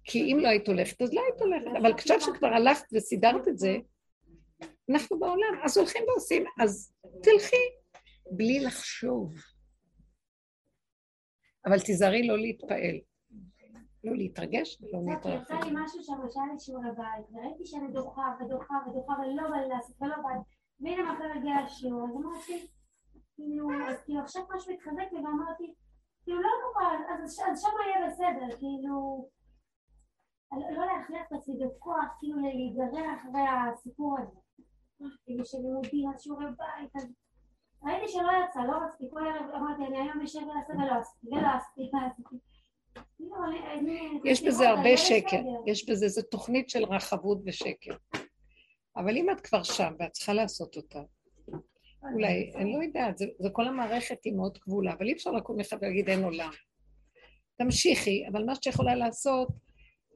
כי אם לא היית הולכת, אז לא היית הולכת. אבל עכשיו שכבר הלכת וסידרת את זה, אנחנו בעולם, אז הולכים ועושים, אז תלכי, בלי לחשוב. אבל תיזהרי לא להתפעל. לא להתרגש ולא להתרגש. יצא לי משהו שם, שהיה לי שיעור הבית, וראיתי שאני דוחה ודוחה ודוחה ולא בא לי לעשות ולא בא לי, והנה מחר הגיע השיעור, אז אמרתי, כאילו, אז כאילו עכשיו משהו התחזק לי ואמרתי, כאילו לא נורא, אז, אז שם יהיה בסדר, כאילו... לא להכריח את עצמי בכוח, כאילו להיגרר אחרי הסיפור הזה. כאילו שלימודים, אז שיעורי בית, אז... ראיתי שלא יצא, לא רציתי, כל ערב אמרתי, אני היום אשב ולא עשיתי, ולא עשיתי, ולא עשיתי. כאילו, יש בזה הרבה שקר, יש בזה, זו תוכנית של רחבות ושקר. אבל אם את כבר שם ואת צריכה לעשות אותה, אולי, אני לא יודעת, זה, זה כל המערכת היא מאוד כבולה, אבל אי אפשר לקום לך ולהגיד אין עולם. תמשיכי, אבל מה שאת יכולה לעשות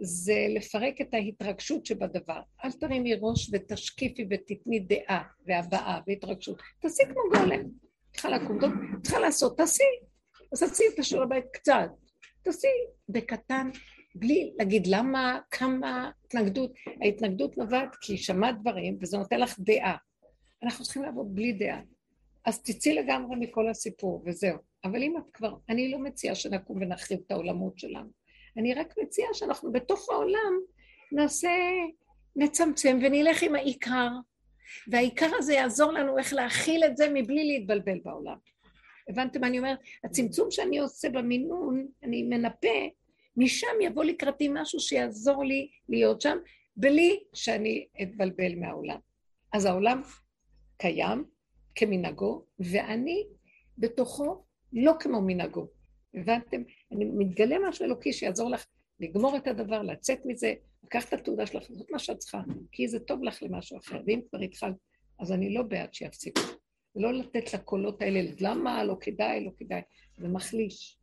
זה לפרק את ההתרגשות שבדבר. אל תרימי ראש ותשקיפי ותתני דעה והבעה והתרגשות. תעשי כמו גולם. צריכה לקום, צריכה לעשות, תעשי. אז תעשי את השיעור הבית קצת. תעשי בקטן, בלי להגיד למה, כמה התנגדות. ההתנגדות נובעת כי שמעת דברים וזה נותן לך דעה. אנחנו צריכים לעבוד בלי דעה. אז תצאי לגמרי מכל הסיפור, וזהו. אבל אם את כבר, אני לא מציעה שנקום ונחריב את העולמות שלנו. אני רק מציעה שאנחנו בתוך העולם נעשה, נצמצם ונלך עם העיקר, והעיקר הזה יעזור לנו איך להכיל את זה מבלי להתבלבל בעולם. הבנתם מה אני אומרת? הצמצום שאני עושה במינון, אני מנפה, משם יבוא לקראתי משהו שיעזור לי להיות שם, בלי שאני אתבלבל מהעולם. אז העולם קיים כמנהגו, ואני בתוכו לא כמו מנהגו. הבנתם? אני מתגלה משהו אלוקי שיעזור לך לגמור את הדבר, לצאת מזה, לקח את התעודה שלך, לעשות מה שאת צריכה, כי זה טוב לך למשהו אחר. ואם כבר התחלת, אז אני לא בעד שיפסיקו. ולא לתת לקולות האלה, למה לא כדאי, לא כדאי. זה מחליש.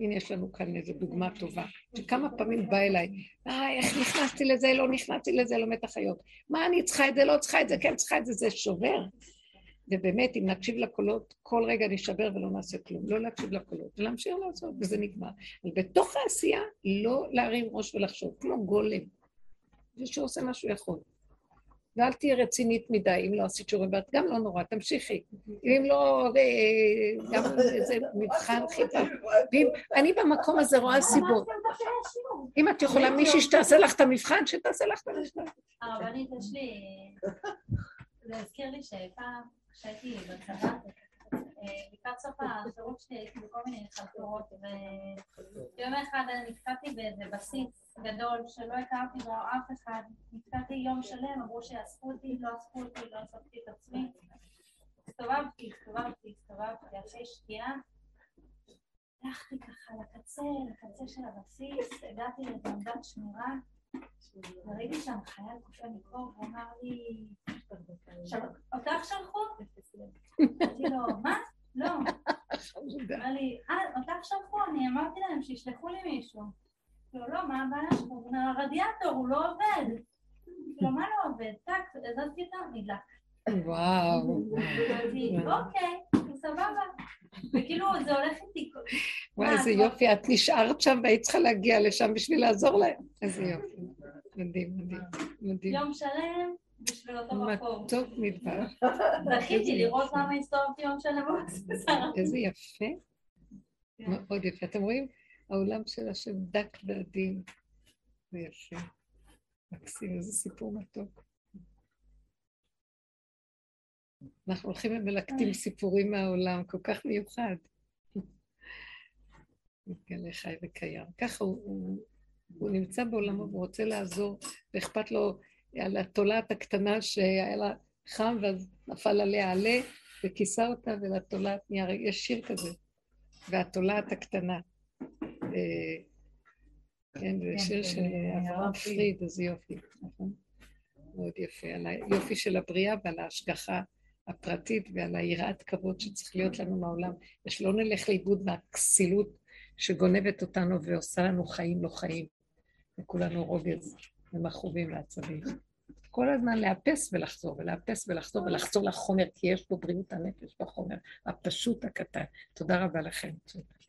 הנה יש לנו כאן איזו דוגמה טובה, שכמה פעמים בא אליי, אה, איך נכנסתי לזה, לא נכנסתי לזה, לא מת החיות. מה, אני צריכה את זה, לא צריכה את זה, כן צריכה את זה, זה שובר. ובאמת, אם נקשיב לקולות, כל רגע נשבר ולא נעשה כלום. לא להקשיב לקולות, ולהמשיך לעשות, וזה נגמר. אבל בתוך העשייה, לא להרים ראש ולחשוב, כמו גולם. מי שעושה מה שהוא יכול. ואל תהיי רצינית מדי, אם לא עשית שיעורי בית, גם לא נורא, תמשיכי. אם לא, אה, גם איזה מבחן חיפה. אני במקום הזה רואה סיבות. אם את יכולה מישהי שתעשה לך את המבחן, שתעשה לך את המבחן. הרבנית, יש לי... זה הזכיר לי שפעם, כשהייתי בצבא, לקראת סוף השירות שלי הייתי בכל מיני חלטורות, ויום אחד נתקעתי באיזה בסיס גדול שלא הכרתי בו אף אחד, נתקעתי יום שלם, אמרו שיאספו אותי, לא אספו אותי, לא אספתי את עצמי. הסתובבתי, הסתובבתי, הסתובבתי, אחרי שקיעה, הלכתי ככה לקצה, לקצה של הבסיס, הגעתי לדרגת שמירה, וראיתי שם חייל קופא מקור, והוא אמר לי, אותך שלחו? אמרתי לו, מה? לא. אמר לי, אה, אותך שלחו? אני אמרתי להם שישלחו לי מישהו. לא, לא, מה הבעיה שלך? הוא אומר, הרדיאטור, הוא לא עובד. לא, מה לא עובד? טאק, הזזתי אותם, נדלק. וואו. אוקיי, סבבה. וכאילו זה הולך איתי... וואי, איזה יופי, את נשארת שם והיית צריכה להגיע לשם בשביל לעזור להם. איזה יופי. מדהים, מדהים, מדהים. יום שלם בשביל אותו מקום. מתוק מדבר. זכיתי לראות למה הסתובבתי יום שלם איזה יפה. מאוד יפה. אתם רואים? העולם של השם דק ועדין. זה יפה. מקסים, איזה סיפור מתוק. אנחנו הולכים ומלקטים סיפורים מהעולם, כל כך מיוחד. מתגלה חי וקיים. ככה הוא, הוא, הוא נמצא בעולמו והוא רוצה לעזור, ואכפת לו על התולעת הקטנה שהיה לה חם, ואז נפל עליה עלה, וכיסה אותה, ולתולעת נהיה, יש שיר כזה, והתולעת הקטנה. אה, כן, זה כן, שיר של אברהם פריד, איזה יופי, נכון? מאוד יפה, על היופי של הבריאה ועל ההשגחה הפרטית ועל היראת כבוד שצריך להיות לנו מהעולם, ושלא נלך לאיבוד מהכסילות שגונבת אותנו ועושה לנו חיים לא חיים, וכולנו רוגז ומכאובים לעצבים. כל הזמן לאפס ולחזור, ולאפס ולחזור, ולחזור לחומר, כי יש פה בריאות הנפש בחומר, הפשוט הקטן. תודה רבה לכם. תודה.